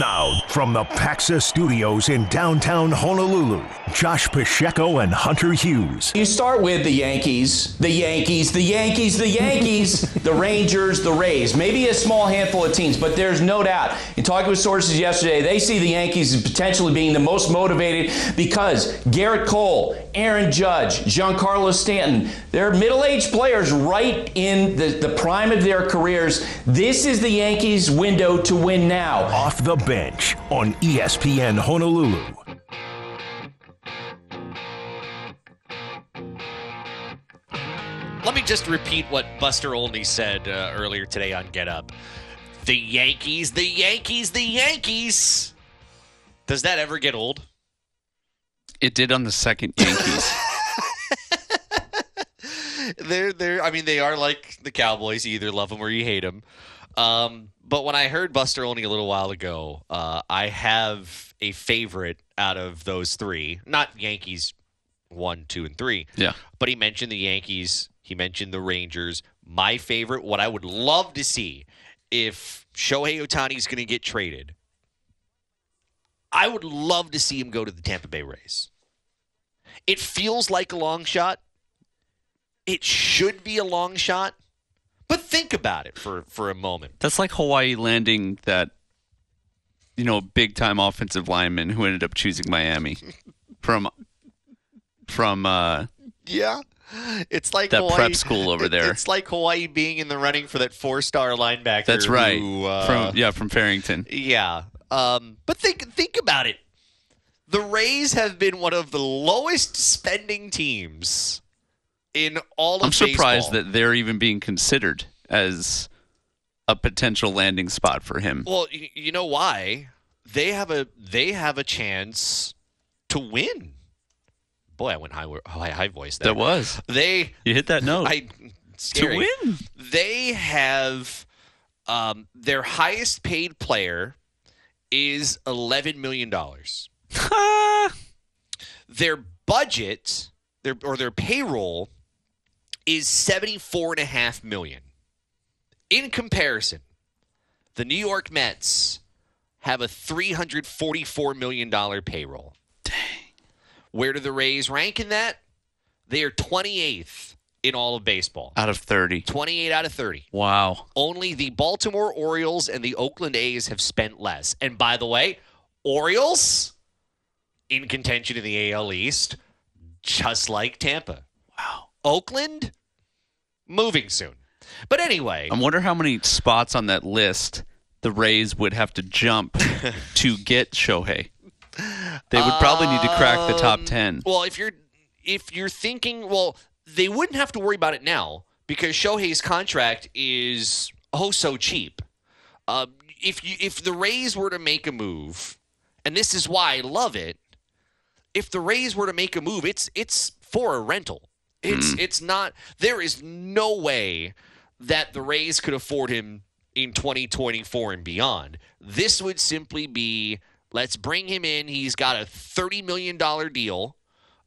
Now, from the Paxa Studios in downtown Honolulu, Josh Pacheco and Hunter Hughes. You start with the Yankees, the Yankees, the Yankees, the Yankees, the Rangers, the Rays. Maybe a small handful of teams, but there's no doubt. In talking with sources yesterday, they see the Yankees as potentially being the most motivated because Gerrit Cole, Aaron Judge, Giancarlo Stanton, they're middle aged players right in the, the prime of their careers. This is the Yankees' window to win now. Off the bench on ESPN Honolulu. Let me just repeat what Buster Olney said uh, earlier today on Get Up. The Yankees, the Yankees, the Yankees. Does that ever get old? It did on the second Yankees. they're they're I mean they are like the Cowboys, you either love them or you hate them. Um, but when I heard Buster Olney a little while ago, uh, I have a favorite out of those three. Not Yankees one, two, and three. Yeah. But he mentioned the Yankees. He mentioned the Rangers. My favorite, what I would love to see if Shohei Ohtani is going to get traded, I would love to see him go to the Tampa Bay Rays. It feels like a long shot. It should be a long shot. But think about it for, for a moment. That's like Hawaii landing that, you know, big time offensive lineman who ended up choosing Miami from from uh, Yeah. It's like that Hawaii, prep school over there. It's like Hawaii being in the running for that four star linebacker. That's right. who, uh, from yeah, from Farrington. Yeah. Um, but think think about it. The Rays have been one of the lowest spending teams in all of I'm surprised baseball. that they're even being considered as a potential landing spot for him. Well, you know why? They have a they have a chance to win. Boy, I went high high, high voice there. That was. They You hit that note. I to win. They have um, their highest paid player is eleven million dollars. their budget, their or their payroll is seventy four and a half million. In comparison, the New York Mets have a three hundred forty four million dollar payroll. Dang. Where do the Rays rank in that? They are twenty eighth in all of baseball. Out of 30. 28 out of 30. Wow. Only the Baltimore Orioles and the Oakland A's have spent less. And by the way, Orioles in contention in the AL East, just like Tampa. Wow. Oakland moving soon. But anyway, I wonder how many spots on that list the Rays would have to jump to get Shohei. They would probably need to crack the top um, 10. well, if you're if you're thinking, well, they wouldn't have to worry about it now because Shohei's contract is oh so cheap. Uh, if you if the Rays were to make a move, and this is why I love it, if the Rays were to make a move, it's it's for a rental. It's it's not. There is no way that the Rays could afford him in 2024 and beyond. This would simply be let's bring him in. He's got a 30 million dollar deal,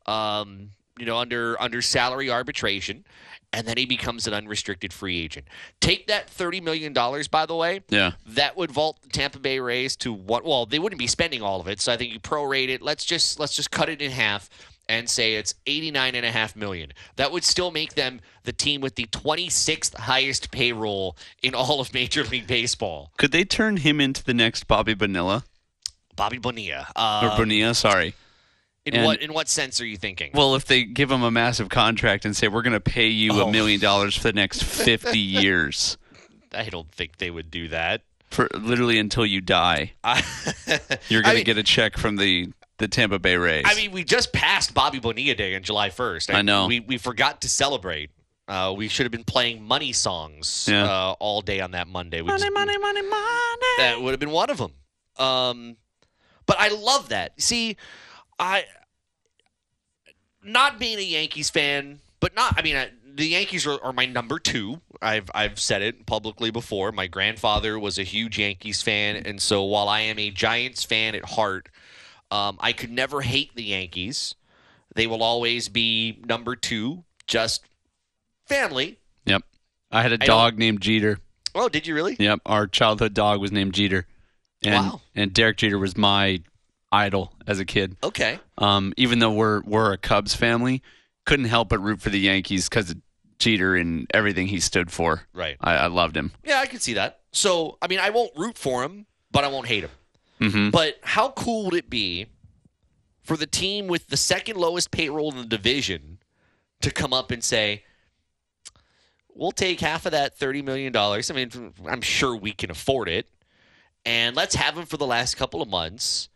um, you know, under under salary arbitration, and then he becomes an unrestricted free agent. Take that 30 million dollars, by the way. Yeah. That would vault the Tampa Bay Rays to what? Well, they wouldn't be spending all of it, so I think you prorate it. Let's just let's just cut it in half and say it's 89 and a half million. That would still make them the team with the 26th highest payroll in all of Major League Baseball. Could they turn him into the next Bobby Bonilla? Bobby Bonilla. Or Bonilla, sorry. In and- what in what sense are you thinking? Well, if they give him a massive contract and say, we're going to pay you Oh. a million dollars for the next 50 years, I don't think they would do that. for literally until you die, I, you're I going to get a check from the, the Tampa Bay Rays. I mean, we just passed Bobby Bonilla Day on July 1st. I know. We, we forgot to celebrate. Uh, we should have been playing money songs Yeah. uh, all day on that Monday. We money, just- money, money, money. that would have been one of them. Um, but I love that. See, I not being a Yankees fan, but not. I mean, I, the Yankees are, are my number two. I've I've said it publicly before. My grandfather was a huge Yankees fan, and so while I am a Giants fan at heart, um, I could never hate the Yankees. They will always be number two. Just family. Yep. I had a dog named Jeter. Oh, did you really? Yep. Our childhood dog was named Jeter. and Wow. and Derek Jeter was my idol as a kid. Okay. Um, even though we're we're a Cubs family, couldn't help but root for the Yankees because of Jeter and everything he stood for. Right. I, I loved him. Yeah, I can see that. So, I mean, I won't root for him, but I won't hate him. hmm But how cool would it be for the team with the second lowest payroll in the division to come up and say, we'll take half of that $30 million. I mean, I'm sure we can afford it. And let's have him for the last couple of months.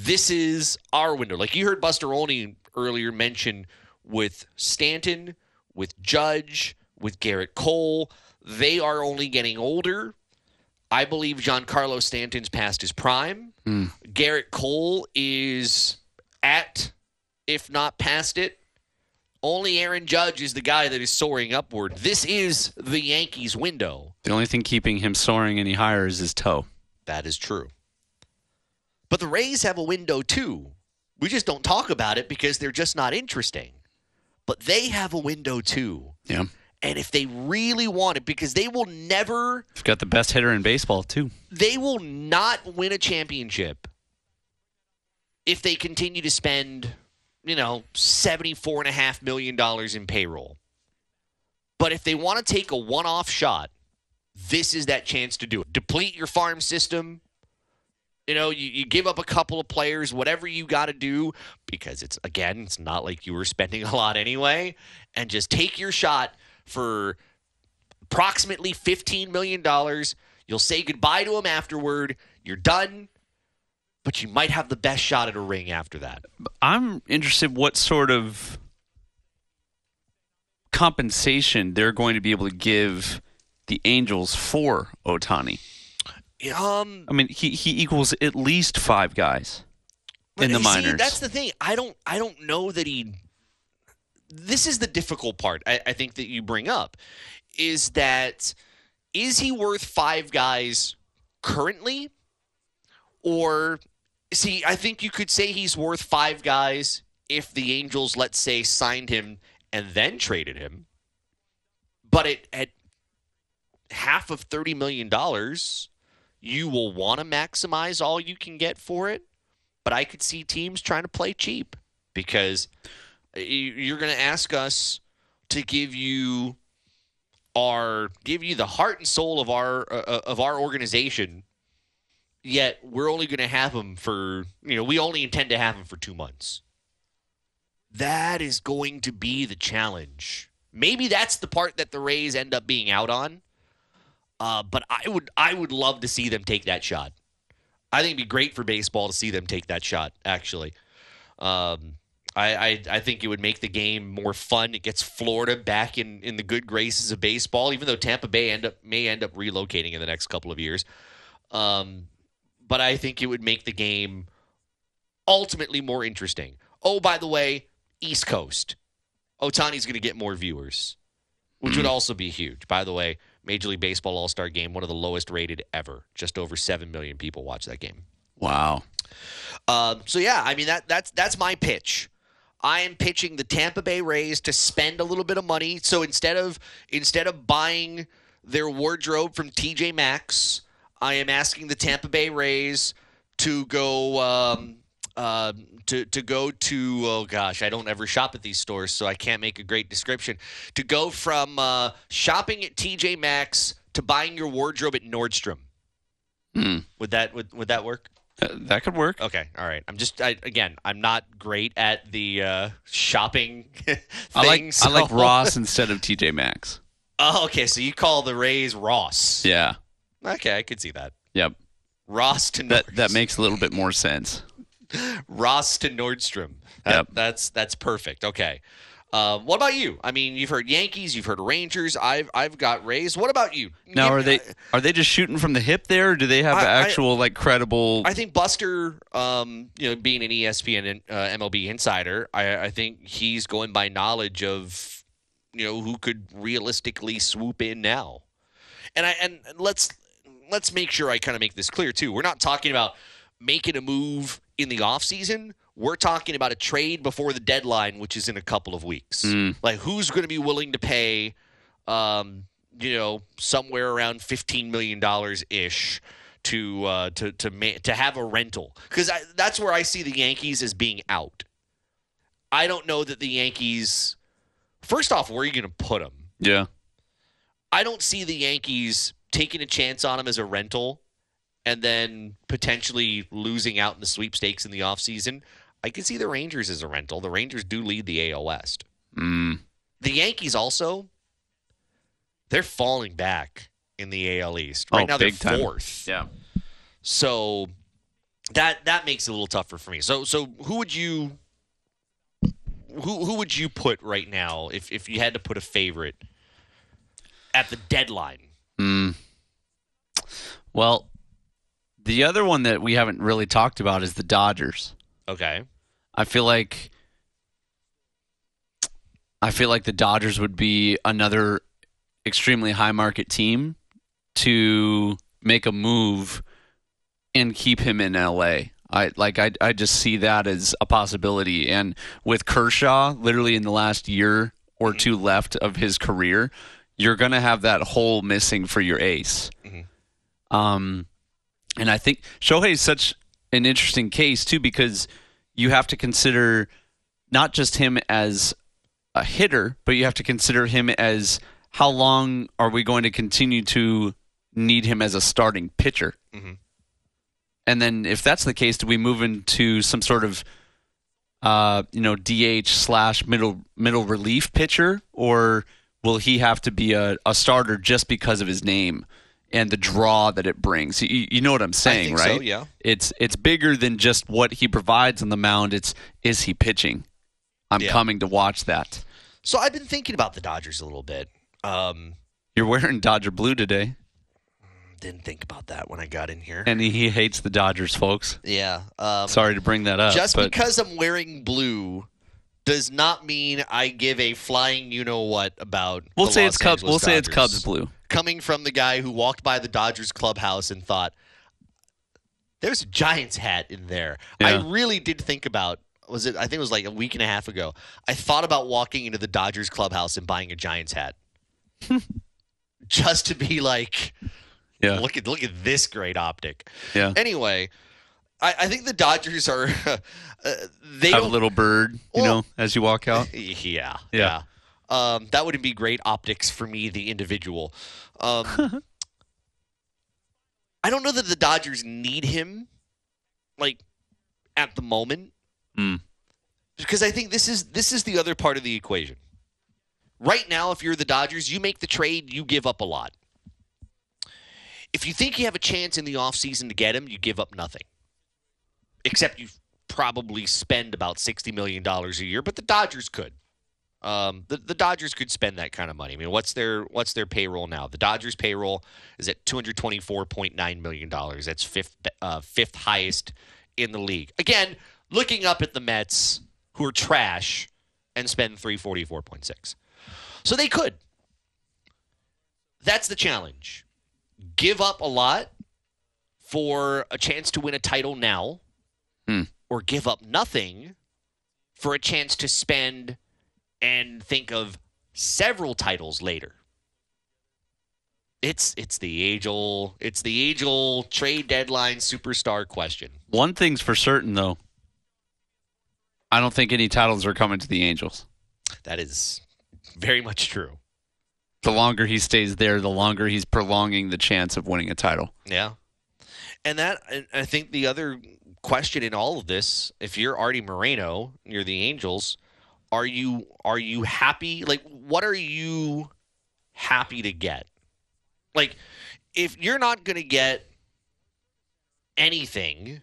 This is our window. Like you heard Buster Olney earlier mention with Stanton, with Judge, with Gerrit Cole. They are only getting older. I believe Giancarlo Stanton's past his prime. Hmm. Gerrit Cole is at, if not past it. Only Aaron Judge is the guy that is soaring upward. This is the Yankees' window. The only thing keeping him soaring any higher is his toe. That is true. But the Rays have a window too. We just don't talk about it because they're just not interesting. But they have a window too. Yeah, And if they really want it, because they will never he's got the best hitter in baseball too. they will not win a championship if they continue to spend, you know, seventy-four and a half million dollars in payroll. But if they want to take a one-off shot, this is that chance to do it. Deplete your farm system. You know, you, you give up a couple of players, whatever you got to do, because it's again, it's not like you were spending a lot anyway, and just take your shot for approximately $15 million. You'll say goodbye to him afterward. You're done, but you might have the best shot at a ring after that. I'm interested what sort of compensation they're going to be able to give the Angels for Ohtani. Um, I mean, he, he equals at least five guys in the see, minors. that's the thing. I don't. I don't know that he. This is the difficult part. I, I think that you bring up is that is he worth five guys currently, or see? I think you could say he's worth five guys if the Angels, let's say, signed him and then traded him. But it, at half of thirty million dollars, you will want to maximize all you can get for it but I could see teams trying to play cheap because you're going to ask us to give you our give you the heart and soul of our uh, of our organization yet we're only going to have them for you know we only intend to have them for 2 months. That is going to be the challenge. Maybe that's the part that the Rays end up being out on uh, but I would I would love to see them take that shot I think it'd be great for baseball to see them take that shot. Actually, um, I, I I think it would make the game more fun. It gets Florida back in, in the good graces of baseball, even though Tampa Bay end up may end up relocating in the next couple of years. Um, but I think it would make the game ultimately more interesting. Oh, by the way, East Coast, Ohtani's going to get more viewers, which would also be huge. By the way, Major League Baseball All Star Game, one of the lowest rated ever. Just over seven million people watch that game. wow. Um, so yeah, I mean that that's that's my pitch. I am pitching the Tampa Bay Rays to spend a little bit of money. So instead of instead of buying their wardrobe from TJ Maxx, I am asking the Tampa Bay Rays to go um, uh, to to go to oh gosh, I don't ever shop at these stores, so I can't make a great description. To go from uh, shopping at TJ Maxx to buying your wardrobe at Nordstrom. Hmm. Would that would, would that work? Uh, that could work. Okay, all right. I'm just I, again, I'm not great at the uh, shopping thing. I like I like Ross instead of TJ Maxx. Oh, okay. So you call the Rays Ross? Yeah. Okay, I could see that. Yep. Ross to That that makes a little bit more sense. Ross to Nordstrom. That- Yep. That's that's perfect. Okay. Uh, what about you? I mean, you've heard Yankees, you've heard Rangers. I've I've got Rays. What about you? Now, are they are they just shooting from the hip there, or do they have I- I- actual like credible? I think Buster, um, you know, being an ESPN and uh, MLB insider, I, I think he's going by knowledge of, you know, who could realistically swoop in now. And I and let's let's make sure I kind of make this clear too. We're not talking about making a move in the offseason. We're talking about a trade before the deadline, which is in a couple of weeks. Like who's going to be willing to pay, um, you know, somewhere around fifteen million dollars ish to uh, to to ma- to have a rental because that's where I see the Yankees as being out. I don't know that the Yankees. First off, where are you going to put him? Yeah. I don't see the Yankees taking a chance on him as a rental and then potentially losing out in the sweepstakes in the offseason. I can see the Rangers as a rental. The Rangers do lead the AL West. Mm. The Yankees also, they're falling back in the AL East. Right Oh, now they're big time. fourth. Yeah. So that that makes it a little tougher for me. So so who would you who who would you put right now if if you had to put a favorite at the deadline? Mm. Well, the other one that we haven't really talked about is the Dodgers. Okay. I feel like I feel like the Dodgers would be another extremely high market team to make a move and keep him in LA. I like I I just see that as a possibility and with Kershaw literally in the last year or two left of his career, you're going to have that hole missing for your ace. Um and I think Shohei is such an interesting case too because you have to consider not just him as a hitter, but you have to consider him as how long are we going to continue to need him as a starting pitcher? And then if that's the case, do we move into some sort of uh, you know DH slash middle middle relief pitcher, or will he have to be a, a starter just because of his name and the draw that it brings? You, you know what I'm saying, think so, right? yeah. It's it's bigger than just what he provides on the mound. It's is he pitching? I'm Yeah. coming to watch that. So I've been thinking about the Dodgers a little bit. Um, You're wearing Dodger blue today, didn't think about that when I got in here. and he, hates the Dodgers, folks. Yeah. Um, Sorry to bring that up. just but because I'm wearing blue does not mean I give a flying you know what about. we'll the say Los it's Cubs. We'll say it's Cubs blue. Coming from the guy who walked by the Dodgers clubhouse and thought, "There's a Giants hat in there." I really did think about. Was it? I think it was like a week and a half ago. I thought about walking into the Dodgers clubhouse and buying a Giants hat, just to be like, Yeah, "Look at look at this great optic." yeah. Anyway, I, I think the Dodgers are. Uh, they Have a little bird, you Well- know, as you walk out. Yeah. Yeah. yeah. Um, that wouldn't be great optics for me, the individual. Um, I don't know that the Dodgers need him, like at the moment, Hmm. because I think this is this is the other part of the equation. Right now, if you're the Dodgers, you make the trade, you give up a lot. If you think you have a chance in the offseason to get him, you give up nothing. Except you probably spend about $60 million a year, but the Dodgers could. Um, the, the Dodgers could spend that kind of money. I mean, what's their what's their payroll now? The Dodgers payroll is at two hundred twenty four point nine million dollars. That's fifth uh, fifth highest in the league. Again, looking up at the Mets, who are trash, and spend three forty four point six. So they could. That's the challenge. Give up a lot for a chance to win a title now, Hmm. or give up nothing for a chance to spend and think of several titles later. It's it's the age old it's the age old trade deadline superstar question. One thing's for certain, though. I don't think any titles are coming to the Angels. That is very much true. The longer he stays there, the longer he's prolonging the chance of winning a title. Yeah. And that I think the other question in all of this, if you're Artie Moreno, you're the Angels, are you are you happy? Like what are you happy to get? Like if you're not going to get anything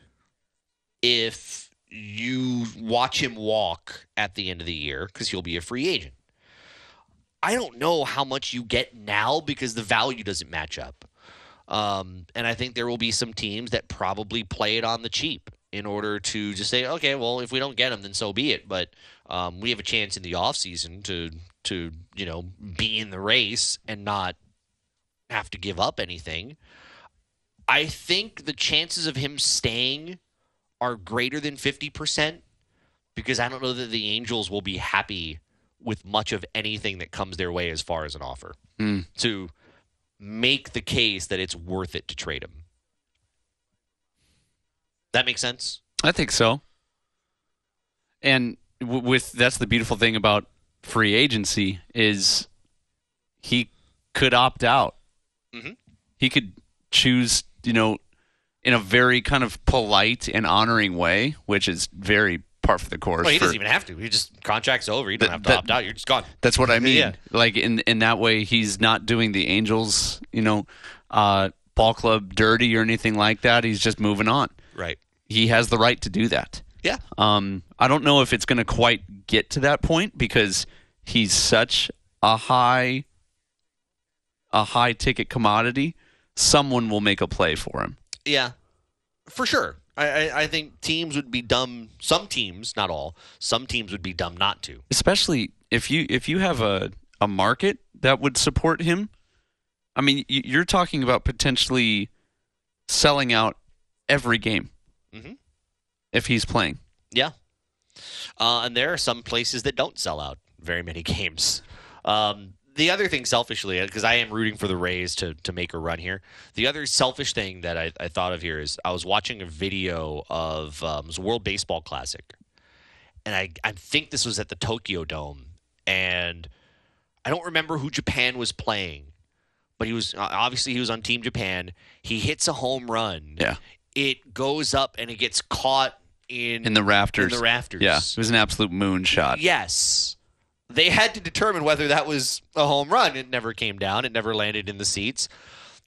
if you watch him walk at the end of the year because he'll be a free agent. I don't know how much you get now because the value doesn't match up. Um, and I think there will be some teams that probably play it on the cheap in order to just say, okay, well, if we don't get him, then so be it. But um, we have a chance in the offseason to to you know be in the race and not have to give up anything. I think the chances of him staying are greater than fifty percent because I don't know that the Angels will be happy with much of anything that comes their way as far as an offer Hmm. to make the case that it's worth it to trade him. That makes sense. I think so. And with that's the beautiful thing about free agency is he could opt out. Mhm. He could choose, you know, in a very kind of polite and honoring way, which is very par for the course. Well, he for- doesn't even have to. He just contract's over. You don't That- have to that- opt out. You're just gone. That's what I mean. Yeah. Like in in that way, he's not doing the Angels, you know, uh, ball club dirty or anything like that. He's just moving on. Right. He has the right to do that. Yeah. Um, I don't know if it's going to quite get to that point because he's such a high, a high ticket commodity. Someone will make a play for him. Yeah, for sure. I, I, I think teams would be dumb. Some teams, not all, some teams would be dumb not to. especially if you if you have a a market that would support him. I mean, you're talking about potentially selling out every game Mhm. If he's playing. Yeah. Uh, and there are some places that don't sell out very many games. Um, the other thing, selfishly, because I am rooting for the Rays to, to make a run here, the other selfish thing that I, I thought of here is I was watching a video of um, World Baseball Classic. And I, I think this was at the Tokyo Dome. And I don't remember who Japan was playing, but he was uh, obviously he was on Team Japan. He hits a home run. Yeah, It goes up and it gets caught in in the rafters. in the rafters. Yeah, it was an absolute moonshot. Yes. They had to determine whether that was a home run. It never came down. It never landed in the seats.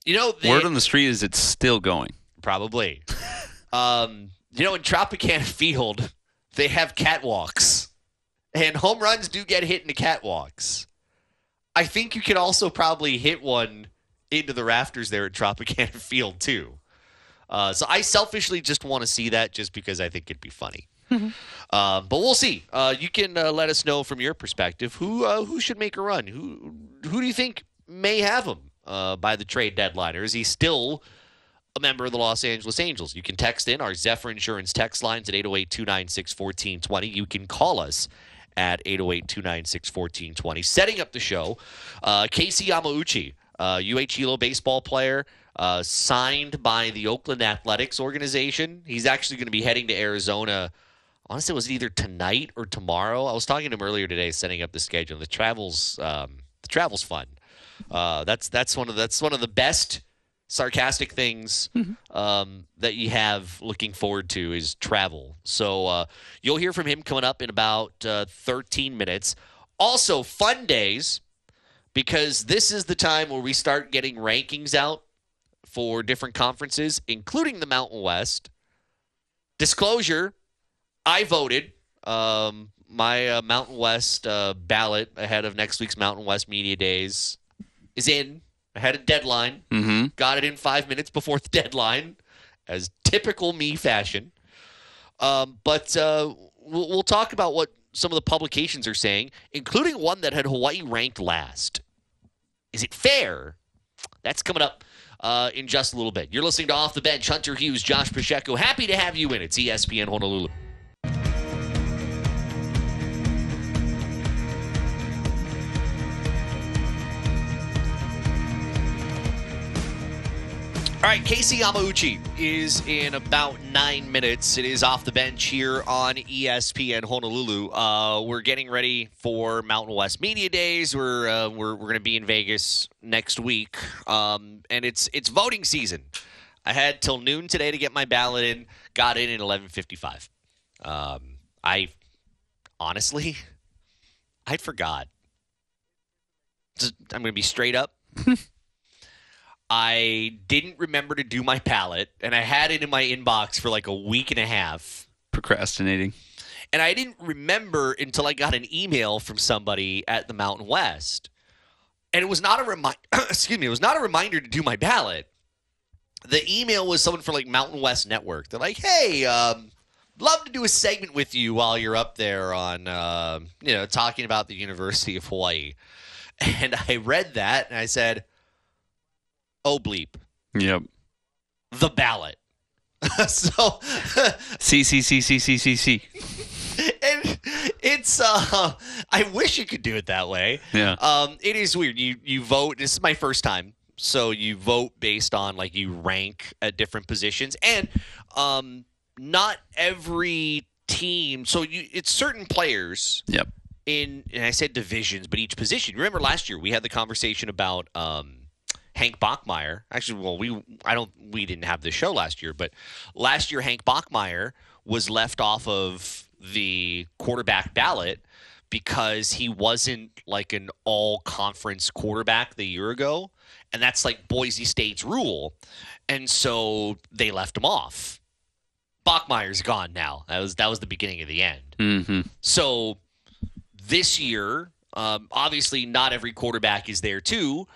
You know, they, Word on the street is it's still going. probably. um, you know, in Tropicana Field, they have catwalks, and home runs do get hit into catwalks. I think you could also probably hit one into the rafters there at Tropicana Field too. Uh, so I selfishly just want to see that just because I think it'd be funny. Um, but we'll see. Uh, you can uh, let us know from your perspective who uh, who should make a run. Who who do you think may have him uh, by the trade deadline, or is he still a member of the Los Angeles Angels? You can text in our Zephyr Insurance text lines at 808-296-1420. You can call us at 808-296-1420. Setting up the show, uh, Casey Yamauchi, uh, UH Hilo baseball player, uh, signed by the Oakland Athletics organization. He's actually going to be heading to Arizona. Honestly, was it either tonight or tomorrow? I was talking to him earlier today, setting up the schedule. The travels, um, the travels fun. Uh, that's that's one of that's one of the best sarcastic things um, that you have looking forward to is travel. So uh, you'll hear from him coming up in about uh, 13 minutes. Also, fun days because this is the time where we start getting rankings out for different conferences, including the Mountain West. Disclosure: I voted um, my uh, Mountain West uh, ballot ahead of next week's Mountain West Media Days is in. I had a deadline. Mm-hmm. Got it in five minutes before the deadline, as typical me fashion. Um, but uh, we'll, we'll talk about what some of the publications are saying, including one that had Hawaii ranked last. Is it fair? That's coming up uh, in just a little bit. You're listening to Off the Bench. Hunter Hughes, Josh Pacheco. Happy to have you in. It's ESPN Honolulu. All right, Casey Yamauchi is in about nine minutes. It is off the bench here on ESPN Honolulu. Uh, we're getting ready for Mountain West Media Days. We're uh, we're, we're going to be in Vegas next week, um, and it's it's voting season. I had till noon today to get my ballot in. Got in at eleven fifty five. Um, I honestly, I forgot. Just, I'm going to be straight up. I didn't remember to do my ballot, and I had it in my inbox for like a week and a half. Procrastinating. And I didn't remember until I got an email from somebody at the Mountain West. And it was not a reminder, excuse me, it was not a reminder to do my ballot. The email was someone from like Mountain West Network. They're like, hey, um, love to do a segment with you while you're up there on, uh, you know, talking about the University of Hawaii. And I read that and I said, oh, bleep Yep. the ballot. so, C C C C C C C. and it's uh, I wish you could do it that way. Yeah. Um, it is weird. You you vote. This is my first time, so you vote based on like you rank at different positions, and um, not every team. So you, it's certain players Yep. in, and I said divisions, but each position. Remember last year we had the conversation about um, Hank Bachmeier. Actually, well, we I don't we didn't have the show last year, but last year Hank Bachmeier was left off of the quarterback ballot because he wasn't like an all conference quarterback the year ago. And that's like Boise State's rule. And so they left him off. Bachmeier's gone now. That was that was the beginning of the end. Mm-hmm. So this year, um, obviously, not every quarterback is there too.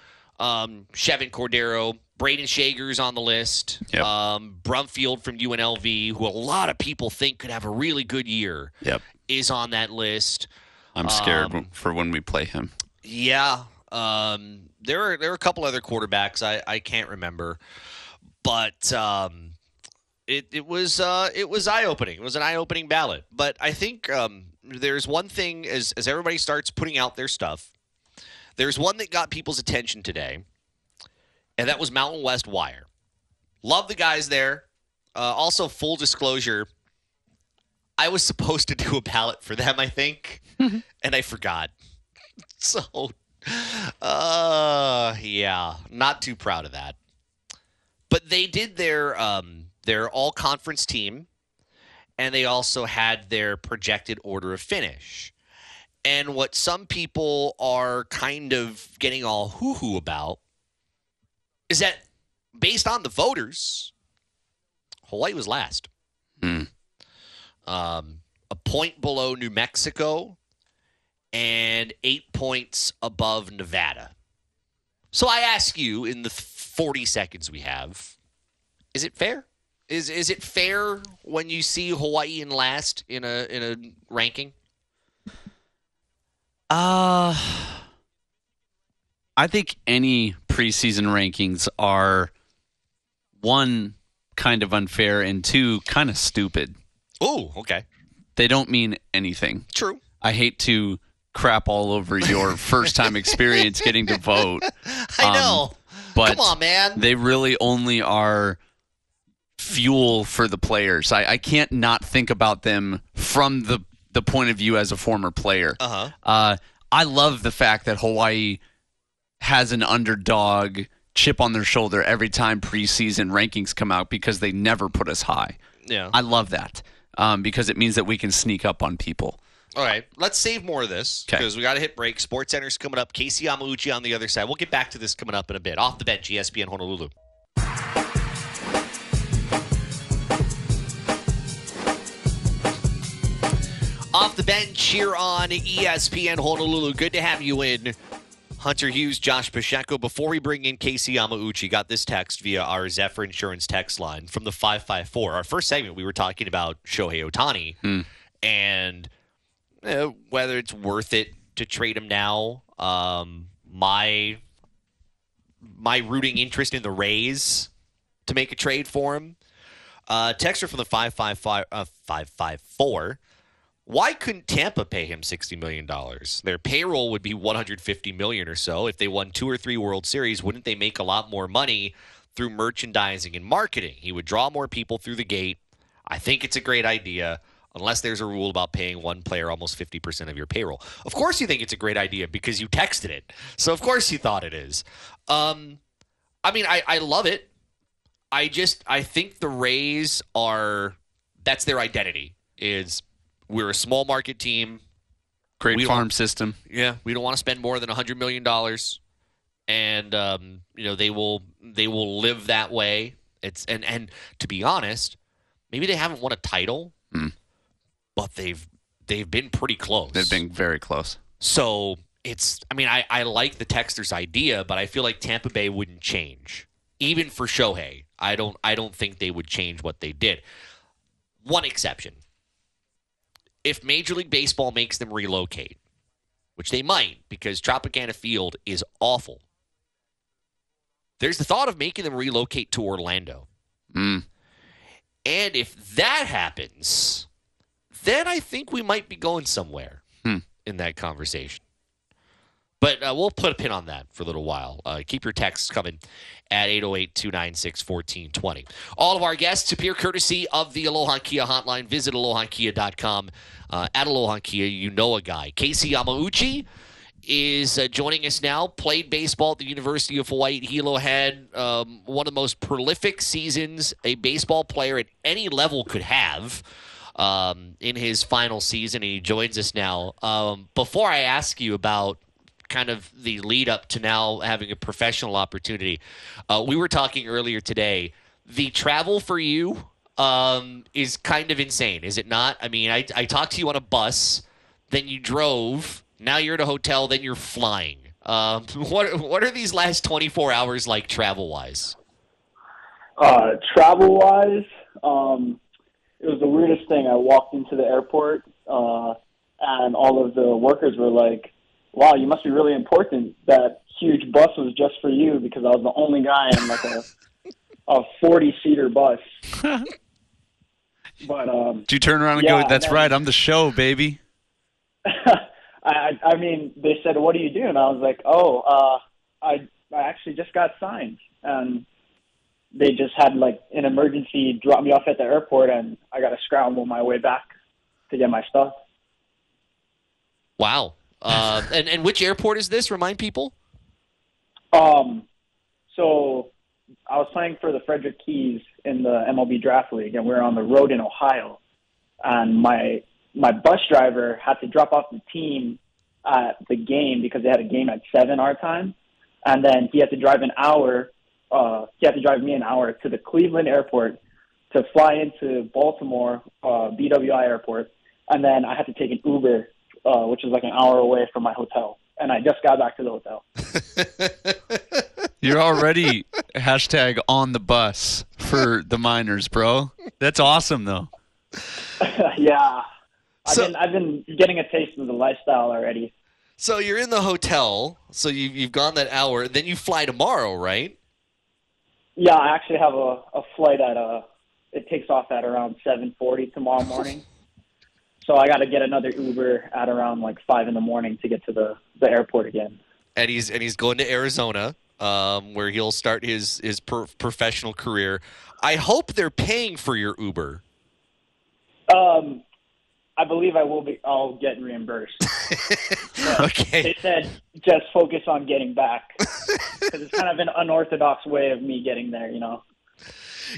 Um, Chevan Cordeiro, Brayden Schager's on the list. Yep. Um, Brumfield from UNLV, who a lot of people think could have a really good year, Yep. is on that list. I'm scared Um, for when we play him. Yeah. Um, there are there are a couple other quarterbacks I, I can't remember, but um, it it was uh, it was eye opening. It was an eye opening ballot. But I think um, there's one thing as as everybody starts putting out their stuff. There's one that got people's attention today, and that was Mountain West Wire. Love the guys there. Uh, also, full disclosure, I was supposed to do a ballot for them, I think, and I forgot. So, uh, yeah, not too proud of that. But they did their um, their all conference team, and they also had their projected order of finish. And what some people are kind of getting all hoo hoo about is that based on the voters, Hawaii was last. Hmm. Um, a point below New Mexico and eight points above Nevada. So I ask you in the 40 seconds we have, is it fair? Is is it fair when you see Hawaii in last in a in a ranking? Uh I think any preseason rankings are one kind of unfair and two kind of stupid. Oh, okay. They don't mean anything. True. I hate to crap all over your first time experience getting to vote, I Um, know. but Come on, man. they really only are fuel for the players. I, I can't not think about them from the the point of view as a former player. uh-huh. Uh, I love the fact that Hawaii has an underdog chip on their shoulder every time preseason rankings come out because they never put us high. Yeah. I love that um, because it means that we can sneak up on people. All right, let's save more of this because we got to hit break. SportsCenter's coming up. Casey Yamauchi on the other side. We'll get back to this coming up in a bit. Off the bench, ESPN Honolulu. Off the bench here on ESPN Honolulu. Good to have you in. Hunter Hughes, Josh Pacheco. Before we bring in Casey Yamauchi, got this text via our Zephyr Insurance text line from the 554. Our first segment, we were talking about Shohei Ohtani and uh, whether it's worth it to trade him now. Um, my my rooting interest in the Rays to make a trade for him. Uh, texter from the 555, uh, 554. Why couldn't Tampa pay him $60 million? Their payroll would be 150 million or so. If they won two or three World Series, wouldn't they make a lot more money through merchandising and marketing? He would draw more people through the gate. I think it's a great idea, unless there's a rule about paying one player almost 50% of your payroll. Of course, you think it's a great idea because you texted it. So, of course, you thought it is. Um, I mean, I, I love it. I just I think the Rays are that's their identity is we're a small market team. Great We farm system. Yeah, we don't want to spend more than hundred million dollars, and um, you know they will they will live that way. It's and and to be honest, maybe they haven't won a title, Hmm. but they've they've been pretty close. They've been very close. So it's, I mean, I, I like the Texter's idea, but I feel like Tampa Bay wouldn't change. Even for Shohei, I don't I don't think they would change what they did. One exception. If Major League Baseball makes them relocate, which they might because Tropicana Field is awful. There's the thought of making them relocate to Orlando. Mm. And if that happens, then I think we might be going somewhere Hmm. in that conversation. But uh, we'll put a pin on that for a little while. Uh, keep your texts coming at 808 296 1420. All of our guests appear courtesy of the Aloha Kia hotline. Visit alohakia.com. Uh, at Aloha Kia, you know a guy. Casey Yamauchi is uh, joining us now. Played baseball at the University of Hawaii. Hilo had um, one of the most prolific seasons a baseball player at any level could have um, in his final season, and he joins us now. Um, before I ask you about kind of the lead up to now having a professional opportunity, uh, we were talking earlier today. The travel for you um, is kind of insane, is it not? I mean, I, I talked to you on a bus, then you drove, now you're at a hotel, then you're flying. Um, what what are these last 24 hours like travel wise? Uh, travel wise, um, it was the weirdest thing. I walked into the airport, uh, and all of the workers were like, "Wow, you must be really important. That huge bus was just for you because I was the only guy in like a a 40 seater bus." but um, Did you turn around and Yeah, go, "That's and then- right, I'm the show, baby"? I, I mean, they said, "What do you do?" And I was like, "Oh, uh, I I actually just got signed." And they just had like an emergency drop me off at the airport, and I got to scramble my way back to get my stuff. Wow. Uh, and and which airport is this? Remind people. Um, so I was playing for the Frederick Keys in the MLB Draft League, and we were on the road in Ohio. And my my bus driver had to drop off the team at the game because they had a game at seven our time, and then he had to drive an hour. Uh, he had to drive me an hour to the Cleveland airport to fly into Baltimore uh, BWI airport, and then I had to take an Uber, uh, which is like an hour away from my hotel. And I just got back to the hotel. You're already hashtag on the bus for the minors, bro. That's awesome, though. yeah. I've been I've been getting a taste of the lifestyle already. So you're in the hotel. So you you've gone that hour. Then you fly tomorrow, right? Yeah, I actually have a, a flight at uh it takes off at around seven forty tomorrow morning. so I gotta get another Uber at around like five in the morning to get to the, the airport again. and he's and he's going to Arizona, um, where he'll start his his per- professional career. I hope they're paying for your Uber. Um I believe I will be I'll get reimbursed. Okay. They said just focus on getting back. Because it's kind of an unorthodox way of me getting there, you know.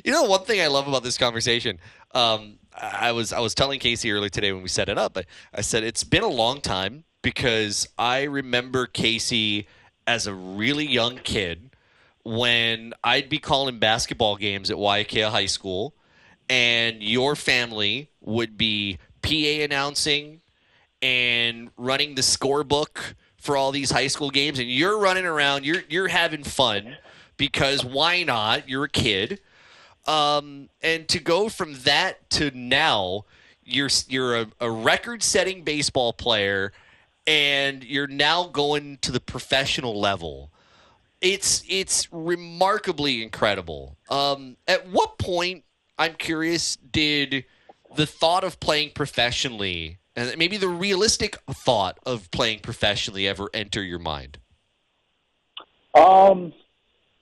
You know, one thing I love about this conversation. Um, I was I was telling Casey earlier today when we set it up. I, I said it's been a long time because I remember Casey as a really young kid when I'd be calling basketball games at Waiakea High School, and your family would be PA announcing and running the scorebook for all these high school games, and you're running around, you're you're having fun because why not? You're a kid, um, and to go from that to now, you're you're a, a record-setting baseball player, and you're now going to the professional level. It's it's remarkably incredible. Um, at what point, I'm curious, did the thought of playing professionally and maybe the realistic thought of playing professionally ever enter your mind? Um,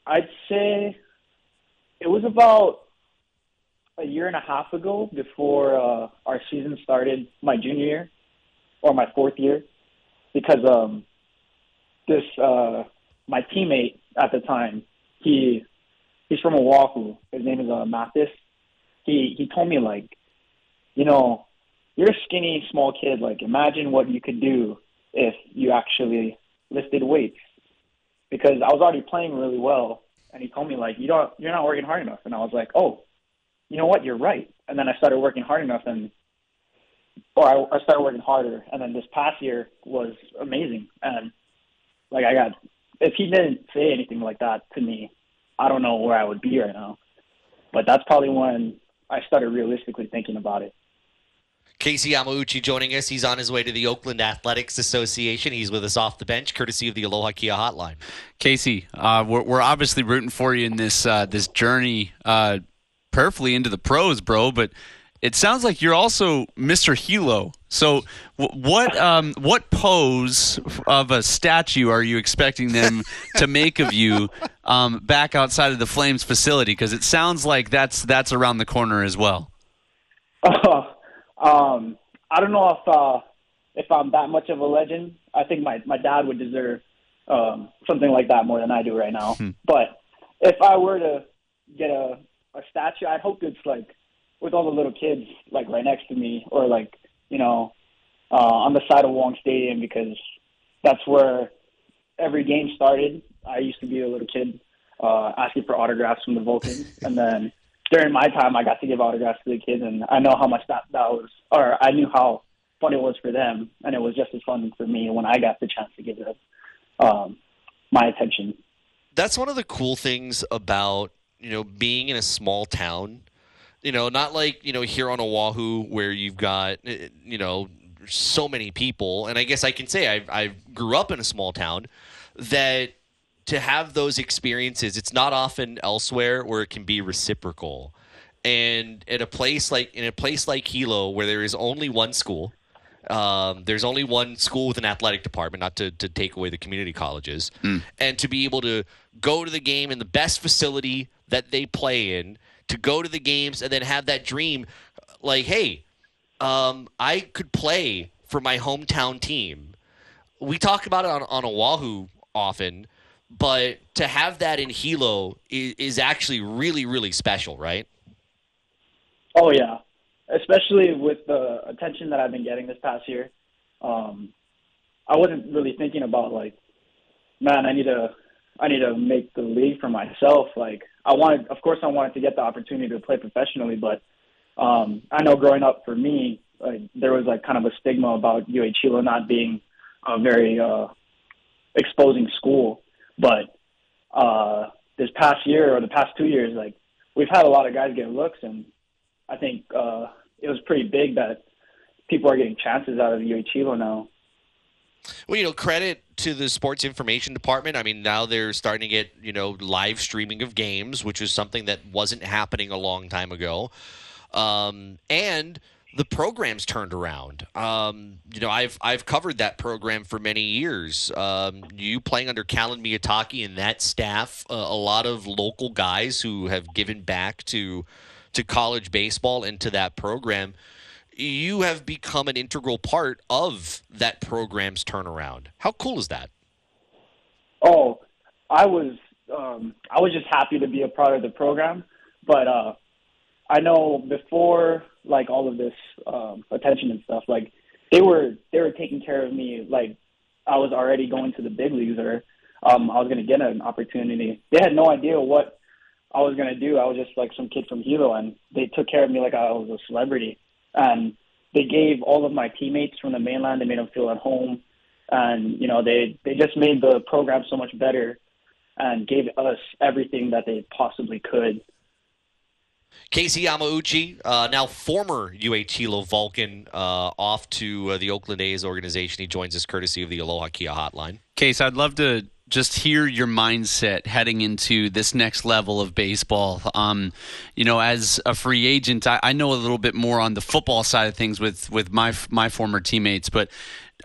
I'd say it was about a year and a half ago before uh, our season started, my junior year or my fourth year, because um, this uh, my teammate at the time, he he's from Oahu. His name is uh, Mathis. He he told me like, you know, you're a skinny small kid. Like, imagine what you could do if you actually lifted weights because I was already playing really well, and he told me like, "You don't, you're not working hard enough." And I was like, "Oh, you know what? You're right." And then I started working hard enough, and or I, I started working harder, and then this past year was amazing. And like I got, if he didn't say anything like that to me, I don't know where I would be right now. But that's probably when I started realistically thinking about it. Casey Yamauchi joining us. He's on his way to the Oakland Athletics Association. He's with us off the bench, courtesy of the Aloha Kia Hotline. Casey, uh, we're, we're obviously rooting for you in this uh, this journey, uh, prayerfully into the pros, bro. But it sounds like you're also Mr. Hilo. So, what um, what pose of a statue are you expecting them to make of you um, back outside of the Flames facility? Because it sounds like that's that's around the corner as well. Um, I don't know if uh, if I'm that much of a legend. I think my my dad would deserve um, something like that more than I do right now. But if I were to get a a statue, I'd hope it's like with all the little kids like right next to me, or like you know uh, on the side of Wong Stadium because that's where every game started. I used to be a little kid uh, asking for autographs from the Vulcans, and then during my time, I got to give autographs to the kids, and I know how much that that was, or I knew how fun it was for them, and it was just as fun for me when I got the chance to give them um, my attention. That's one of the cool things about you know being in a small town. You know, not like you know here on Oahu where you've got eh, you know so many people, and I guess I can say I I grew up in a small town that to have those experiences, it's not often elsewhere where it can be reciprocal. And at a place like in a place like Hilo, where there is only one school, um, there's only one school with an athletic department, not to, to take away the community colleges, and to be able to go to the game in the best facility that they play in, to go to the games and then have that dream, like, hey, um, I could play for my hometown team. We talk about it on, on Oahu often, but to have that in Hilo is, is actually really, really special, right? Oh yeah, especially with the attention that I've been getting this past year. Um, I wasn't really thinking about like, man, I need to, I need to make the league for myself. Like, I wanted, of course, I wanted to get the opportunity to play professionally, but um, I know growing up for me, like, there was like kind of a stigma about UH Hilo not being a very uh, exposing school. But uh, this past year or the past two years, like we've had a lot of guys get looks, and I think uh, it was pretty big that people are getting chances out of Hilo now. Well, you know, credit to the sports information department. I mean, now they're starting to get, you know, live streaming of games, which is something that wasn't happening a long time ago. Um, and the program's turned around. Um, you know, I've I've covered that program for many years. Um, you playing under Kallen Miyataki and that staff, uh, a lot of local guys who have given back to to college baseball and to that program. You have become an integral part of that program's turnaround. How cool is that? Oh, I was um, I was just happy to be a part of the program, but uh, I know before like all of this um, attention and stuff, like they were they were taking care of me like I was already going to the big leagues or um, I was going to get an opportunity. They had no idea what I was going to do. I was just like some kid from Hilo, and they took care of me like I was a celebrity. And they gave all of my teammates from the mainland. They made them feel at home, and you know they they just made the program so much better, and gave us everything that they possibly could. Casey Yamauchi, uh, now former UH Hilo Vulcan, uh, off to uh, the Oakland A's organization. He joins us courtesy of the Aloha Kia hotline. Case, I'd love to just hear your mindset heading into this next level of baseball. Um, you know, as a free agent, I, I, know a little bit more on the football side of things with with my my former teammates, but.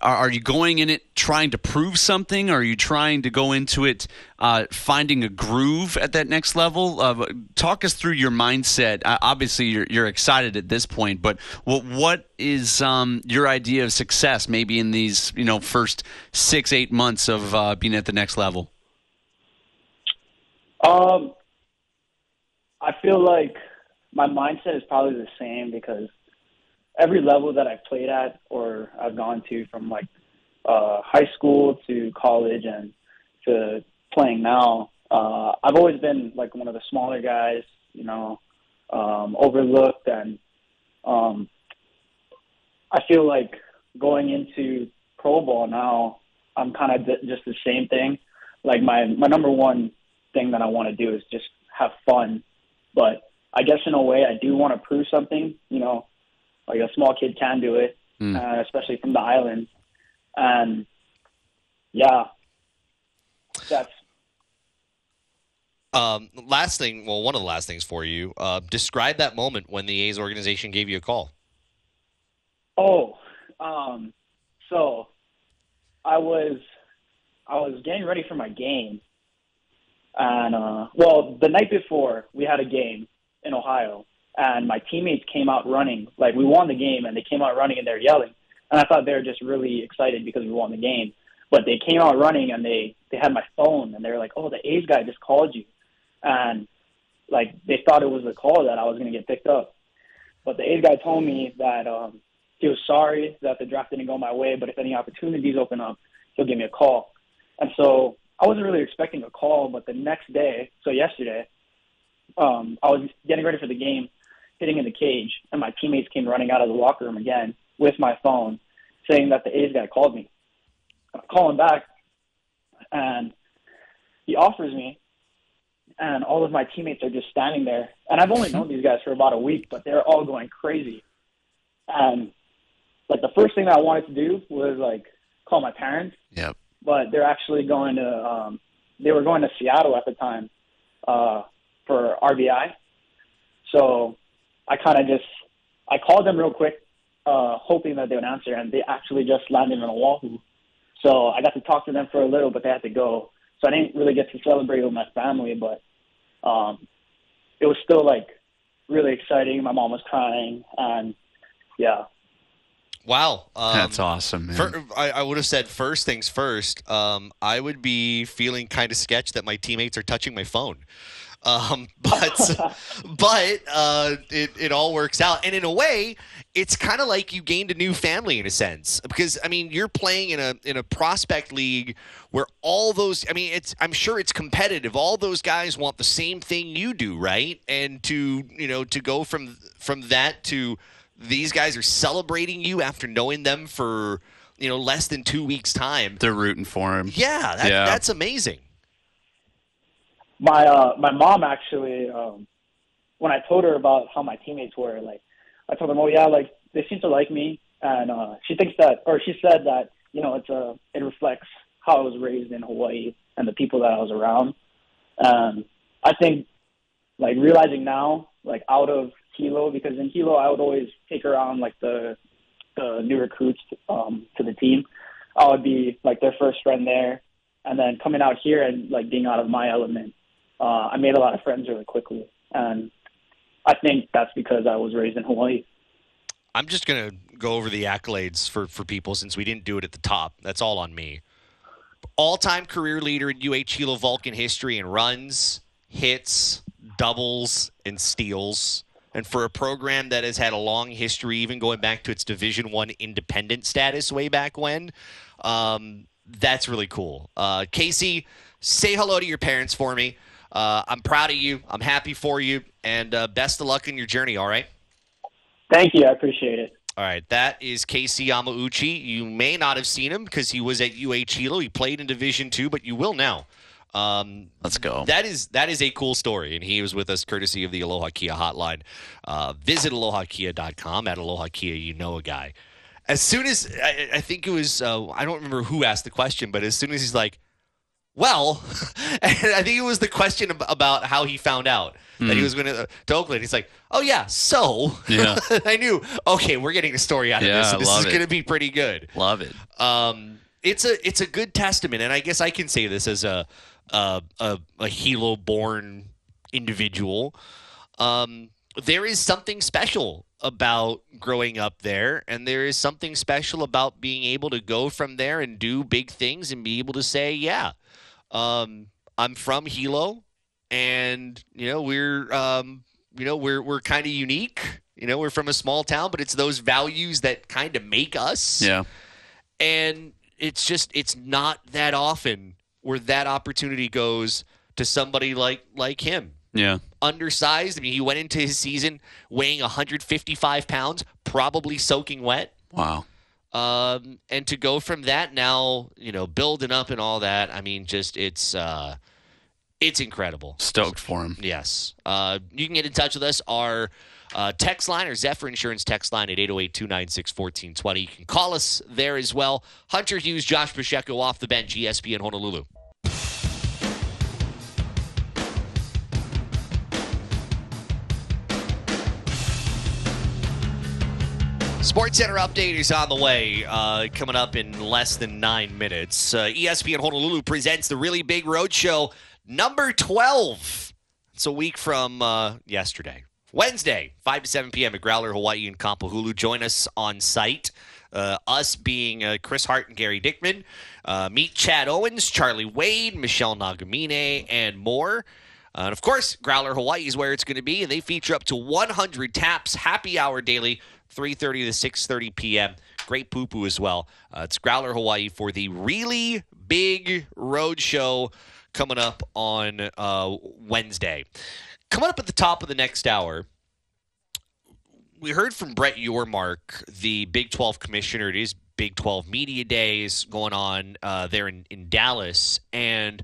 Are, are you going in it trying to prove something? Are you trying to go into it uh, finding a groove at that next level? Uh, talk us through your mindset. Uh, obviously, you're, you're excited at this point, but what what is um, your idea of success? Maybe in these you know first six eight months of uh, being at the next level. Um, I feel like my mindset is probably the same because every level that I've played at or I've gone to from like uh, high school to college and to playing now, uh, I've always been like one of the smaller guys, you know, um, overlooked and um, I feel like going into pro ball now, I'm kind of just the same thing. Like my my number one thing that I want to do is just have fun, but I guess in a way I do want to prove something, you know, like a small kid can do it, mm. uh, especially from the island. And yeah, that's Um, last thing, well, one of the last things for you. Uh, describe that moment when the A's organization gave you a call. Oh, um, so I was I was getting ready for my game, and uh, well, the night before we had a game in Ohio, and my teammates came out running. Like we won the game, and they came out running and they're yelling, and I thought they were just really excited because we won the game. But they came out running and they they had my phone and they were like, "Oh, the A's guy just called you," and like they thought it was a call that I was going to get picked up. But the A's guy told me that um, he was sorry that the draft didn't go my way, but if any opportunities open up, he'll give me a call. And so I wasn't really expecting a call, but the next day, so yesterday, um, I was getting ready for the game, hitting in the cage, and my teammates came running out of the locker room again with my phone, saying that the A's guy called me. I call him back, and he offers me, and all of my teammates are just standing there. And I've only known these guys for about a week, but they're all going crazy. And like the first thing that I wanted to do was like call my parents. Yep. But they're actually going to um they were going to Seattle at the time uh for RBI. So I kind of just I called them real quick uh hoping that they would answer and they actually just landed in Oahu. So I got to talk to them for a little but they had to go. So I didn't really get to celebrate with my family but um it was still like really exciting. My mom was crying and yeah, Wow, um, That's awesome, man. fir- I, I would have said first things first. Um, I would be feeling kind of sketched that my teammates are touching my phone. Um, but but uh, it it all works out, and in a way, it's kind of like you gained a new family in a sense because I mean you're playing in a in a prospect league where all those I mean it's I'm sure it's competitive. All those guys want the same thing you do, right? And to you know to go from from that to these guys are celebrating you after knowing them for you know less than two weeks time. They're rooting for him. Yeah, that, Yeah. that's amazing. my uh my mom actually um when I told her about how my teammates were like I told them oh yeah like they seem to like me and uh she thinks that or she said that you know it's a it reflects how I was raised in Hawaii and the people that I was around um I think like realizing now like out of Hilo because in Hilo I would always take around like the the new recruits um to the team I would be like their first friend there and then coming out here and like being out of my element uh, I made a lot of friends really quickly, and I think that's because I was raised in Hawaii. I'm just gonna go over the accolades for for people since we didn't do it at the top. That's all on me. All-time career leader in UH Hilo Vulcan history in runs, hits, doubles, and steals. And for a program that has had a long history, even going back to its Division One independent status way back when, um, that's really cool. Uh, Casey, say hello to your parents for me. Uh, I'm proud of you. I'm happy for you, and uh, best of luck in your journey. All right. Thank you, I appreciate it. All right, that is Casey Yamauchi. You may not have seen him because he was at UH Hilo. He played in Division Two, but you will now. Um, Let's go. that is that is a cool story, and he was with us courtesy of the Aloha Kia hotline. Uh, visit alohakia.com at Aloha Kia. You know a guy. As soon as I, I think it was, uh, I don't remember who asked the question, but as soon as he's like, "Well," and I think it was the question ab- about how he found out that he was going to, to Oakland. He's like, "Oh yeah, so Yeah. I knew. Okay, we're getting a story out of Yeah, this. And This love is going to be pretty good." Love it. um, it's a it's a good testament, and I guess I can say this as a a a, a Hilo born individual. Um, there is something special about growing up there, and there is something special about being able to go from there and do big things and be able to say, "Yeah, um, I'm from Hilo, and you know we're um, you know we're we're kind of unique." You know, we're from a small town, but it's those values that kind of make us Yeah. and it's just it's not that often where that opportunity goes to somebody like like him Yeah. undersized i mean he went into his season weighing 155 pounds probably soaking wet Wow. um, and to go from that now you know building up and all that i mean just it's uh it's incredible Stoked for him. Yes. Uh, you can get in touch with us. Our uh, text line or Zephyr Insurance text line at 808 296 1420. You can call us there as well. Hunter Hughes, Josh Pacheco off the bench, ESPN Honolulu. SportsCenter update is on the way, uh, coming up in less than nine minutes. Uh, ESPN Honolulu presents the really big road show number 12. It's a week from uh, yesterday. Wednesday, 5 to 7 p.m. at Growler, Hawaii, and Kapahulu. Join us on site. Uh, us being uh, Chris Hart and Gary Dickman. Uh, meet Chad Owens, Charlie Wade, Michelle Nagamine, and more. Uh, and of course, Growler Hawaii is where it's going to be, and they feature up to 100 taps, happy hour daily, 3:30 to 6:30 p.m. Great poo poo as well. Uh, it's Growler Hawaii for the really big road show coming up on uh, Wednesday. Coming up at the top of the next hour, we heard from Brett Yormark, the Big 12 commissioner. It is Big 12 Media Days going on uh, there in, in Dallas. And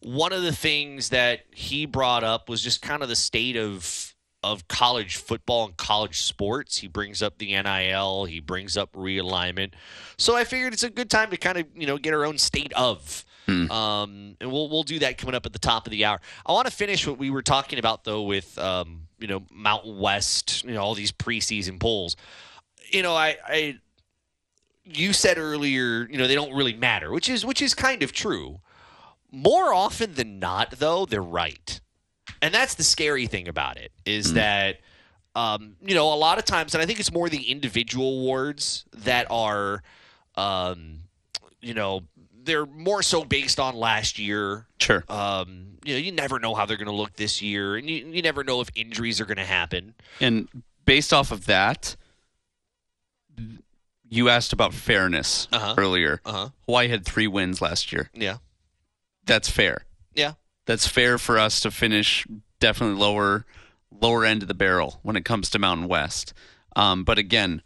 one of the things that he brought up was just kind of the state of of college football and college sports. He brings up the NIL, he brings up realignment. So I figured it's a good time to kind of, you know, get our own state of. Um, and we'll we'll do that coming up at the top of the hour. I want to finish what we were talking about though with um, you know, Mountain West, you know, all these preseason polls. You know, I, I you said earlier, you know, they don't really matter, which is which is kind of true. More often than not, though, they're right, and that's the scary thing about it is that um, you know a lot of times, and I think it's more the individual awards that are, um, you know, they're more so based on last year. Sure. Um, you know, you never know how they're going to look this year, and you, you never know if injuries are going to happen. And based off of that, you asked about fairness Uh-huh. earlier. Uh-huh. Hawaii had three wins last year. Yeah, That's fair. That's fair for us to finish definitely lower lower end of the barrel when it comes to Mountain West. Um, but again,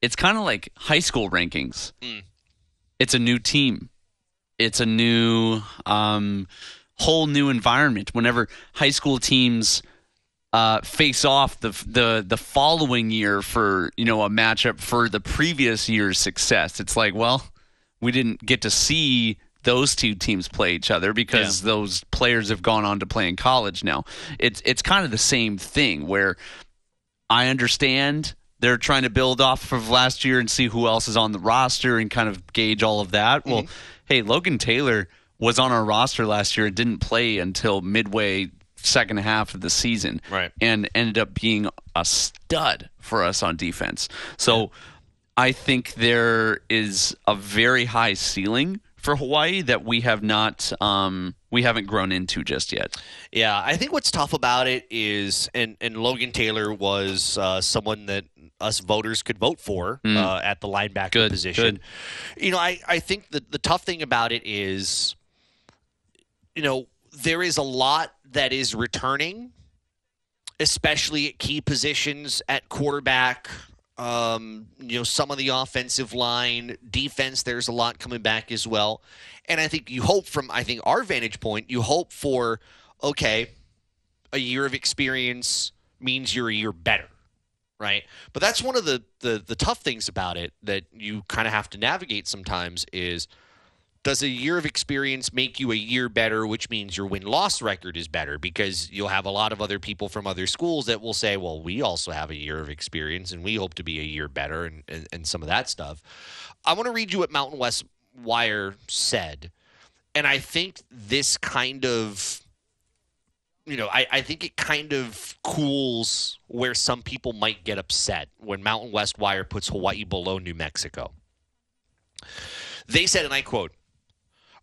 it's kind of like high school rankings. Mm. It's a new team. It's a new um, whole new environment. Whenever high school teams uh, face off the the the following year for you know a matchup for the previous year's success. It's like, well, we didn't get to see those two teams play each other because those players have gone on to play in college now. It's it's kind of the same thing where I understand they're trying to build off of last year and see who else is on the roster and kind of gauge all of that. Well, mm-hmm. hey, Logan Taylor was on our roster last year and didn't play until midway second half of the season. Right. And ended up being a stud for us on defense. So I think there is a very high ceiling for Hawaii that we have not um, we haven't grown into just yet. Yeah, I think what's tough about it is, and, and Logan Taylor was uh, someone that us voters could vote for uh, at the linebacker Good, position. You know, I, I think the, the tough thing about it is, you know, there is a lot that is returning, especially at key positions at quarterback. Um, you know, some of the offensive line, defense, there's a lot coming back as well. And I think you hope from, I think, our vantage point, you hope for, okay, a year of experience means you're a year better, right? But that's one of the, the, the tough things about it that you kind of have to navigate sometimes is does a year of experience make you a year better, which means your win loss record is better because you'll have a lot of other people from other schools that will say, well, we also have a year of experience and we hope to be a year better and, and, and some of that stuff. I want to read you what Mountain West Wire said. And I think this kind of you know, I, I think it kind of cools where some people might get upset when Mountain West Wire puts Hawaii below New Mexico. They said, and I quote,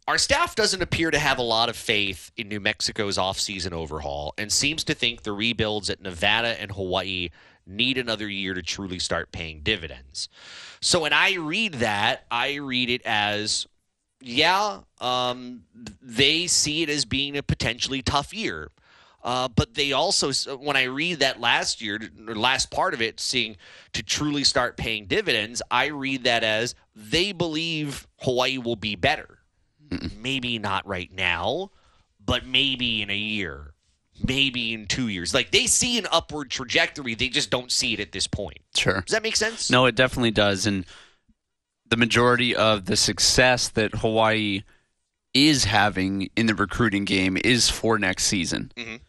our staff doesn't appear to have a lot of faith in New Mexico's offseason overhaul and seems to think the rebuilds at Nevada and Hawaii need another year to truly start paying dividends. So when I read that, I read it as yeah, um, they see it as being a potentially tough year. Uh, but they also, when I read that last year, or last part of it, seeing to truly start paying dividends, I read that as they believe Hawaii will be better. Maybe not right now, but maybe in a year, maybe in two years. Like they see an upward trajectory, they just don't see it at this point. Sure. Does that make sense? No, it definitely does. And the majority of the success that Hawaii is having in the recruiting game is for next season. Mhm.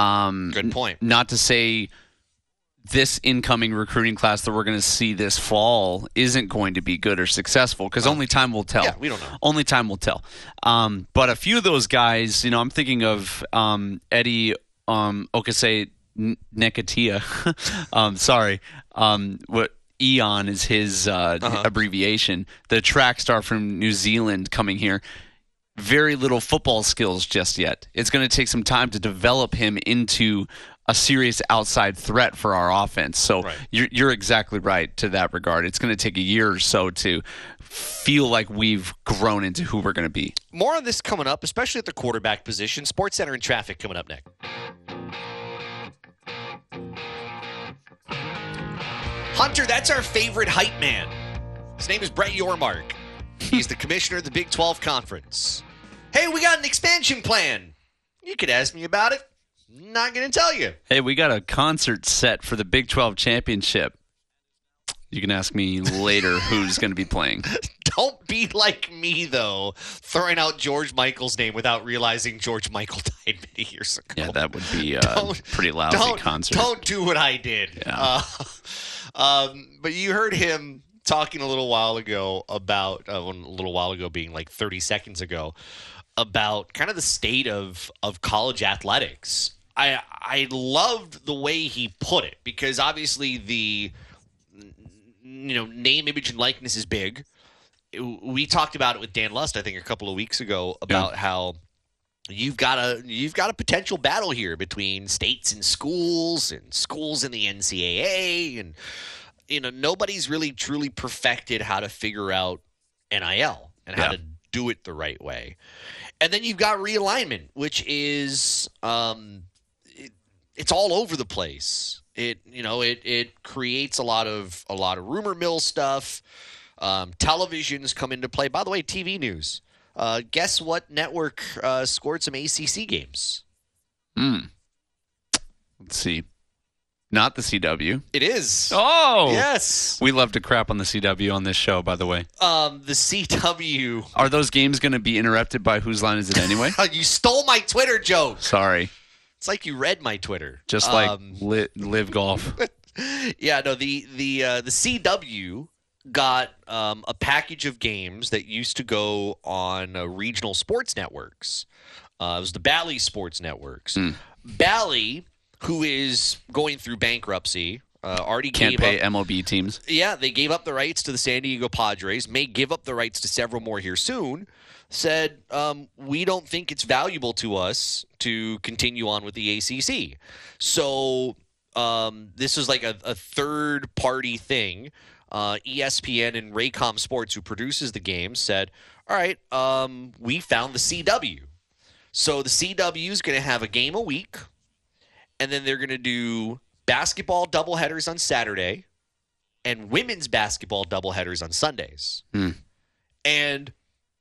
Um, Good point. Not to say this incoming recruiting class that we're going to see this fall isn't going to be good or successful because only time will tell. Yeah, we don't know. Only time will tell. Um, but a few of those guys, you know, I'm thinking of um, Eddie um, Okase Nekatia. um, sorry, um, what Eon is his uh, Uh-huh. abbreviation. The track star from New Zealand coming here. Very little football skills just yet. It's going to take some time to develop him into a serious outside threat for our offense. So Right. you're, you're exactly right to that regard. It's going to take a year or so to feel like we've grown into who we're going to be. More on this coming up, especially at the quarterback position. SportsCenter and traffic coming up next. Hunter, that's our favorite hype man. His name is Brett Yormark. He's the commissioner of the Big 12 Conference. Hey, we got an expansion plan. You could ask me about it. Not going to tell you. Hey, we got a concert set for the Big 12 championship. You can ask me later who's going to be playing. Don't be like me, though, throwing out George Michael's name without realizing George Michael died many years ago. Yeah, that would be a Don't- pretty lousy don't, concert. Don't do what I did. Yeah. Uh, um, but you heard him talking a little while ago about uh, a little while ago, being like 30 seconds ago, about kind of the state of of college athletics. I I loved the way he put it because obviously the you know name, image, and likeness is big. We talked about it with Dan Lust, I think, a couple of weeks ago about how you've got a you've got a potential battle here between states and schools and schools in the NCAA and you know nobody's really truly perfected how to figure out NIL and how Yeah. to do it the right way. And then you've got realignment, which is um, it's all over the place. It you know it it creates a lot of a lot of rumor mill stuff. Um, televisions come into play. By the way, TV news. Uh, guess what network uh, scored some ACC games? Hmm. Let's see. Not the CW. It is. Oh! Yes. We love to crap on the CW on this show, by the way. Um, the CW. Are those games going to be interrupted by whose line is it anyway? You stole my Twitter joke. Sorry. It's like you read my Twitter. Just like Um, li- live golf. yeah, no, the the uh, the CW got um, a package of games that used to go on uh, regional sports networks. Uh, it was the Bally Sports Networks. Bally, who is going through bankruptcy, uh, already Can't gave pay up. MLB teams. Yeah, they gave up the rights to the San Diego Padres. May give up the rights to several more here soon. Said um, we don't think it's valuable to us to continue on with the ACC. So um, this is like a, a third party thing. Uh, ESPN and Raycom Sports, who produces the game, said, "All right, um, we found the CW. So the CW is going to have a game a week, and then they're going to do basketball doubleheaders on Saturday." and women's basketball doubleheaders on Sundays. And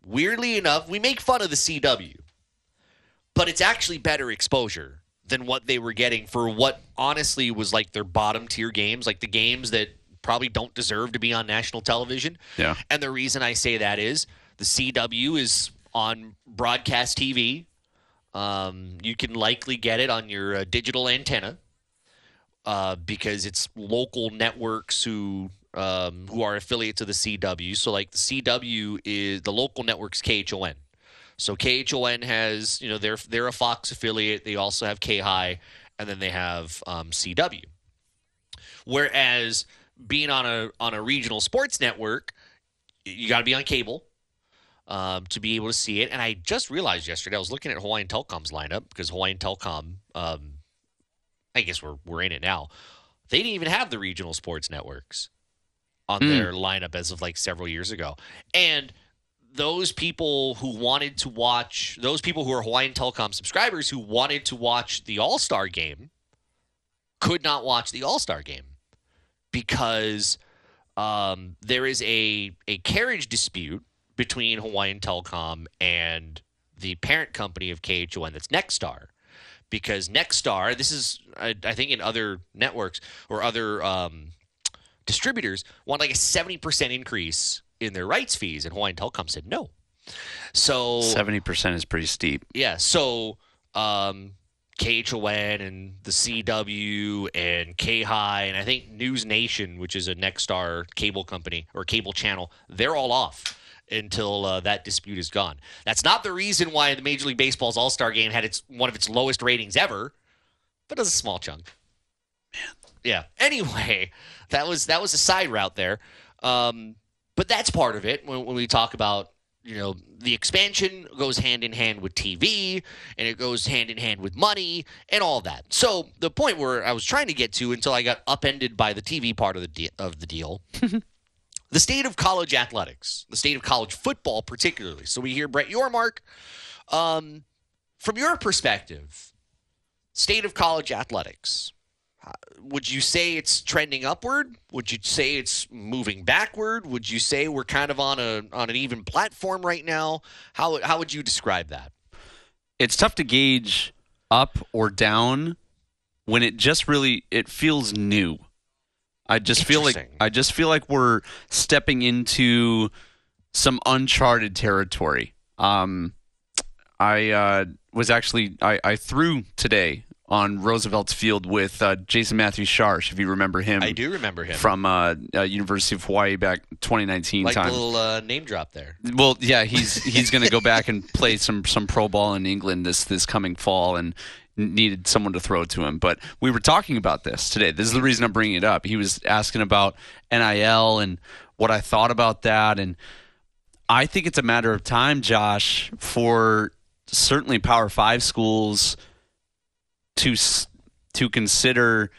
weirdly enough, we make fun of the CW, but it's actually better exposure than what they were getting for what honestly was like their bottom tier games, like the games that probably don't deserve to be on national television. Yeah. And the reason I say that is the CW is on broadcast TV. Um, you can likely get it on your uh, digital antenna uh, because it's local networks who um, who are affiliates of the CW. So like the CW is the local network's KHON. So KHON has you know they're they're a Fox affiliate. They also have K High, and then they have um, CW. Whereas being on a on a regional sports network, you got to be on cable um, to be able to see it. And I just realized yesterday I was looking at Hawaiian Telcom's lineup because Hawaiian Telcom, um, I guess we're we're in it now. They didn't even have the regional sports networks on their lineup as of like several years ago, and those people who wanted to watch those people who are Hawaiian Telecom subscribers who wanted to watch the All Star game could not watch the All Star game because um, there is a a carriage dispute between Hawaiian Telecom and the parent company of KHON that's Nexstar. Because Nexstar, this is I, I think in other networks or other um, distributors want like a seventy percent increase in their rights fees, and Hawaiian Telecom said no. So Seventy percent is pretty steep. yeah, so um, KHON and the CW and K High and I think News Nation, which is a Nexstar cable company or cable channel, they're all off until uh, that dispute is gone. That's not the reason why the Major League Baseball's All Star Game had its one of its lowest ratings ever, but it was a small chunk. Yeah. Anyway, that was that was a side route there, um, but that's part of it when, when we talk about you know the expansion goes hand in hand with TV and it goes hand in hand with money and all that. So the point where I was trying to get to until I got upended by the TV part of the de- of the deal. the state of college athletics, the state of college football particularly. So we hear Brett Yormark um, from your perspective, state of college athletics would you say it's trending upward? Would you say it's moving backward? Would you say we're kind of on a on an even platform right now? How how would you describe that? It's tough to gauge up or down when it just really it feels new. I just feel like I just feel like we're stepping into some uncharted territory. Um, I uh, was actually I, I threw today on Roosevelt's Field with uh, Jason Matthews Sharsh, if you remember him. I do remember him from uh, uh, University of Hawaii back 2019 like time. a little uh, name drop there. Well, yeah, he's he's going to go back and play some some pro ball in England this this coming fall, and needed someone to throw to him. But we were talking about this today. This is the reason I'm bringing it up. He was asking about NIL and what I thought about that, and I think it's a matter of time, Josh, for certainly Power Five schools to to consider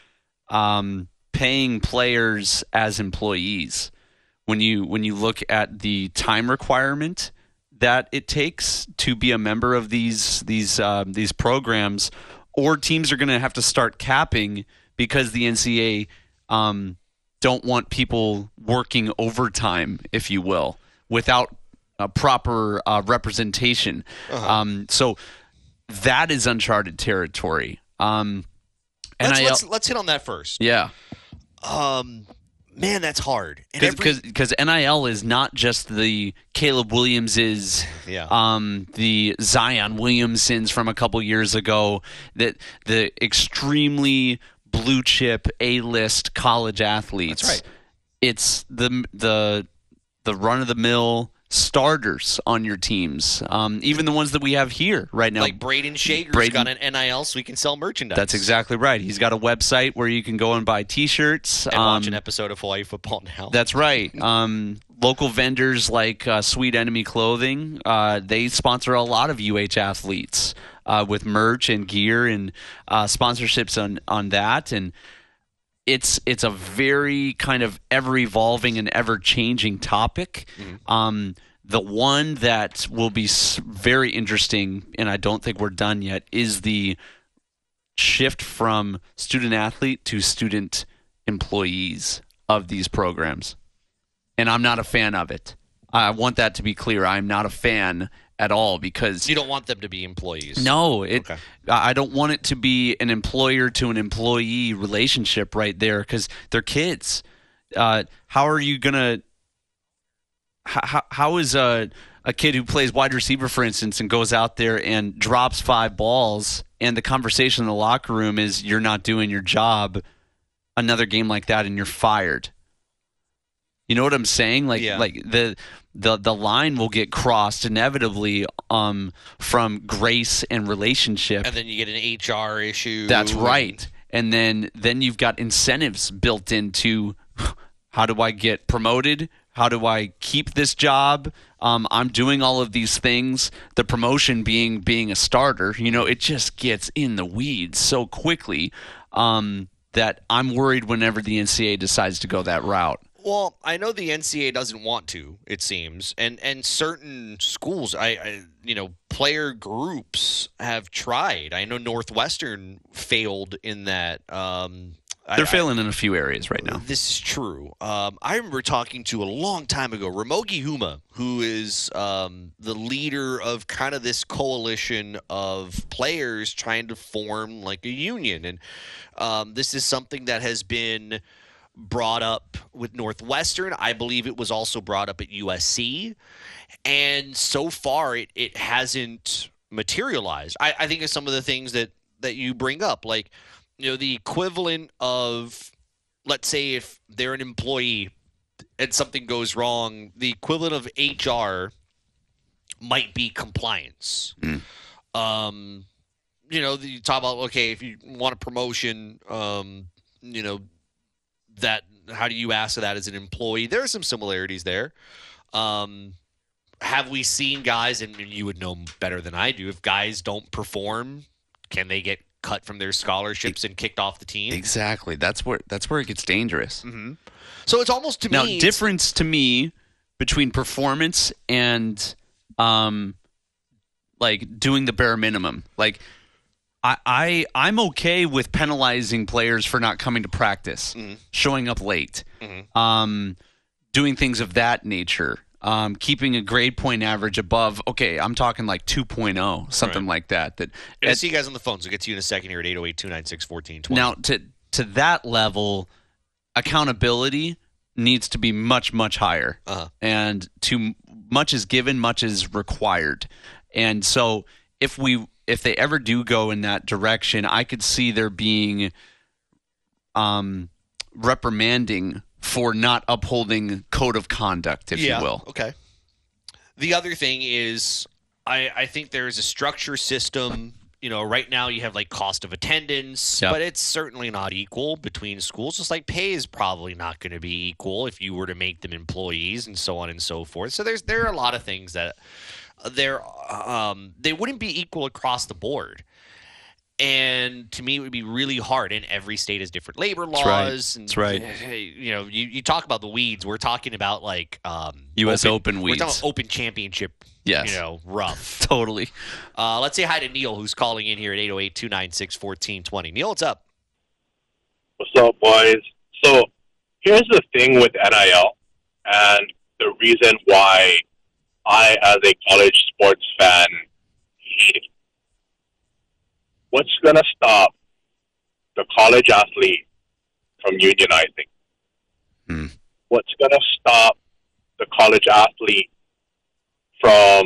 um, paying players as employees. When you when you look at the time requirement that it takes to be a member of these these uh, these programs, or teams are going to have to start capping because the NCAA um, don't want people working overtime, if you will, without a proper uh, representation. Uh-huh. Um, so that is uncharted territory. Um, let's, let's, let's hit on that first. Yeah. Um, man, that's hard. Because because NIL is not just the Caleb Williamses, yeah. um, the Zion Williamsons from a couple years ago, that the extremely blue chip A list college athletes. That's right. It's the the the run of the mill starters on your teams, um, even the ones that we have here right now. Like Brayden Schager's Brayden, got an NIL, so we can sell merchandise. That's exactly right. He's got a website where you can go and buy T-shirts and um, watch an episode of Hawaii Football Now. That's right. Um, local vendors like uh, Sweet Enemy Clothing, uh, they sponsor a lot of UH athletes uh, with merch and gear and uh, sponsorships on on that and it's it's a very kind of ever evolving and ever changing topic. Mm-hmm. Um, the one that will be very interesting, and I don't think we're done yet, is the shift from student athlete to student employees of these programs. And I'm not a fan of it. I want that to be clear. I'm not a fan at all because you don't want them to be employees. No, it. Okay. I don't want it to be an employer to an employee relationship right there because they're kids. Uh, how are you gonna? How, how is a a kid who plays wide receiver, for instance, and goes out there and drops five balls, and the conversation in the locker room is, "You're not doing your job." Another game like that, and you're fired. You know what I'm saying? Like, yeah. like the the the line will get crossed inevitably um, from grace and relationship. And then you get an HR issue. That's right. And then then you've got incentives built into how do I get promoted? How do I keep this job? Um, I'm doing all of these things. The promotion being being a starter, you know, it just gets in the weeds so quickly um, that I'm worried whenever the NCAA decides to go that route. Well, I know the NCAA doesn't want to. It seems, and and certain schools, I, I, you know, player groups have tried. I know Northwestern failed in that. Um, They're I, failing in a few areas right now. This is true. Um, I remember talking to a long time ago Ramogi Huma, who is um, the leader of kind of this coalition of players trying to form like a union, and um, this is something that has been brought up with Northwestern. I believe it was also brought up at USC. And so far, it, it hasn't materialized. I, I think of some of the things that that you bring up. Like, you know, the equivalent of, let's say, if they're an employee and something goes wrong, the equivalent of HR might be compliance. Um, you know, you talk about okay, if you want a promotion, um, you know, that how do you ask that as an employee? There are some similarities there. Um, have we seen guys, and you would know better than I do, if guys don't perform, can they get cut from their scholarships and kicked off the team? Exactly. That's where that's where it gets dangerous. So it's almost to Now, me it's- difference to me between performance and um like doing the bare minimum. Like I, I I'm okay with penalizing players for not coming to practice, showing up late, um, doing things of that nature. Um, keeping a grade point average above, okay, I'm talking like 2.0, something like that. That at- see you guys on the phones. We'll get to you in a second here at 808 296 1420. now to to that level, accountability needs to be much much higher, Uh-huh. and too much is given, much is required, and so if we if they ever do go in that direction, I could see there being um reprimanding for not upholding code of conduct, if yeah, you will. Okay. The other thing is, I, I think there is a structure system. You know, right now you have like cost of attendance, Yep. but it's certainly not equal between schools. Just like pay is probably not going to be equal if you were to make them employees and so on and so forth. So there's there are a lot of things that there um, they wouldn't be equal across the board. And to me, it would be really hard. And every state has different labor laws. right. And, That's right. You know, you, you talk about the weeds. We're talking about like um, US Open We're talking weeds. about Open Championship. Yes. You know, rough. Totally. Uh, let's say hi to Neil, who's calling in here at 808 296 1420. Neil, what's up? What's up, boys? So here's the thing with NIL and the reason why I, as a college sports fan, hate. What's going to stop the college athlete from unionizing? Hmm. What's going to stop the college athlete from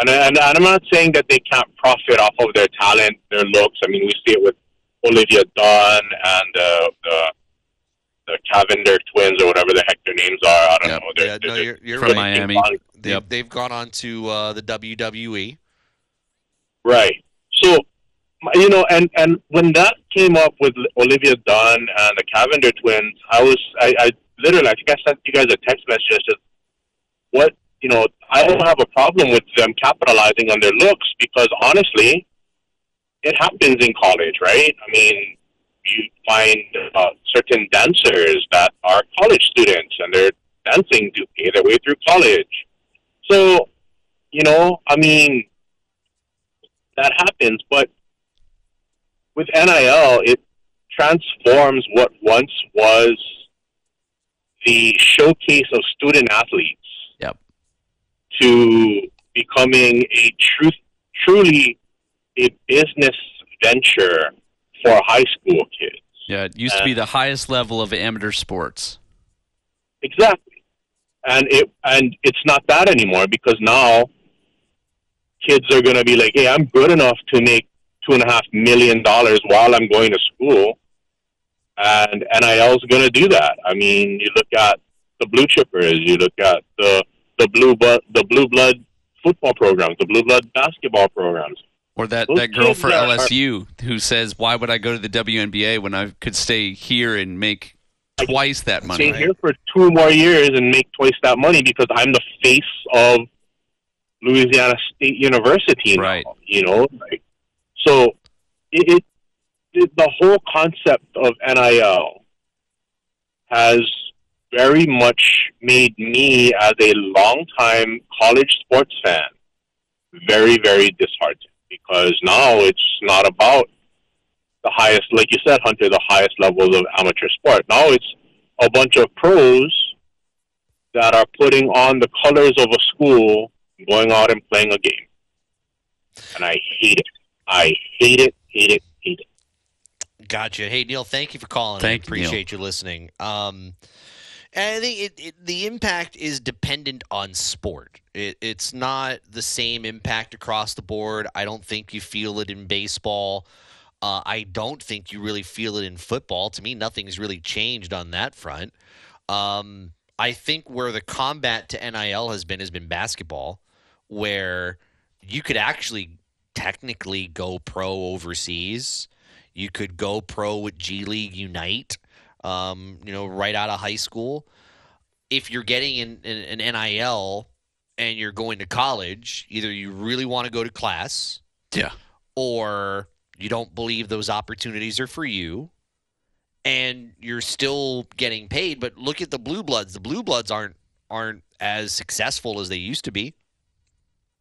and, and, and I'm not saying that they can't profit off of their talent, their looks. I mean, we see it with Olivia Dunne and uh, the the Cavender twins or whatever the heck their names are. I don't Yep. know. They're, Yeah, they're, no, you're, you're From right. Miami. They've, Yep. they've gone on to uh, the WWE. Right. So, you know, and and when that came up with Olivia Dunne and the Cavender twins, I was I, I literally I think I sent you guys a text message that said, "What you know, I don't have a problem with them capitalizing on their looks because honestly, it happens in college, right? I mean." You find uh, certain dancers that are college students and they're dancing to pay their way through college. So, you know, I mean, that happens. But with NIL, it transforms what once was the showcase of student athletes Yep. to becoming a truth, truly a business venture for high school kids. Yeah, it used to be the highest level of amateur sports. Exactly. And it and it's not that anymore because now kids are gonna be like, Hey, I'm good enough to make two and a half million dollars while I'm going to school and NIL's gonna do that. I mean, you look at the blue chippers, you look at the the blue blood the blue blood football programs, the blue blood basketball programs. Or that, Those that girl for that are- LSU who says, "Why would I go to the WNBA when I could stay here and make twice that money?" stay here for two more years and make twice that money because I'm the face of Louisiana State University now. Right. You know, like so it, it, it the whole concept of NIL has very much made me as a longtime college sports fan very, very disheartened because now it's not about the highest, like you said, Hunter, the highest levels of amateur sport. Now it's a bunch of pros that are putting on the colors of a school, going out and playing a game. And I hate it. I hate it, hate it, hate it. Gotcha. Hey, Neil, thank you for calling. Thank I you, Neil. appreciate you listening. Um, and I think it, it, the impact is dependent on sport. It, it's not the same impact across the board. I don't think you feel it in baseball. Uh, I don't think you really feel it in football. To me, nothing's really changed on that front. Um, I think where the combat to NIL has been has been basketball, where you could actually technically go pro overseas. You could go pro with G League Ignite, um, you know, right out of high school. If you're getting an, an, an NIL and you're going to college, either you really want to go to class Yeah. or you don't believe those opportunities are for you and you're still getting paid but look at the blue bloods. The blue bloods aren't aren't as successful as they used to be.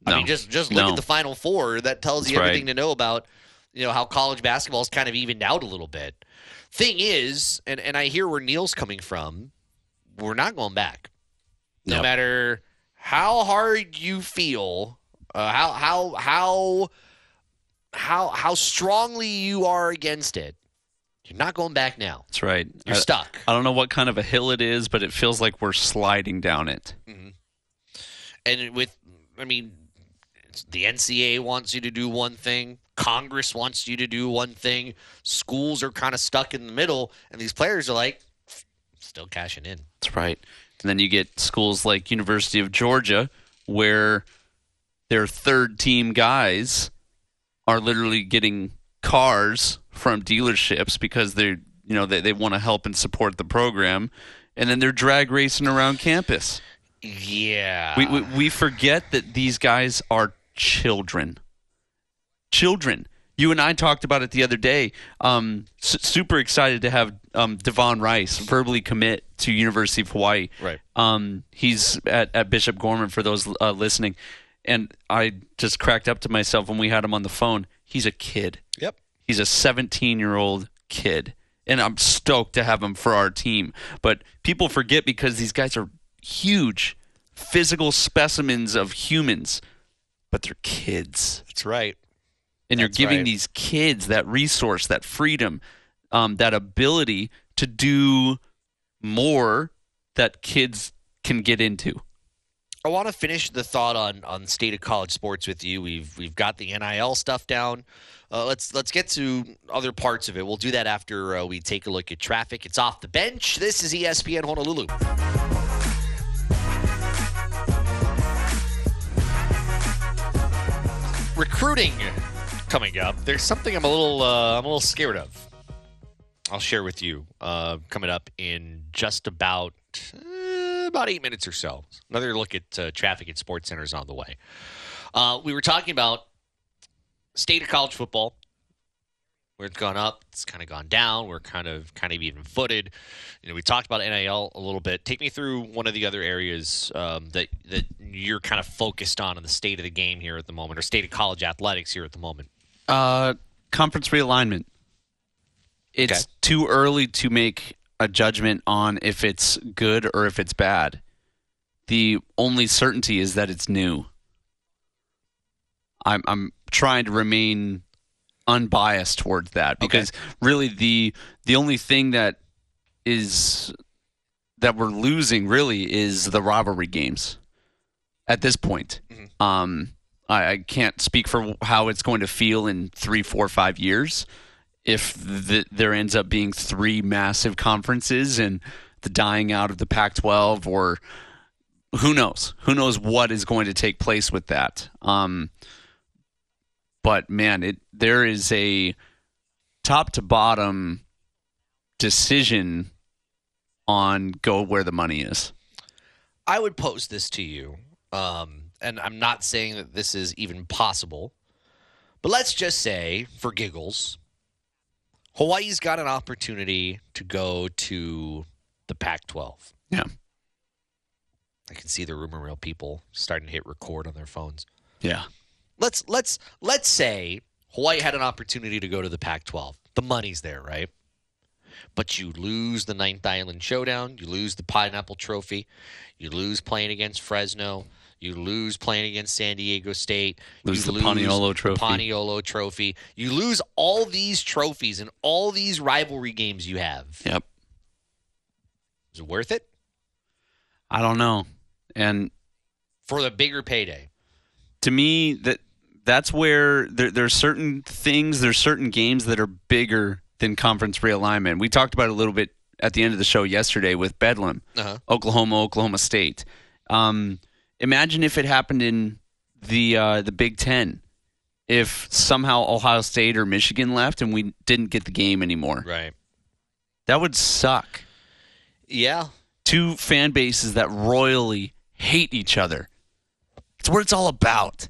I mean just just look No. at the final four. That tells That's you everything right. to know about you know how college basketball's kind of evened out a little bit. Thing is and and i hear where neil's coming from we're not going back. No matter how hard you feel uh, how how how how how strongly you are against it, you're not going back now. That's right. You're I, stuck. I don't know what kind of a hill it is, but it feels like we're sliding down it. Mm-hmm. And with, I mean, the NCAA wants you to do one thing. Congress wants you to do one thing. Schools are kind of stuck in the middle, and these players are like, still cashing in. That's right. And then you get schools like University of Georgia where their third team guys are literally getting cars from dealerships because they're you know they, they want to help and support the program and then they're drag racing around campus. Yeah. We, we we forget that these guys are children. Children. You and I talked about it the other day. Um, su- super excited to have um, Devon Rice verbally commit to University of Hawaii. Right. Um, he's at, at Bishop Gorman for those uh, listening, and I just cracked up to myself when we had him on the phone. He's a kid. Yep. He's a 17 year old kid. And I'm stoked to have him for our team. But people forget because these guys are huge, physical specimens of humans, but they're kids. That's right. And you're giving right. these kids that resource, that freedom, um, that ability to do more that kids can get into. I want to finish the thought on on state of college sports with you. We've we've got the NIL stuff down. Uh, let's let's get to other parts of it. We'll do that after uh, we take a look at traffic. It's off the bench. This is ESPN Honolulu. Recruiting coming up. There's something I'm a little uh, I'm a little scared of. I'll share with you uh, coming up in just about uh, about eight minutes or so. Another look at uh, traffic at SportsCenter's on the way. Uh, we were talking about state of college football, where it's gone up, it's kind of gone down. We're kind of kind of even footed. You know, we talked about NIL a little bit. Take me through one of the other areas um, that that you're kind of focused on in the state of the game here at the moment, or state of college athletics here at the moment. Uh, conference realignment. It's Okay. too early to make a judgment on if it's good or if it's bad. The only certainty is that it's new. I'm I'm trying to remain unbiased towards that because really the the only thing that is that we're losing really is the rivalry games at this point. Um, I, I can't speak for how it's going to feel in three, four, five years if the, there ends up being three massive conferences and the dying out of the Pac-12 or who knows? Who knows what is going to take place with that? Um, but man, it there is a top to bottom decision on go where the money is. I would pose this to you, um, and I'm not saying that this is even possible, but let's just say, for giggles, Hawaii's got an opportunity to go to the Pac 12. Yeah. I can see the rumor mill people starting to hit record on their phones. Yeah. Let's let's let's say Hawaii had an opportunity to go to the Pac-12. The money's there, right? But you lose the Ninth Island Showdown, you lose the Pineapple Trophy, you lose playing against Fresno, you lose playing against San Diego State, Lose you the Paniolo Trophy. Paniolo Trophy. You lose all these trophies and all these rivalry games you have. Yep. Is it worth it I don't know. And for the bigger payday? to me that that's where there, there's certain things, there's certain games that are bigger than conference realignment. We talked about it a little bit at the end of the show yesterday with Bedlam, Uh-huh. Oklahoma, Oklahoma State. Um, imagine if it happened in the uh, the Big Ten. If somehow Ohio State or Michigan left and we didn't get the game anymore, Right. that would suck. Yeah. Two fan bases that royally hate each other. It's what it's all about.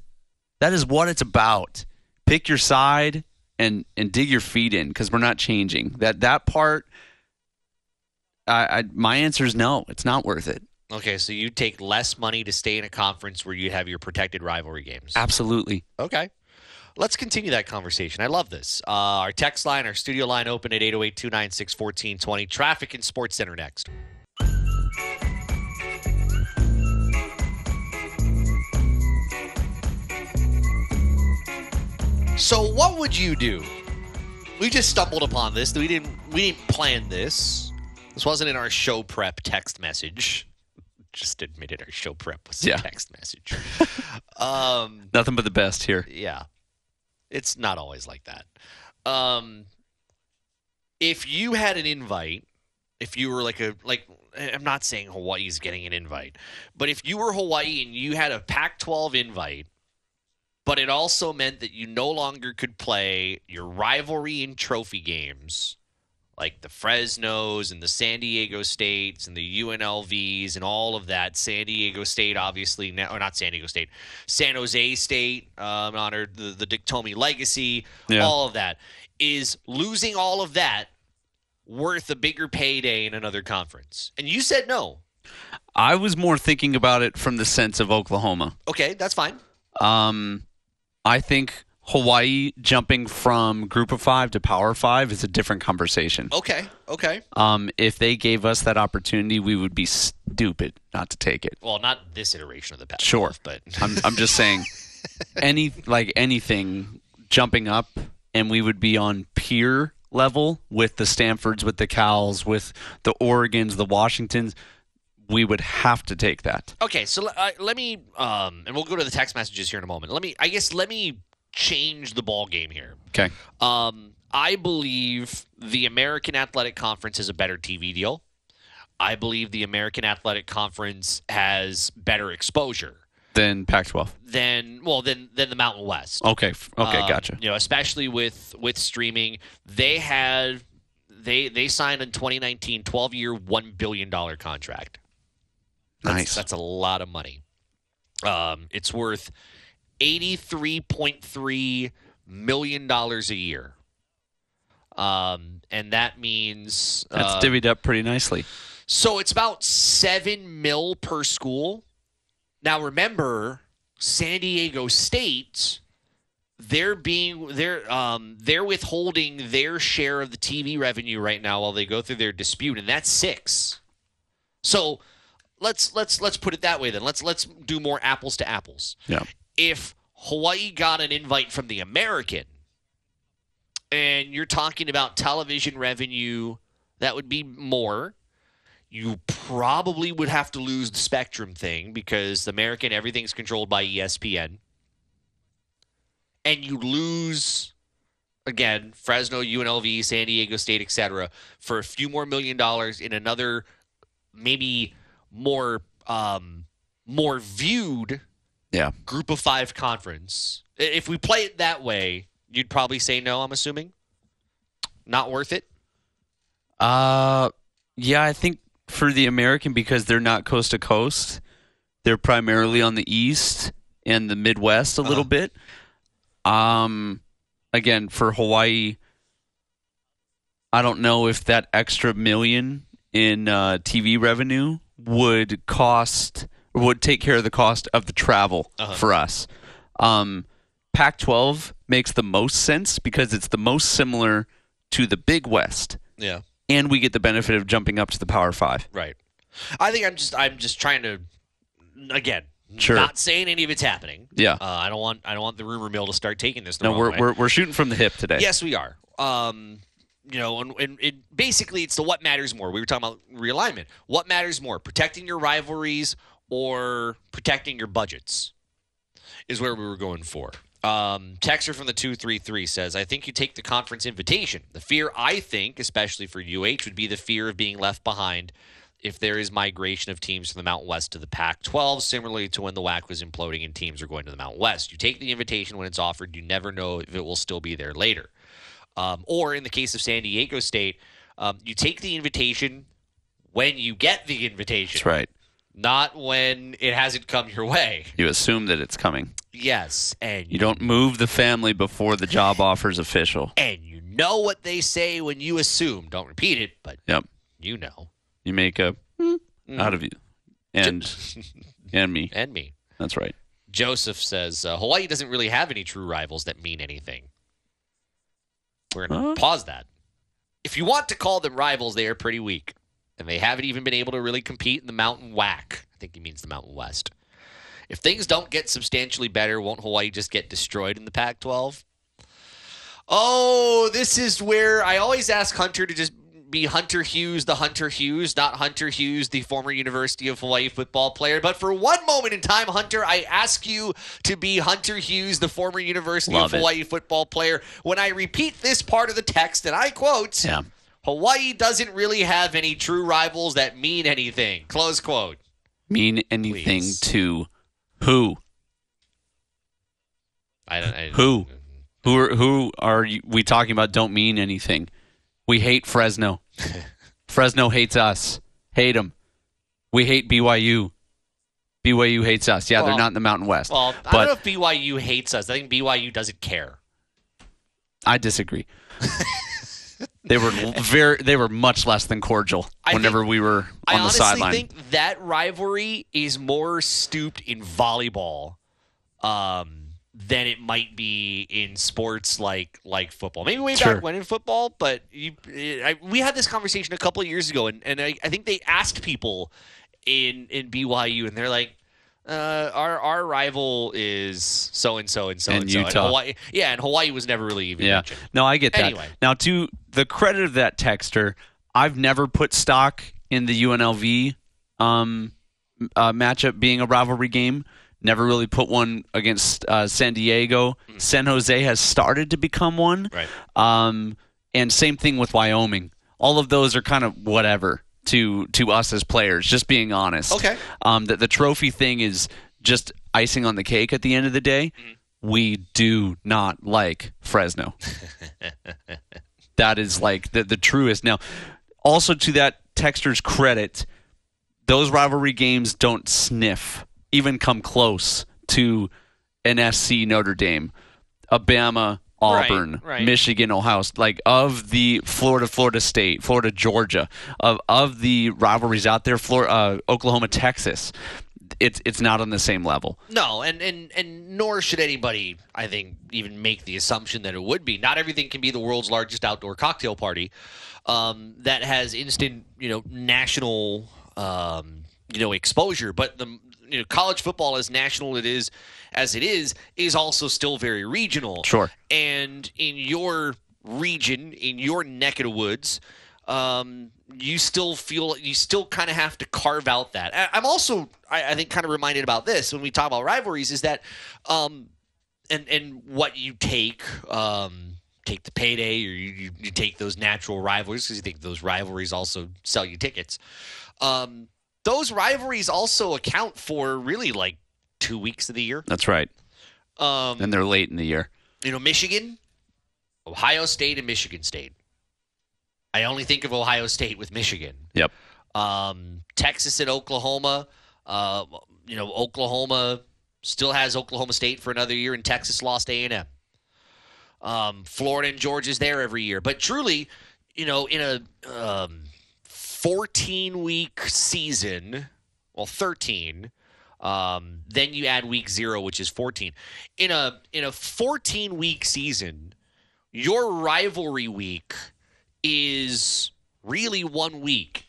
That is what it's about. Pick your side and and dig your feet in because we're not changing that that part. I, I my answer is no. It's not worth it. Okay, so you take less money to stay in a conference where you have your protected rivalry games. Absolutely. Okay. Let's continue that conversation. I love this. Uh, our text line, our studio line open at 808 296 1420. Traffic and SportsCenter next. So, what would you do? We just stumbled upon this. We didn't. We didn't plan this. This wasn't in our show prep text message. Just admitted our show prep was a Yeah. text message. um, Nothing but the best here. yeah. It's not always like that. Um if you had an invite, if you were like a like I'm not saying Hawaii's getting an invite, but if you were Hawaii and you had a Pac-12 invite, but it also meant that you no longer could play your rivalry and trophy games like the Fresnos and the San Diego States and the UNLVs and all of that. San Diego State, obviously, now, or not San Diego State, San Jose State, um, honored the, the Dick Tomey legacy, Yeah. all of that. Is losing all of that worth a bigger payday in another conference? And you said no. I was more thinking about it from the sense of Oklahoma. Okay, that's fine. Um, I think Hawaii jumping from Group of Five to Power Five is a different conversation. Okay, okay. Um, if they gave us that opportunity, we would be stupid not to take it. Well, not this iteration of the Pac-12, Sure. but I'm, I'm just saying, any like anything jumping up, and we would be on peer level with the Stanfords, with the Cals, with the Oregons, the Washingtons. We would have to take that. Okay, so uh, let me, um, and we'll go to the text messages here in a moment. Let me, I guess, let me change the ball game here. Okay. Um, I believe the American Athletic Conference is a better TV deal. I believe the American Athletic Conference has better exposure than Pac-12. than, well, than than the Mountain West. Okay. Okay. Um, gotcha. You know, especially with with streaming, they had they they signed in 2019 12 year 1 billion dollar contract. That's, Nice. That's a lot of money. Um, it's worth 83.3 million dollars a year. Um, and that means That's uh, divvied up pretty nicely. so it's about seven mil per school. Now remember, San Diego State, they're being they're um they're withholding their share of the TV revenue right now while they go through their dispute, and that's six. So let's let's let's put it that way then. Let's let's do more apples to apples. Yeah. If Hawaii got an invite from the American, and you're talking about television revenue, that would be more you probably would have to lose the spectrum thing because the American everything's controlled by ESPN. And you lose again Fresno, UNLV, San Diego State, etc. for a few more million dollars in another maybe more um more viewed Yeah. group of 5 conference. If we play it that way, you'd probably say no, I'm assuming. Not worth it. Uh, yeah, I think for the American because they're not coast to coast, they're primarily on the east and the Midwest a little bit. Um, again, for Hawaii, I don't know if that extra million in uh, TV revenue would cost would take care of the cost of the travel for us. Um, Pac-12 makes the most sense because it's the most similar to the Big West Yeah. and we get the benefit of jumping up to the Power Five. Right. I think I'm just I'm just trying to again Sure. not saying any of it's happening. Yeah. Uh, I don't want I don't want the rumor mill to start taking this the No, wrong we're, way. we're we're shooting from the hip today. yes, we are. Um, you know, and, and it basically it's the what matters more. We were talking about realignment. What matters more, protecting your rivalries or protecting your budgets, is where we were going for. Um, Texter from the 233 says, I think you take the conference invitation. The fear, I think, especially for UH, would be the fear of being left behind if there is migration of teams from the Mountain West to the Pac 12, similarly to when the WAC was imploding and teams are going to the Mountain West. You take the invitation when it's offered, you never know if it will still be there later. Um, or in the case of San Diego State, um, you take the invitation when you get the invitation, That's right. Not when it hasn't come your way. You assume that it's coming. Yes, and You don't move the family before the job offer's official. and you know what they say when you assume. Don't repeat it, but Yep. you know. You make a Mm-hmm. out of you and and me. And me. That's right. Joseph says uh, Hawaii doesn't really have any true rivals that mean anything. We're to Huh? pause that. If you want to call them rivals, they are pretty weak. And they haven't even been able to really compete in the Mountain Whack. I think he means the Mountain West. If things don't get substantially better, won't Hawaii just get destroyed in the Pac 12? Oh, this is where I always ask Hunter to just be Hunter Hughes, the Hunter Hughes, not Hunter Hughes, the former University of Hawaii football player. But for one moment in time, Hunter, I ask you to be Hunter Hughes, the former University Love of it. Hawaii football player. When I repeat this part of the text, and I quote, Yeah. Hawaii doesn't really have any true rivals that mean anything. Close quote. Mean anything Please. to who? I don't. I, Who? Who are who are you, we talking about? Don't mean anything. We hate Fresno. Fresno hates us. Hate them. We hate BYU. BYU hates us. Yeah, Well- they're not in the Mountain West. Well, I but don't know if BYU hates us. I think BYU doesn't care. I disagree. they were very. They were much less than cordial I whenever think- we were I on the honestly sideline. think that rivalry is more stooped in volleyball um, than it might be in sports like like football. Maybe way Sure. back when in football, but you, I, we had this conversation a couple of years ago, and, and I, I think they asked people in in BYU, and they're like. Uh, our our rival is so and so and so And and so. Utah. Hawaii, yeah, and Hawaii was never really even Yeah. mentioned. No, I get that. Anyway. Now, to the credit of that texter, I've never put stock in the UNLV um, uh, matchup being a rivalry game. Never really put one against uh, San Diego. San Jose has started to become one. Right. Um, and same thing with Wyoming. All of those are kind of whatever to to us as players. Just being honest. Okay. Um, that the trophy thing is just icing on the cake at the end of the day. Mm-hmm. We do not like Fresno. that is like the the truest. Now, also to that texter's credit, those rivalry games don't sniff, even come close to an SC Notre Dame, Alabama, Right, Auburn, right. Michigan, Ohio, like of the Florida, Florida State, Florida, Georgia, of of the rivalries out there, Florida, uh, Oklahoma, Texas, it's it's not on the same level. No, and, and and nor should anybody, I think, even make the assumption that it would be. Not everything can be the world's largest outdoor cocktail party um, that has instant, you know, national, um, you know, exposure. But the you know, college football, as national it is as it is, is also still very regional. Sure. And in your region, in your neck of the woods, um, you still feel you still kind of have to carve out that. I'm also, I, I think, kind of reminded about this when we talk about rivalries is that, um, and and what you take, um, take the payday or you, you, you take those natural rivalries because you think those rivalries also sell you tickets. Um, those rivalries also account for really like two weeks of the year. That's right, Um, and they're late in the year. you know, Michigan, Ohio State, and Michigan State. I only think of Ohio State with Michigan. Yep. Um, Texas and Oklahoma. Uh, you know, Oklahoma still has Oklahoma State for another year, and Texas lost A and M. Um, Florida and Georgia's there every year, but truly, you know, in a um, 14 week season, well, 13. Um, then you add week zero, which is 14. In a in a 14 week season, your rivalry week is really one week,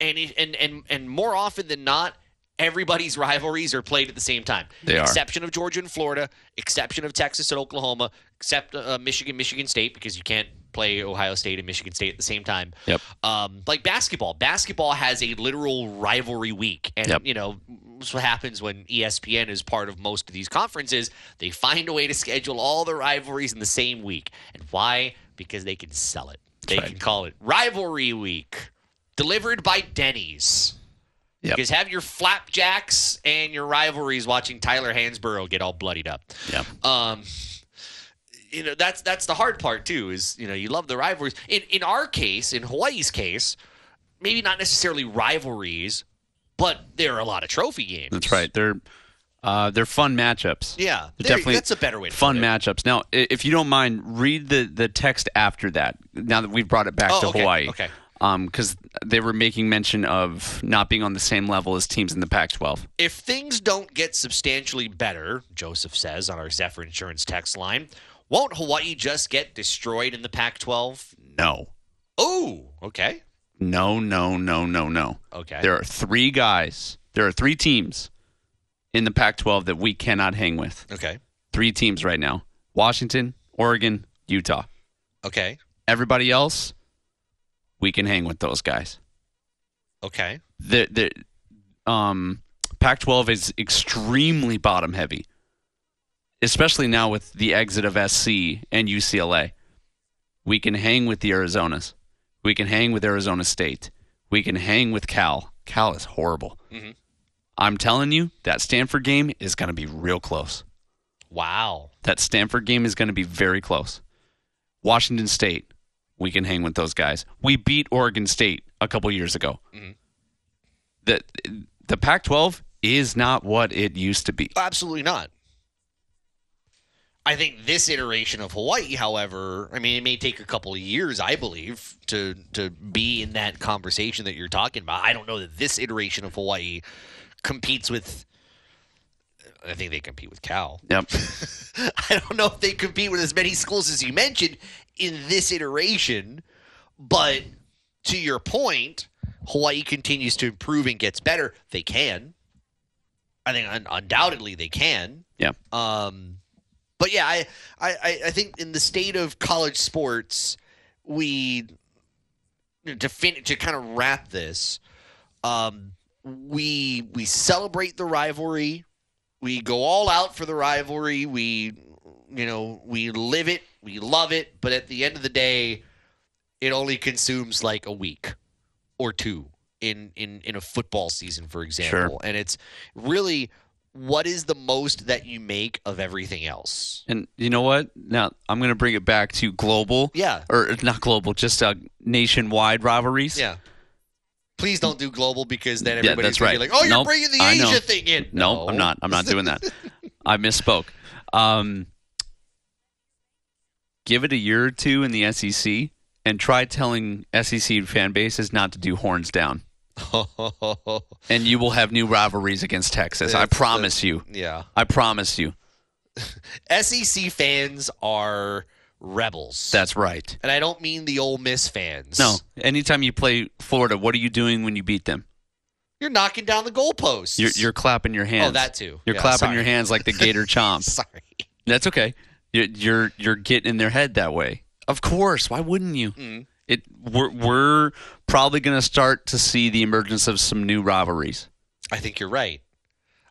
and it, and and and more often than not, everybody's rivalries are played at the same time. They are. Exception of Georgia and Florida, exception of Texas and Oklahoma, except uh, Michigan, Michigan State, because you can't play Ohio State and Michigan State at the same time. Yep. Um, like basketball, basketball has a literal rivalry week, and Yep. you know that's what happens when ESPN is part of most of these conferences. They find a way to schedule all the rivalries in the same week. And why? Because they can sell it. They right. can call it Rivalry Week, delivered by Denny's. Yep. Because have your flapjacks and your rivalries watching Tyler Hansbrough get all bloodied up. Yeah. Um, you know that's that's the hard part too. Is you know you love the rivalries. In in our case, in Hawaii's case, maybe not necessarily rivalries, but there are a lot of trophy games. That's right. They're uh, they're fun matchups. Yeah, definitely that's a better way to fun matchups. Now, if you don't mind, read the the text after that. Now that we've brought it back Oh, to okay, Hawaii, okay. because they were making mention of not being on the same level as teams in the Pac-12. If things don't get substantially better, Joseph says on our Zephyr Insurance text line, won't Hawaii just get destroyed in the Pac-12? No, Oh, okay, no, no, no, no, no. okay. There are three guys. There are three teams in the Pac-12 that we cannot hang with. okay, Three teams right now: Washington, Oregon, Utah. okay, Everybody else, we can hang with those guys. okay. the the um Pac-12 is extremely bottom heavy, especially now with the exit of SC and UCLA. We can hang with the Arizonas. We can hang with Arizona State. We can hang with Cal. Cal is horrible. Mhm. I'm telling you, that Stanford game is going to be real close. Wow. That Stanford game is going to be very close. Washington State, we can hang with those guys. We beat Oregon State a couple years ago. Mhm. The the Pac-12 is not what it used to be. Absolutely not. I think this iteration of Hawaii, however, I mean, it may take a couple of years, I believe, to to be in that conversation that you're talking about. I don't know that this iteration of Hawaii competes with. I think they compete with Cal. Yep. I don't know if they compete with as many schools as you mentioned in this iteration, but to your point, Hawaii continues to improve and gets better. They can. I think un- undoubtedly they can. Yeah. Um, but yeah, I, I, I- think in the state of college sports, we to fin- to kind of wrap this, um, we we celebrate the rivalry, we go all out for the rivalry, we you know we live it, we love it, but at the end of the day, it only consumes like a week or two in in in a football season, for example, and it's really what is the most that you make of everything else. And you know what? Now I'm going to bring it back to global. Yeah. Or not global, just uh, nationwide rivalries. Yeah. Please don't do global because then Yeah, everybody's that's gonna be right. like, "Oh, you're Nope, bringing the I. Asia thing in." No, I'm not. I'm not doing that. I misspoke. Um, give it a year or two in the SEC and try telling SEC fan bases not to do horns down. And you will have new rivalries against Texas. I It's the- promise you. yeah. I promise you. SEC fans are rebels. That's right. and I don't mean the Ole Miss fans. No. Anytime you play Florida, what are you doing when you beat them? You're knocking down the goalposts. You're, you're clapping your hands. Oh, that too. You're Yeah, clapping sorry. your hands like the Gator Chomp. Sorry. That's okay. You're, you're you're getting in their head that way. Of course. Why wouldn't you? Mm. It we're we're probably going to start to see the emergence of some new rivalries. I think you're right.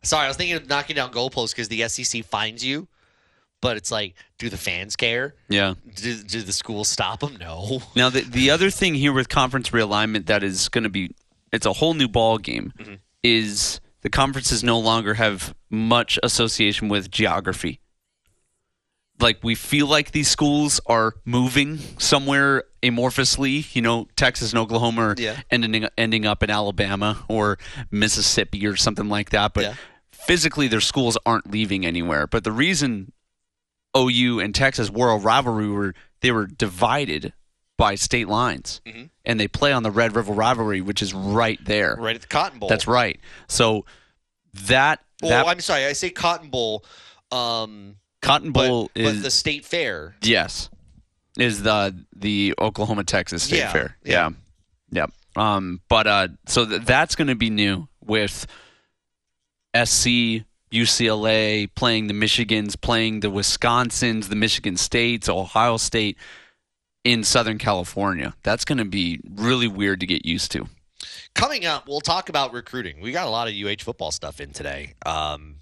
Sorry, I was thinking of knocking down goalposts because the SEC finds you, but it's like, do the fans care? Yeah. Do, do the schools stop them? No. Now the the other thing here with conference realignment that is going to be it's a whole new ball game Mm-hmm. is the conferences no longer have much association with geography. Like we feel like these schools are moving somewhere amorphously, you know, Texas and Oklahoma are Yeah. ending ending up in Alabama or Mississippi or something like that, but Yeah. physically their schools aren't leaving anywhere. But the reason OU and Texas were a rivalry were they were divided by state lines, Mm-hmm. and they play on the Red River rivalry, which is right there. Right at the Cotton Bowl. That's right. So that Well, that I'm sorry. I say Cotton Bowl, um, Cotton Bowl but is the state fair. yes is the the Oklahoma Texas State Yeah, Fair. yeah. Yeah. Yep. Um. But uh. So th- that's going to be new with SC. UCLA playing the Michigans, playing the Wisconsins, the Michigan States, Ohio State in Southern California. That's going to be really weird to get used to. Coming up, we'll talk about recruiting. We got a lot of UH football stuff in today. Um,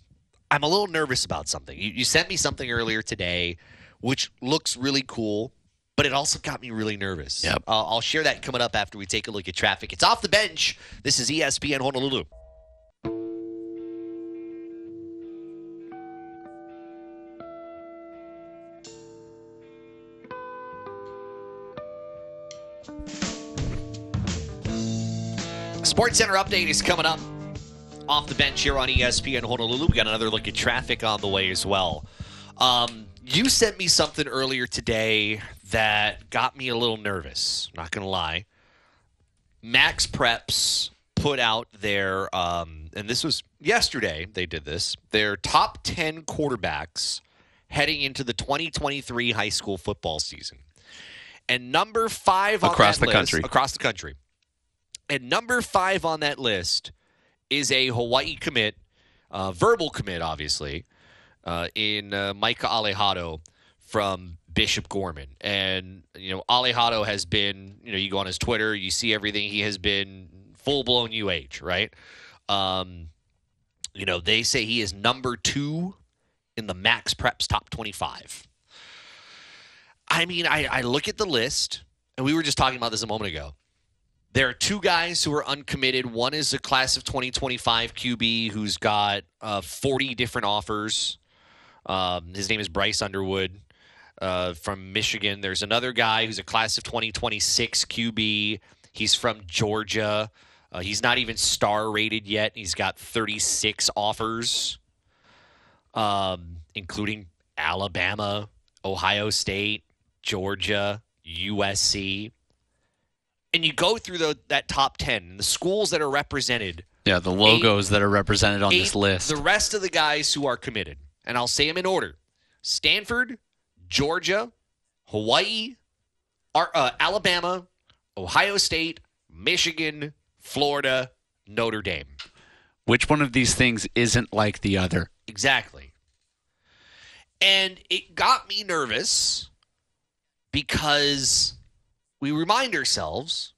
I'm a little nervous about something. You, you sent me something earlier today, which looks really cool, but it also got me really nervous. Yep. Uh, I'll share that coming up after we take a look at traffic. It's off the bench. This is ESPN Honolulu. SportsCenter update is coming up off the bench here on ESPN Honolulu. We got another look at traffic on the way as well. Um, you sent me something earlier today that got me a little nervous. Not gonna lie. MaxPreps put out their, um, and this was yesterday. They did this. Their top ten quarterbacks heading into the 2023 high school football season. And number five on Across the list- country. across the country. And number five on that list is a Hawaii commit, uh, verbal commit, obviously, uh, in uh, Micah Alejado from Bishop Gorman. And, you know, Alejado has been, you know, you go on his Twitter, you see everything. He has been full blown UH, right? Um, you know, they say he is number two in the MaxPreps top 25. I mean, I, I look at the list, and we were just talking about this a moment ago. There are two guys who are uncommitted. One is a class of 2025 QB who's got uh, 40 different offers. Um, his name is Bryce Underwood uh, from Michigan. There's another guy who's a class of 2026 QB. He's from Georgia. Uh, he's not even star rated yet. He's got 36 offers, um, including Alabama, Ohio State, Georgia, USC. And you go through the, that top 10, the schools that are represented Yeah, the logos that are represented on this list. The rest of the guys who are committed, and I'll say them in order: Stanford, Georgia, Hawaii, Ar- uh, Alabama, Ohio State, Michigan, Florida, Notre Dame. Which one of these things isn't like the other? Exactly. And it got me nervous because we remind ourselves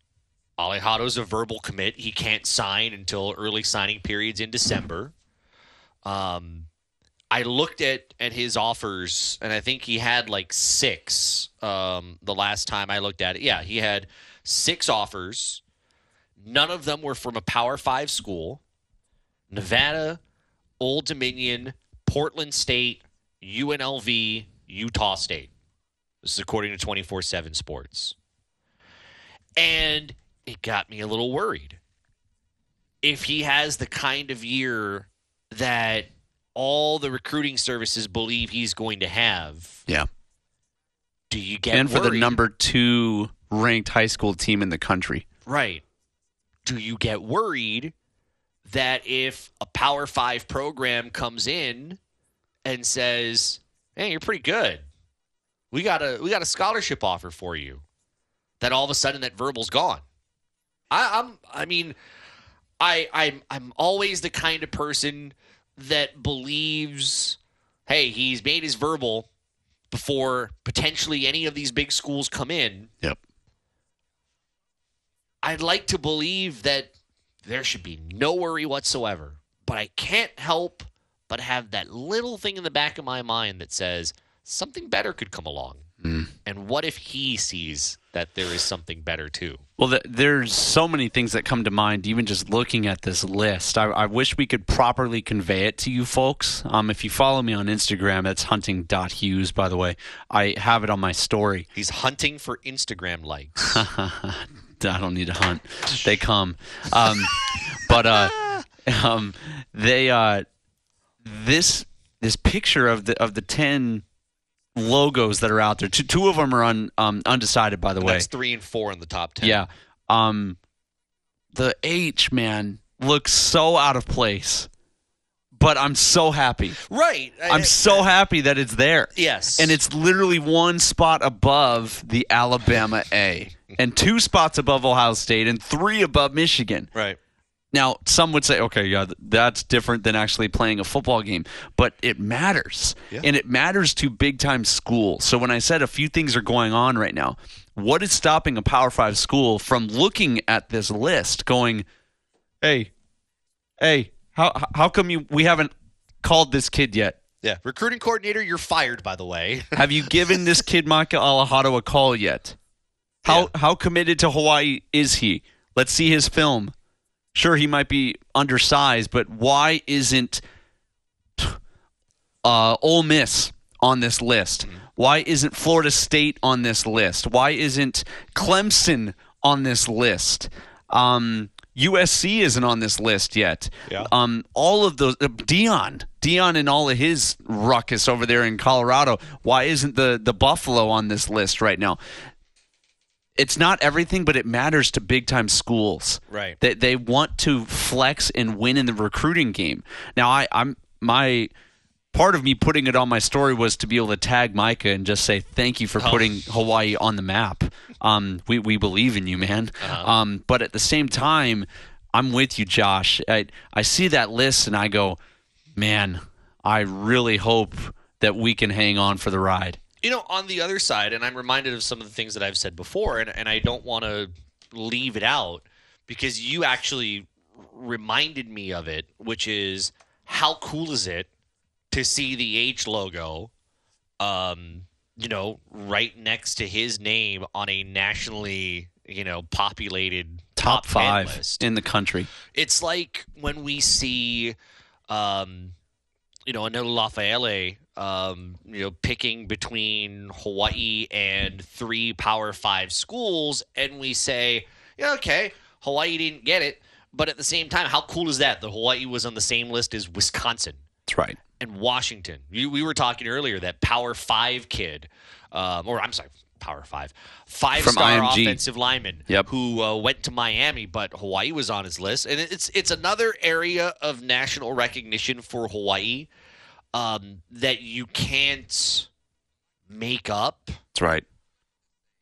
Alejado's a verbal commit. He can't sign until early signing periods in December. Um, I looked at, at his offers, and I think he had like six um, the last time I looked at it. Yeah, he had six offers. None of them were from a Power Five school. Nevada, Old Dominion, Portland State, UNLV, Utah State. This is according to 24 7 Sports. And it got me a little worried. If he has the kind of year that all the recruiting services believe he's going to have, Yeah. do you get worried? and for the number two ranked high school team in the country. Right. Do you get worried that if a Power Five program comes in and says, "Hey, you're pretty good. We got a we got a scholarship offer for you," that all of a sudden that verbal's gone? I, I'm. I mean, I I'm I'm always the kind of person that believes, hey, he's made his verbal before potentially any of these big schools come in. Yep. I'd like to believe that there should be no worry whatsoever, but I can't help but have that little thing in the back of my mind that says something better could come along. And what if he sees that there is something better too? Well, th- there's so many things that come to mind, even just looking at this list. I, I wish we could properly convey it to you folks. Um, if you follow me on Instagram, that's hunting.hughes, by the way. I have it on my story. He's hunting for Instagram likes. I don't need to hunt. They come. Um, but uh, um, they uh, this this picture of the of the ten logos that are out there. Two, two of them are un, um, undecided, by the way. That's three and four in the top ten. Yeah. Um the H man looks so out of place. But I'm so happy. right. I'm so happy that it's there. yes, And it's literally one spot above the Alabama A and two spots above Ohio State and three above Michigan. right. Now, some would say, okay, yeah, that's different than actually playing a football game, but it matters. Yeah. And it matters to big time schools. So when I said a few things are going on right now, what is stopping a Power Five school from looking at this list, going, "Hey, hey, how how come you we haven't called this kid yet? Yeah, recruiting coordinator, you're fired. By the way, Have you given this kid Micah Alejado a call yet? How Yeah. how committed to Hawaii is he? Let's see his film. Sure, he might be undersized, but why isn't uh, Ole Miss on this list? Why isn't Florida State on this list? Why isn't Clemson on this list? Um, USC isn't on this list yet. Yeah. Um, all of those, uh, Deion, Deion, and all of his ruckus over there in Colorado. Why isn't the the Buffalo on this list right now? It's not everything, but it matters to big time schools. Right. They they want to flex and win in the recruiting game. Now I I'm my part of me putting it on my story was to be able to tag Micah and just say thank you for putting Hawaii on the map. Um, we we believe in you, man. Um, but at the same time, I'm with you, Josh. I I see that list and I go, man, I really hope that we can hang on for the ride. You know, on the other side, and I'm reminded of some of the things that I've said before, and, and I don't want to leave it out because you actually reminded me of it, which is how cool is it to see the H logo, um, you know, right next to his name on a nationally, you know, populated Top 10 five list in the country. it's like when we see um you know another Lafayette um you know picking between Hawaii and three power 5 schools and we say yeah okay Hawaii didn't get it but at the same time how cool is that that Hawaii was on the same list as Wisconsin That's right. and Washington. You, we were talking earlier that Power Five kid, um, or I'm sorry, Power Five, five From star IMG. offensive lineman, Yep. who uh, went to Miami, but Hawaii was on his list, and it's it's another area of national recognition for Hawaii um, that you can't make up. That's right.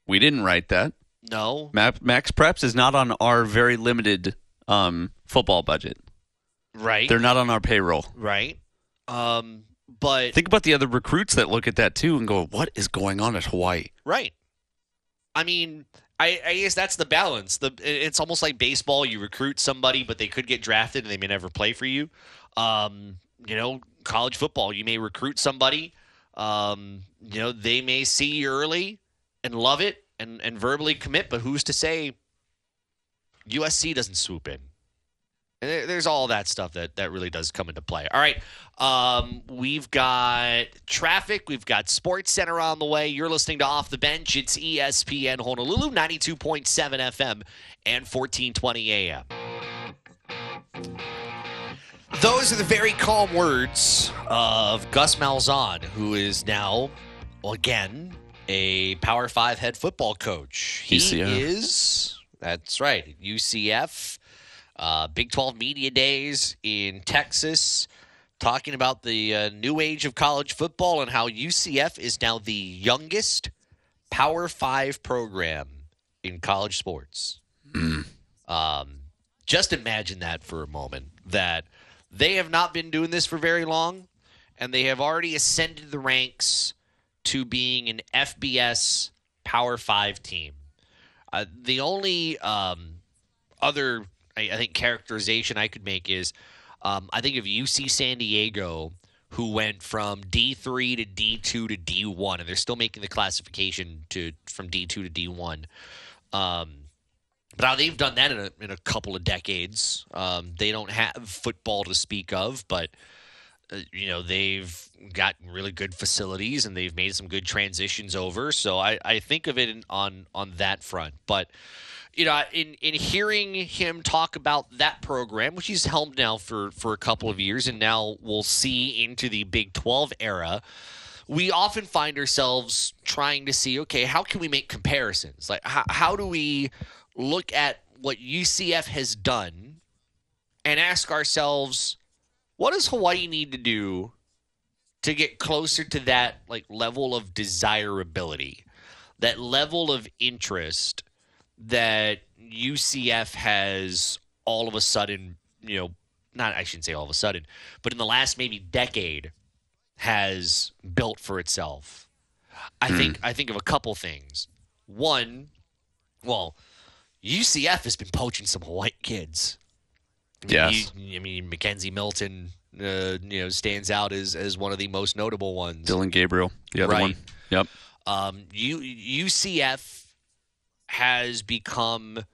We didn't write that. No, Ma- MaxPreps is not on our very limited um, football budget. right, They're not on our payroll. right. Um, but Think about the other recruits that look at that too and go, "What is going on at Hawaii?" Right. I mean, I, I guess that's the balance. The it's almost like baseball. You recruit somebody, but they could get drafted and they may never play for you. Um, you know, college football. You may recruit somebody. Um, you know, they may see you early and love it and and verbally commit, but who's to say USC doesn't swoop in? And there's all that stuff that, that really does come into play. All right. Um, we've got traffic. We've got SportsCenter on the way. You're listening to Off the Bench. It's ESPN Honolulu, 92.7 FM and 1420 AM. Those are the very calm words of Gus Malzahn, who is now, well, again, a Power Five head football coach. He UCF. is, that's right, UCF. Uh, Big 12 Media Days in Texas, talking about the uh, new age of college football and how UCF is now the youngest Power Five program in college sports. Um, just imagine that for a moment that they have not been doing this for very long, and they have already ascended the ranks to being an FBS Power Five team. Uh, the only um, other, I, I think, characterization I could make is um, I think of UC San Diego, who went from D3 to D2 to D1, and they're still making the classification to from D2 to D1. Um, but now they've done that in a, in a couple of decades. Um, they don't have football to speak of, but uh, you know they've got really good facilities and they've made some good transitions over. So I, I think of it in, on on that front. But you know, in in hearing him talk about that program, which he's helmed now for for a couple of years, and now we'll see into the Big Twelve era. We often find ourselves trying to see, okay, how can we make comparisons? Like, how, how do we look at what UCF has done and ask ourselves, what does Hawaii need to do to get closer to that like level of desirability, that level of interest that UCF has all of a sudden, you know, not I shouldn't say all of a sudden, but in the last maybe decade has built for itself. I hmm. think I think of a couple things. One, well, UCF has been poaching some white kids. I mean, Yes. you- I mean, McKenzie Milton, uh, you know, stands out as, as one of the most notable ones. Dillon Gabriel, the other Right. one. Yep. Um, U, UCF has become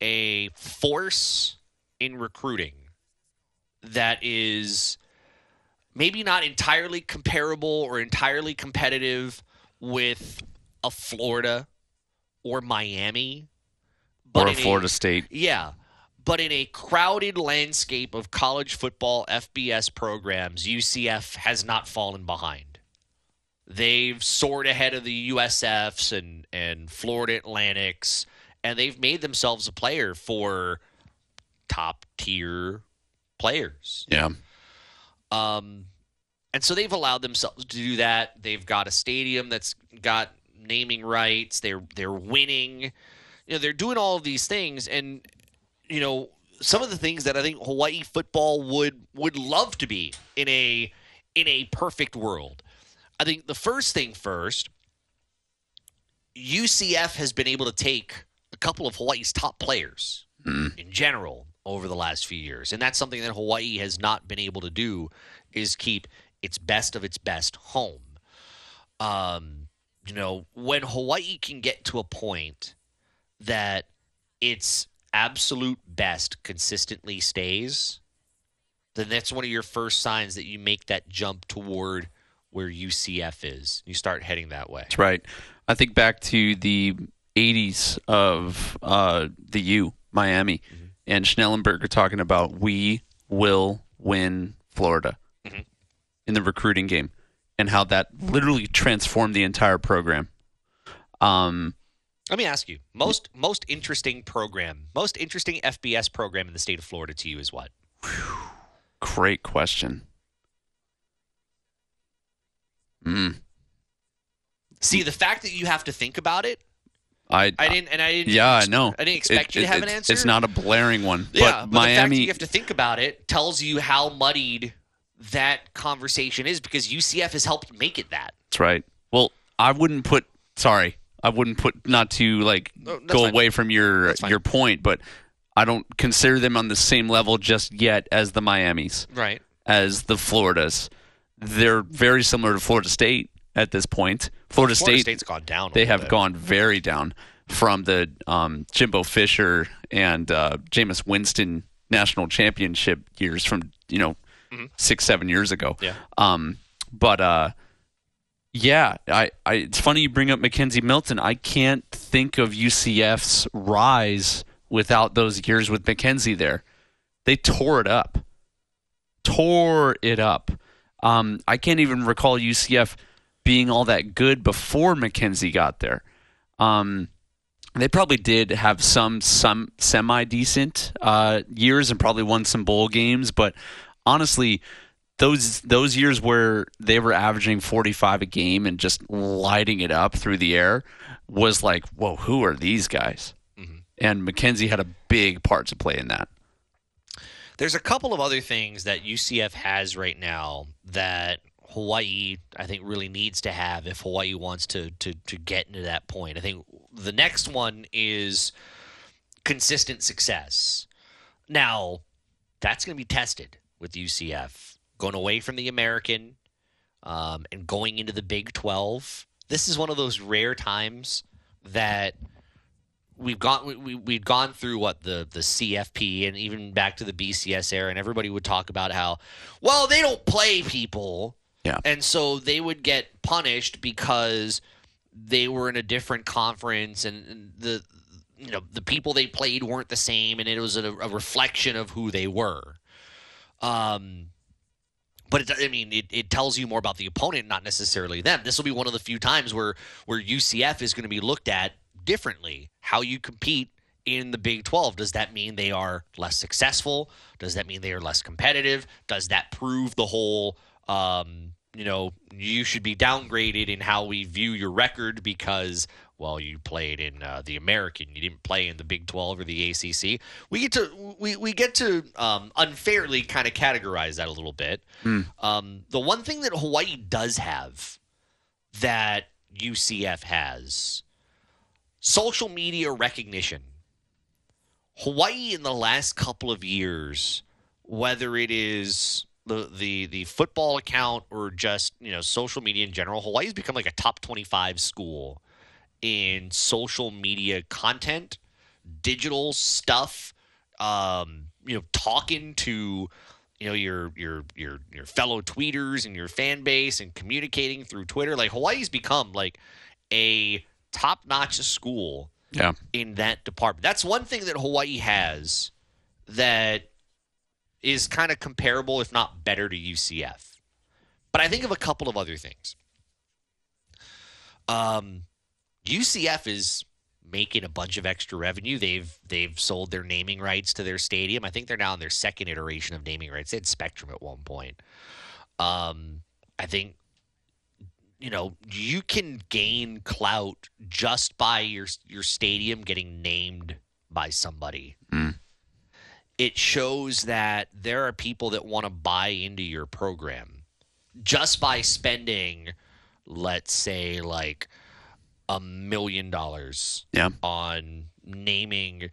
a force in recruiting that is maybe not entirely comparable or entirely competitive with a Florida or Miami, Or in a- Florida State. yeah. But in a crowded landscape of college football FBS programs, UCF has not fallen behind. They've soared ahead of the USFs and, and Florida Atlantics, and they've made themselves a player for top tier players. Yeah. Um, and so they've allowed themselves to do that. They've got a stadium that's got naming rights. They're they're winning. You know, they're doing all of these things, and you know, some of the things that I think Hawaii football would would love to be in a in a perfect world. I think the first thing first, UCF has been able to take a couple of Hawaii's top players in general over the last few years, and that's something that Hawaii has not been able to do is keep its best of its best home. Um, you know, when Hawaii can get to a point that its absolute best consistently stays, then that's one of your first signs that you make that jump toward where UCF is. You start heading that way. That's right. I think back to the 80s of uh, the U, Miami, and Schnellenberger talking about we will win Florida in the recruiting game and how that literally transformed the entire program. Um, Let me ask you: most most interesting program, most interesting FBS program in the state of Florida to you is what? great question. Mm, See, the fact that you have to think about it, I, I didn't, and I didn't. yeah, I know. I didn't expect It- you to it- have an answer. It's not a blaring one, Yeah, but, but the fact that Miami. you have to think about it tells you how muddied that conversation is because UCF has helped make it that. That's right. Well, I wouldn't put. Sorry, I wouldn't put. Not to like No, go fine. away from your your point, but I don't consider them on the same level just yet as the Miamis, Right. as the Floridas. They're very similar to Florida State at this point. Florida, Florida State, State's gone down. they have bit. gone very down from the um, Jimbo Fisher and uh, Jameis Winston national championship years from you know six seven years ago. Mm-hmm. Yeah. Um, but uh, yeah, I, I it's funny you bring up McKenzie Milton. I can't think of UCF's rise without those years with McKenzie there. They tore it up, tore it up. Um, I can't even recall UCF being all that good before McKenzie got there. Um, they probably did have some some semi decent uh, years and probably won some bowl games, but honestly, those those years where they were averaging 45 a game and just lighting it up through the air was like, whoa, who are these guys? Mm-hmm. And McKenzie had a big part to play in that. There's a couple of other things that UCF has right now that Hawaii, I think, really needs to have if Hawaii wants to to to get into that point. I think the next one is consistent success. Now, that's going to be tested with UCF going away from the American um, and going into the Big Twelve. This is one of those rare times that we've gone we, we we'd gone through what the the CFP and even back to the BCS era and everybody would talk about how well they don't play people Yeah. and so they would get punished because they were in a different conference and, and the you know the people they played weren't the same and it was a, a reflection of who they were um but it, I mean, it, it tells you more about the opponent, not necessarily them. This will be one of the few times where where UCF is going to be looked at differently. How you compete in the Big 12. Does that mean they are less successful? Does that mean they are less competitive? Does that prove the whole, um, you know, you should be downgraded in how we view your record because, well, you played in uh, the American, you didn't play in the Big 12 or the ACC. We get to we, we get to um, unfairly kind of categorize that a little bit. Um, the one thing that Hawaii does have that UCF has social media recognition. Hawaii in the last couple of years, whether it is the the the football account or just you know social media in general, Hawaii's become like a top twenty five school in social media content, digital stuff, um, you know, talking to you know your your your your fellow tweeters and your fan base and communicating through Twitter. Like Hawaii's become like a top notch school Yeah. in that department. That's one thing that Hawaii has that is kind of comparable, if not better, to UCF. But I think of a couple of other things. Um, UCF is making a bunch of extra revenue. They've they've sold their naming rights to their stadium. I think they're now in their second iteration of naming rights. They had Spectrum at one point. Um, I think you know you can gain clout just by your your stadium getting named by somebody. Mm. It shows that there are people that want to buy into your program just by spending, let's say, like a million dollars Yeah. on naming.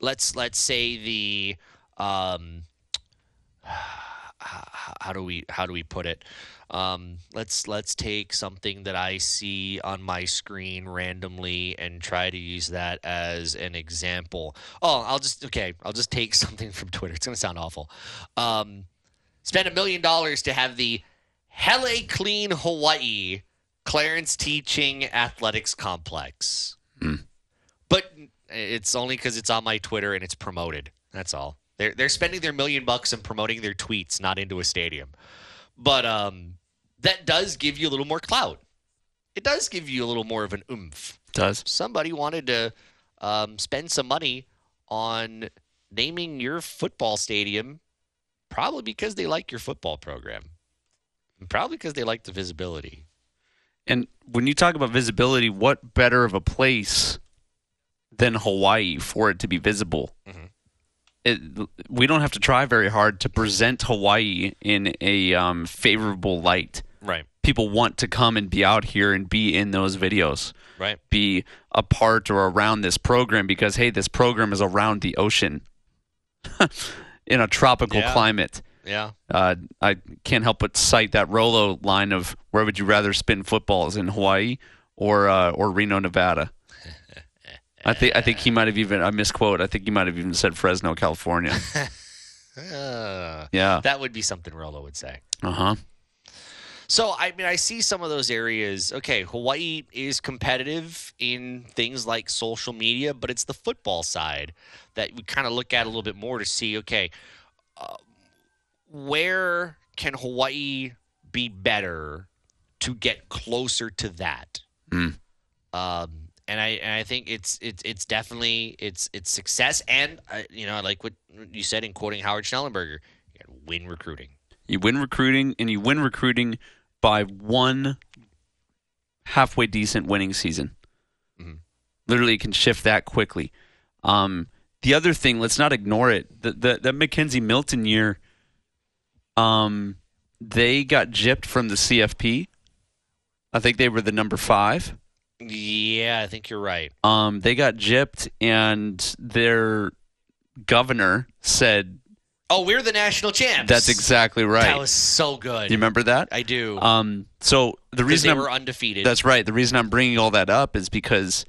Let's let's say the um, how do we how do we put it? Um, let's let's take something that I see on my screen randomly and try to use that as an example. Oh, I'll just okay. I'll just take something from Twitter. It's gonna sound awful. Um, spend a million dollars to have the Hele Clean Hawaii Clarence T.C. Ching Athletics Complex. But it's only because it's on my Twitter and it's promoted. That's all. They're they're spending their million bucks and promoting their tweets, not into a stadium. But um, that does give you a little more clout. It does give you a little more of an oomph. Does. Somebody wanted to um, spend some money on naming your football stadium, probably because they like your football program, probably because they like the visibility. And when you talk about visibility, what better of a place than Hawaii for it to be visible? It, we don't have to try very hard to present Hawaii in a um, favorable light. Right. People want to come and be out here and be in those videos, Right. be a part or around this program because, hey, this program is around the ocean in a tropical Yeah. climate. Yeah. Uh, I can't help but cite that Rolo line of where would you rather spin footballs in Hawaii or uh, or Reno, Nevada. I think I think he might have even I misquote. I think he might have even said Fresno, California. Uh, Yeah. that would be something Rolo would say. Uh huh. So I mean, I see some of those areas. Okay, Hawaii is competitive in things like social media, but it's the football side that we kind of look at a little bit more to see. Okay, uh, where can Hawaii be better to get closer to that? Mm. Um, and I and I think it's it's it's definitely it's it's success, and uh, you know, I like what you said in quoting Howard Schnellenberger. You win recruiting. You win recruiting, and you win recruiting by one halfway decent winning season. Mhm. Literally, it can shift that quickly. Um, the other thing, let's not ignore it. The the, the McKenzie Milton year, um, they got gypped from the CFP. I think they were the number five. Yeah, I think you're right. Um, they got gypped, and their governor said Oh, we're the national champs. that's exactly right. That was so good. you remember that? I do. Um, so the reason they I'm, were undefeated. That's right. The reason I'm bringing all that up is because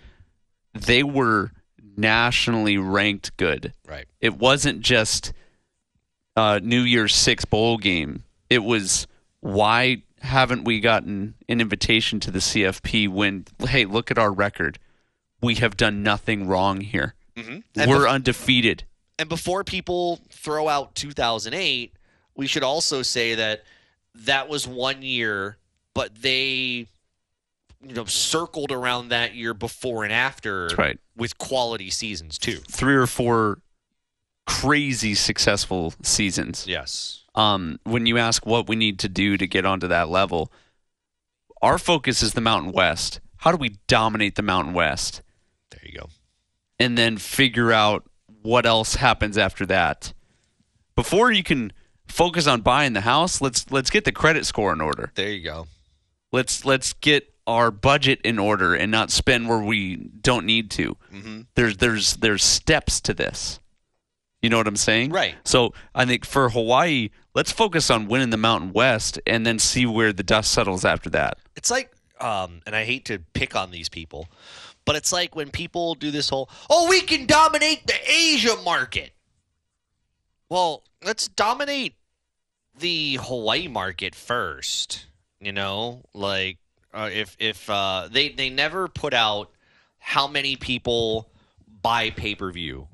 they were nationally ranked good. right. It wasn't just uh, New Year's Six bowl game. It was why haven't we gotten an invitation to the CFP when hey look at our record, we have done nothing wrong here. And, We're bef- undefeated. and before people throw out 2008, we should also say that that was one year, but they, you know, circled around that year before and after right. with quality seasons too. Three or four crazy successful seasons. Yes. um, when you ask what we need to do to get onto that level, our focus is the Mountain West. How do we dominate the Mountain West? There you go. And then figure out what else happens after that. Before you can focus on buying the house, let's let's get the credit score in order. There you go. Let's let's get our budget in order and not spend where we don't need to. Mm-hmm. There's there's there's steps to this. You know what I'm saying? Right. So I think for Hawaii, let's focus on winning the Mountain West and then see where the dust settles after that. It's like, um, and I hate to pick on these people, but it's like when people do this whole, oh, we can dominate the Asia market. Well, let's dominate the Hawaii market first. You know, like uh, if if uh, they they never put out how many people buy pay per view.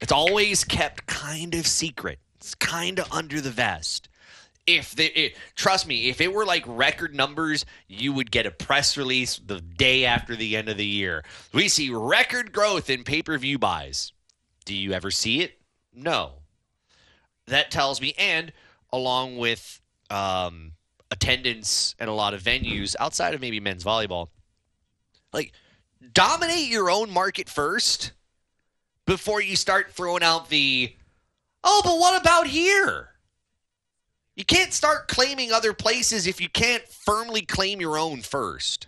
It's always kept kind of secret. It's kind of under the vest. If they, it, trust me, if it were like record numbers, you would get a press release the day after the end of the year. We see record growth in pay per view buys. Do you ever see it? No. That tells me, and along with um, attendance at a lot of venues outside of maybe men's volleyball, like dominate your own market first before you start throwing out the oh but what about here? You can't start claiming other places if you can't firmly claim your own first.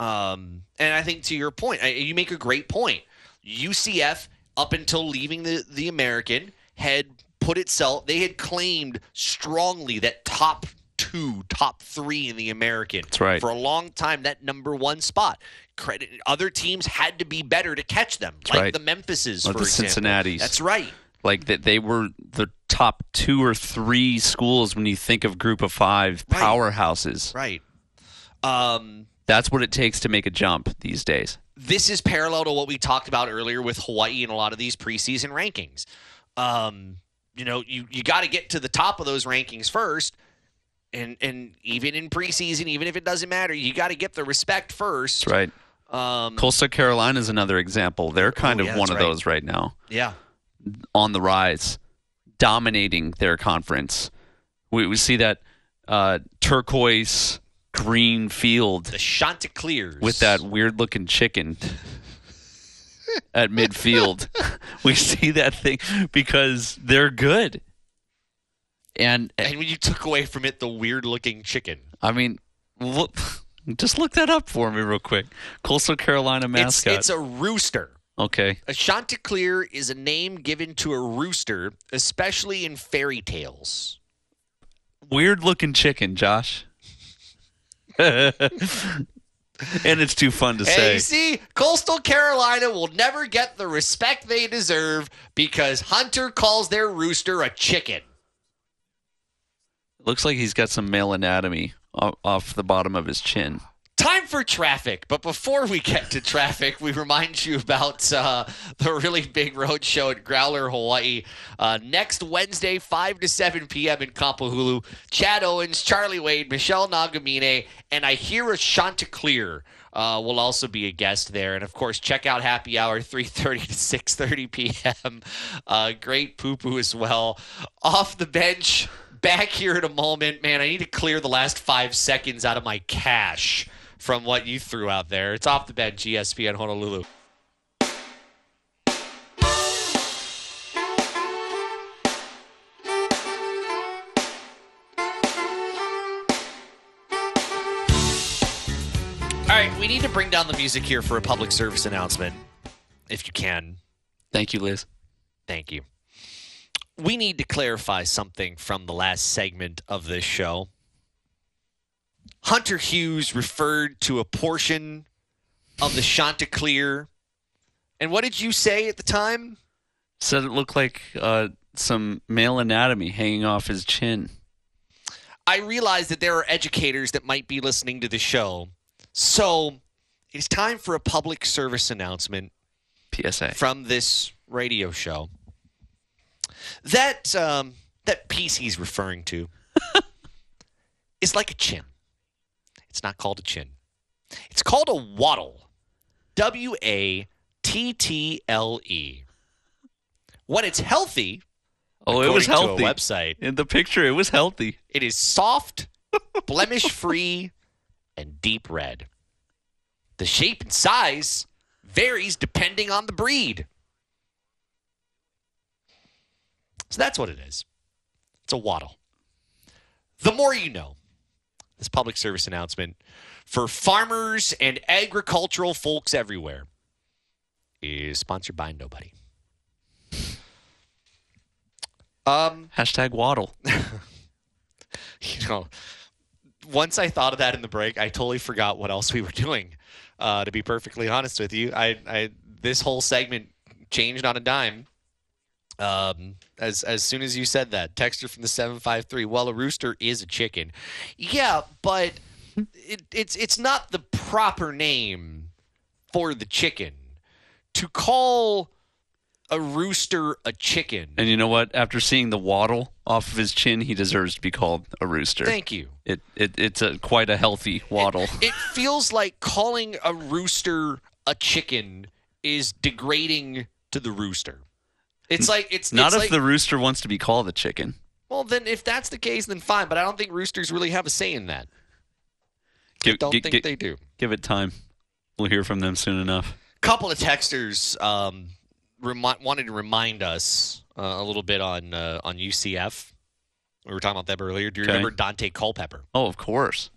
Um, and i think to your point I- you make a great point. Ucf up until leaving the, the american had put itself they had claimed strongly that top two top three in the american That's right. for a long time that number one spot credit other teams had to be better to catch them like right. the memphises Like for the example. Cincinnatis. that's right Like that they were the top two or three schools when you think of group of five Right. powerhouses. right um That's what it takes to make a jump these days. this is parallel to what we talked about earlier with Hawaii and a lot of these preseason rankings. Um, you know, you, you got to get to the top of those rankings first. And, and even in preseason, even if it doesn't matter, you got to get the respect first. Right. Um, Coastal Carolina is another example. They're kind Oh, of yeah, one of right. those right now. yeah. on the rise, dominating their conference. We, we see that uh, turquoise green field The Chanticleers. with that weird looking chicken at midfield. we see that thing because they're good. And And when you took away from it the weird looking chicken. I mean, look, just look that up for me real quick. Coastal Carolina It's, mascot. it's a rooster. okay. A Chanticleer is a name given to a rooster, especially in fairy tales. Weird looking chicken, Josh. and it's too fun to say. you see, Coastal Carolina will never get the respect they deserve because Hunter calls their rooster a chicken. Looks like he's got some male anatomy off the bottom of his chin. Time for traffic, but before we get to traffic, we remind you about uh, the really big road show at Growler, Hawaii, uh, next Wednesday, 5 to 7 p.m. in Kapahulu. Chad Owens, Charlie Wade, Michelle Nagamine, and I hear a Chanticleer uh, will also be a guest there. And of course, check out Happy Hour, 3:30 to 6:30 p.m. Uh, great poo poo as well. Off the bench, back here in a moment. Man, I need to clear the last five seconds out of my cache from what you threw out there. It's off the bench, E ESPN Honolulu. All right, we need to bring down the music here for a public service announcement, if you can. Thank you, Liz. Thank you. We need to clarify something from the last segment of this show. Hunter Hughes referred to a portion of the Chanticleer. And what did you say at the time? Said it looked like uh, some male anatomy hanging off his chin. I realize that there are educators that might be listening to the show. So it's time for a public service announcement PSA. from this radio show. That um, that piece he's referring to is like a chin. It's not called a chin. It's called a wattle. W A T T L E. When it's healthy, Oh, it was healthy. Website, In the picture, it was healthy. it is soft, blemish free, and deep red. The shape and size varies depending on the breed. So that's what it is. It's a wattle. The more you know. this public service announcement for farmers and agricultural folks everywhere is sponsored by nobody. Um, Hashtag wattle. you know, once I thought of that in the break, I totally forgot what else we were doing. Uh, to be perfectly honest with you, I, I this whole segment changed on a dime. Um, as as soon as you said that, texture from the seven five three. Well, a rooster is a chicken. Yeah, but it, it's it's not the proper name for the chicken. To call a rooster a chicken. And you know what? After seeing the wattle off of his chin, he deserves to be called a rooster. Thank you. It, it it's a quite a healthy wattle. It feels like calling a rooster a chicken is degrading to the rooster. It's like it's Not it's if like, the rooster wants to be called a chicken. well. Then if that's the case, then fine. But I don't think roosters really have a say in that. Give, Don't gi- think gi- they do. Give it time. We'll hear from them soon enough. couple of texters um, remi- wanted to remind us uh, a little bit on uh, on UCF. We were talking about that earlier. Do you Okay. remember Daunte Culpepper? Oh, of course.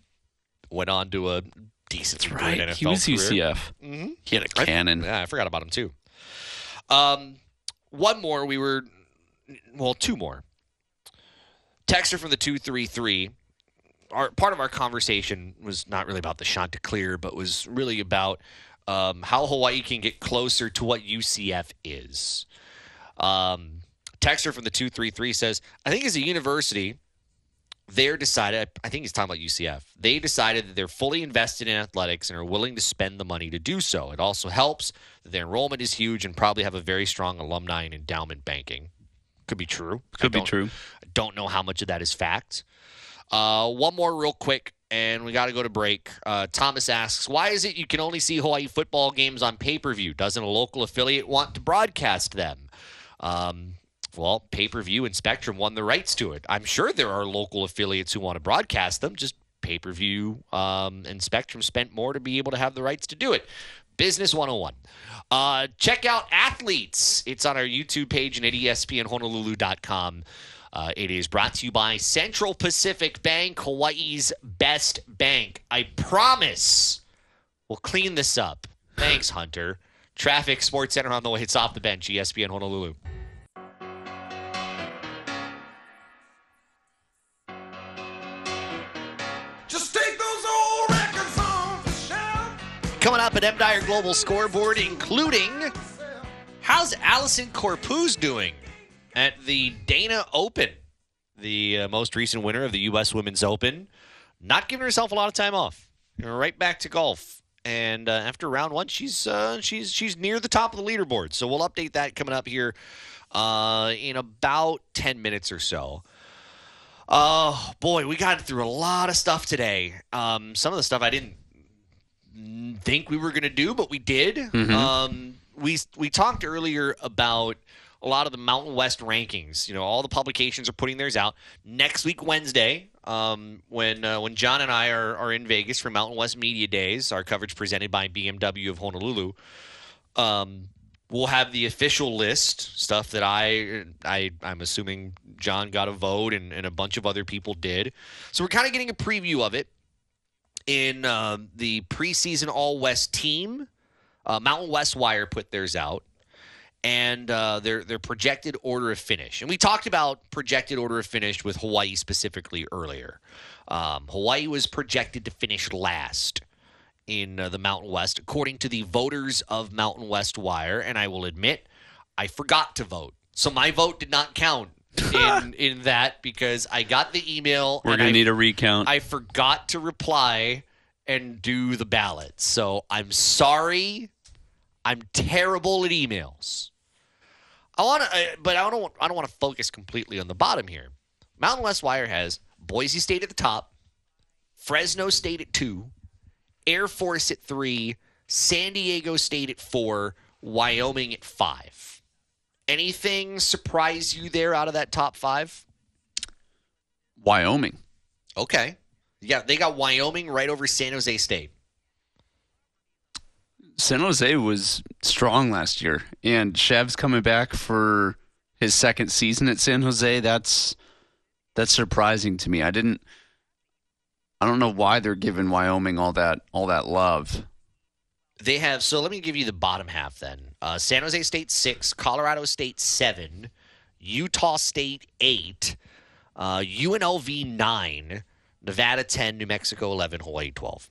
Went on to a decent That's right. NFL He was career. UCF. Mhm. He had a I- cannon. Yeah, I forgot about him too. Um, one more. We were well, two more. Texter from the two three three. Our part of our conversation was not really about the Chanticleer, but was really about um, how Hawaii can get closer to what UCF is. Um, Texter from the two three three says, "I think as a university." they're decided i think he's talking about ucf they decided that they're fully invested in athletics and are willing to spend the money to do so it also helps their enrollment is huge and probably have a very strong alumni and endowment banking could be true Could be true. I don't know how much of that is fact uh, one more real quick and we got to go to break uh, thomas asks why is it you can only see hawaii football games on pay-per-view doesn't a local affiliate want to broadcast them um, well, pay per view and Spectrum won the rights to it. I'm sure there are local affiliates who want to broadcast them. Just pay per view um, and Spectrum spent more to be able to have the rights to do it. Business 101. Uh, check out Athletes. It's on our YouTube page and at ESPNHonolulu.com. Uh, it is brought to you by Central Pacific Bank, Hawaii's best bank. I promise we'll clean this up. Thanks, Hunter. Traffic SportsCenter on the way. It's off the bench. ESPN Honolulu. At M. Dyer Global Scoreboard, including how's Allisen Corpuz doing at the Dana Open, the uh, most recent winner of the U.S. Women's Open, not giving herself a lot of time off. Right back to golf. And uh, after round one, she's uh, she's she's near the top of the leaderboard. So we'll update that coming up here uh, in about ten minutes or so. Oh boy, we got through a lot of stuff today. Um, some of the stuff I didn't think we were going to do, but we did. Um, we we talked earlier about a lot of the Mountain West rankings. You know, all the publications are putting theirs out next week, Wednesday. Um, when uh, when John and I are, are in Vegas for Mountain West Media Days, our coverage presented by BMW of Honolulu. Um, we'll have the official list stuff that I I I'm assuming John got a vote and, and a bunch of other people did. So we're kind of getting a preview of it in uh, the preseason All West team. Uh, Mountain West Wire put theirs out, and uh, their their projected order of finish. And we talked about projected order of finish with Hawaii specifically earlier. Um, Hawaii was projected to finish last in uh, the Mountain West, according to the voters of Mountain West Wire. And I will admit, I forgot to vote, so my vote did not count. In, in that because I got the email. We're and going I need a recount. I forgot to reply and do the ballot. So I'm sorry. I'm terrible at emails. I want to, but I don't. I don't want to focus completely on the bottom here. Mountain West Wire has Boise State at the top, Fresno State at two, Air Force at three, San Diego State at four, Wyoming at five. Anything surprise you there out of that top five? Wyoming. Okay. Yeah, they got Wyoming right over San Jose State. San Jose was strong last year, and Chev's coming back for his second season at San Jose. That's that's surprising to me. I didn't. I don't know why they're giving Wyoming all that all that love. They have so let me give you the bottom half then. Uh, San Jose State six, Colorado State seven, Utah State eight, uh, UNLV nine, Nevada ten, New Mexico eleven, Hawaii twelve.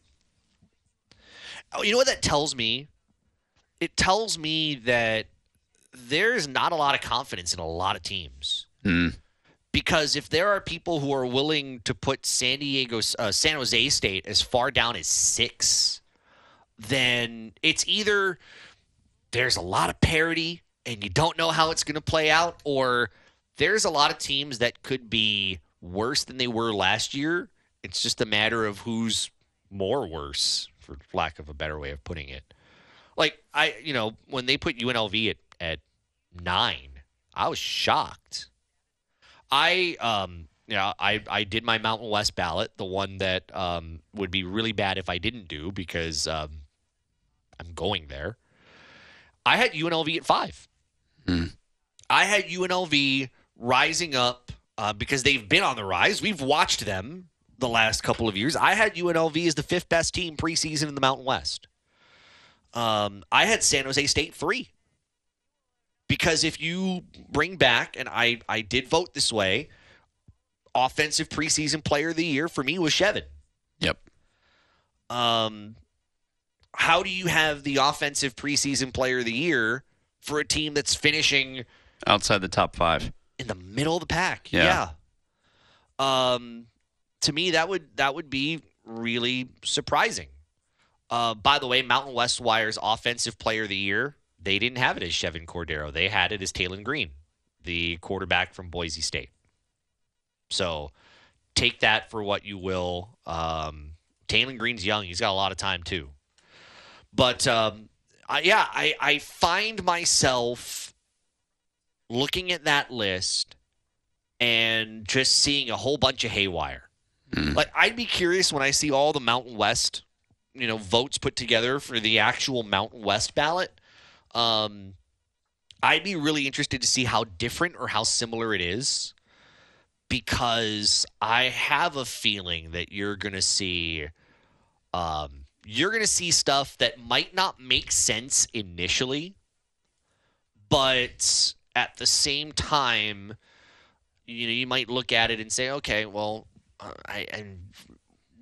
Oh, you know what that tells me? It tells me that there's not a lot of confidence in a lot of teams. Hmm. Because if there are people who are willing to put San Diego, uh, San Jose State as far down as six, then it's either there's a lot of parity and you don't know how it's going to play out, or there's a lot of teams that could be worse than they were last year. It's just a matter of who's more worse, for lack of a better way of putting it. Like I, you know, when they put UNLV at at nine, I was shocked. I um yeah, I, I did my Mountain West ballot, the one that um, would be really bad if I didn't do because um, I'm going there. I had UNLV at five. I had UNLV rising up uh, because they've been on the rise. We've watched them the last couple of years. I had UNLV as the fifth best team preseason in the Mountain West. Um, I had San Jose State three because if you bring back, and I I did vote this way, offensive preseason player of the year for me was Chevan. Yep. Um, how do you have the offensive preseason player of the year for a team that's finishing Outside the top five. in the middle of the pack? Yeah. Yeah. Um, to me, that would that would be really surprising. Uh, by the way, Mountain West Wire's offensive player of the year, they didn't have it as Chevan Cordeiro. They had it as Taylen Green, the quarterback from Boise State. So take that for what you will. Um, Taylen Green's young. He's got a lot of time, too. But um, I, yeah, I, I find myself looking at that list and just seeing a whole bunch of haywire. Like I'd be curious when I see all the Mountain West, you know, votes put together for the actual Mountain West ballot. Um, I'd be really interested to see how different or how similar it is, because I have a feeling that you're going to see, um, you're going to see stuff that might not make sense initially, but at the same time, you know, you might look at it and say, okay, well, uh, I, and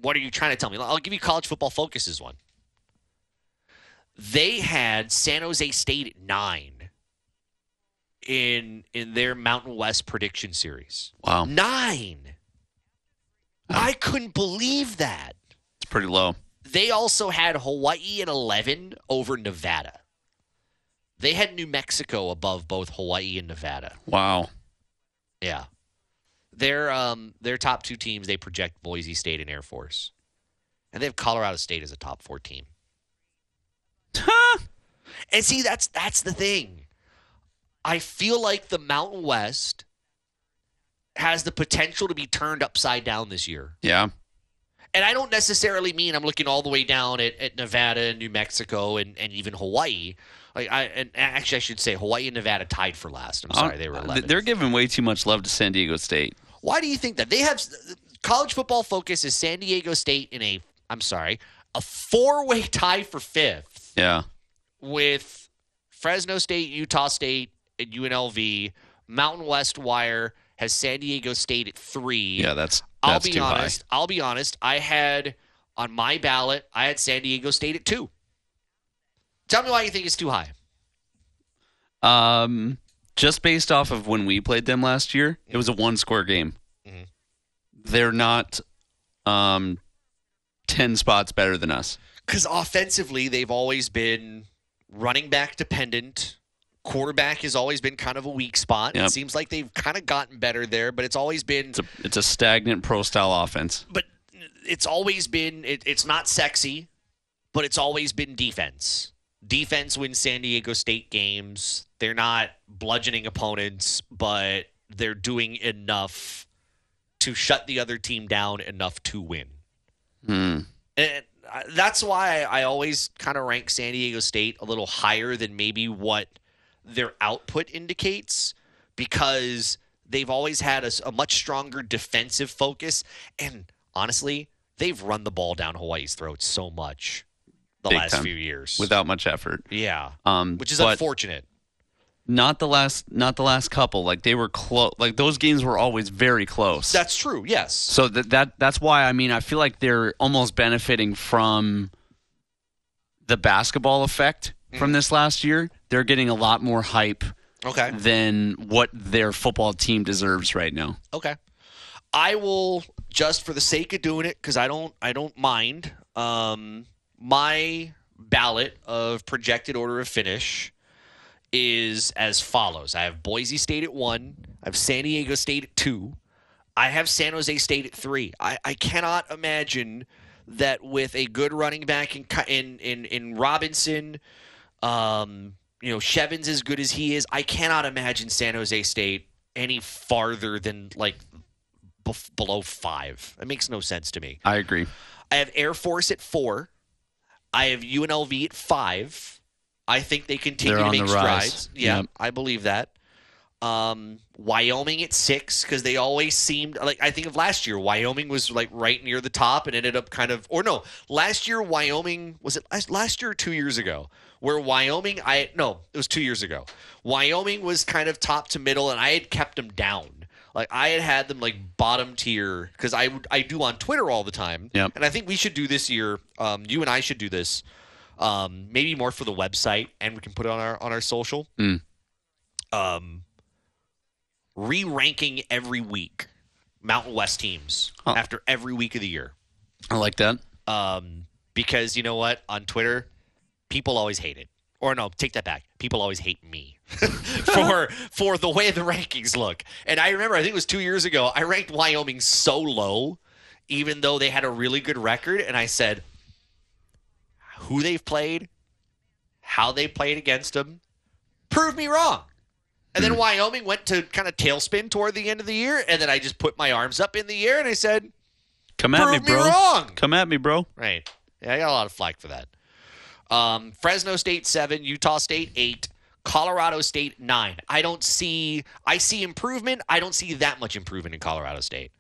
what are you trying to tell me? I'll give you college football focuses one. They had San Jose State at nine in in their Mountain West prediction series. Wow. Nine. I couldn't believe that. It's pretty low. They also had Hawaii at 11 over Nevada. They had New Mexico above both Hawaii and Nevada. Wow. Yeah. Their um their top two teams they project Boise State and Air Force. And they have Colorado State as a top 4 team. and see that's that's the thing. I feel like the Mountain West has the potential to be turned upside down this year. Yeah. And I don't necessarily mean I'm looking all the way down at, at Nevada and New Mexico and, and even Hawaii. Like I and actually I should say Hawaii and Nevada tied for last. I'm sorry, they were Uh, 11. They're giving way too much love to San Diego State. Why do you think that? They have college football focus is San Diego State in a I'm sorry, a four-way tie for 5th Yeah. with Fresno State, Utah State, and UNLV. Mountain West Wire has San Diego State at 3. Yeah, that's I'll that's be honest. I'll be honest. I had on my ballot, I had San Diego State at 2. Tell me why you think it's too high. high. Um, just based off of when we played them last year, it was a one-score game. Mhm. They're not um, ten spots better than us. Because offensively, they've always been running back dependent. Quarterback has always been kind of a weak spot. It seems like they've kind of gotten better there, but it's always been. It's a it's a stagnant pro-style offense. But it's always been. It, it's not sexy, but it's always been defense. Defense wins San Diego State games. They're not bludgeoning opponents, but they're doing enough to shut the other team down enough to win. Hmm. And that's why I always kind of rank San Diego State a little higher than maybe what their output indicates because they've always had a much stronger defensive focus. And honestly, they've run the ball down Hawaii's throat so much the Big last time. few years. without much effort. yeah, Um, which is unfortunate. Not the last, not the last couple. Like they were close. Like those games were always very close. That's true. Yes. So that that that's why I mean I feel like they're almost benefiting from the basketball effect Mm-hmm. from this last year. They're getting a lot more hype Okay. than what their football team deserves right now. Okay. I will just for the sake of doing it because I don't I don't mind. Um, my ballot of projected order of finish is as follows: I have Boise State at one, I have San Diego State at two, I have San Jose State at three. I, I cannot imagine that with a good running back in in in, in Robinson, um, you know, Chevan's as good as he is, I cannot imagine San Jose State any farther than like bef- below five. It makes no sense to me. I agree. I have Air Force at four. I have UNLV at five. I think they continue to make the strides. Yeah, Yep. I believe that. Um, Wyoming at six because they always seemed like I think of last year. Wyoming was like right near the top and ended up kind of or no last year Wyoming was it last, last year or two years ago where Wyoming I no it was two years ago. Wyoming was kind of top to middle and I had kept them down. Like I had had them like bottom tier because I would I do on Twitter all the time. Yep. And I think we should do this year. Um, you and I should do this. Um, maybe more for the website, and we can put it on our on our social. Mm. Um, re-ranking every week Mountain West teams after every week of the year. I like that. Um, because you know what? On Twitter, people always hate it. Or no, take that back. People always hate me for for the way the rankings look. And I remember, I think it was two years ago, I ranked Wyoming so low, even though they had a really good record. And I said, who they've played, how they played against them, prove me wrong. And then Wyoming went to kind of tailspin toward the end of the year, and then I just put my arms up in the air and I said, Come at me, "Prove me bro. wrong." Come at me, bro. Right. Yeah, I got a lot of flack for that. Um, Fresno State seven, Utah State eight, Colorado State nine. I don't see. I see improvement. I don't see that much improvement in Colorado State.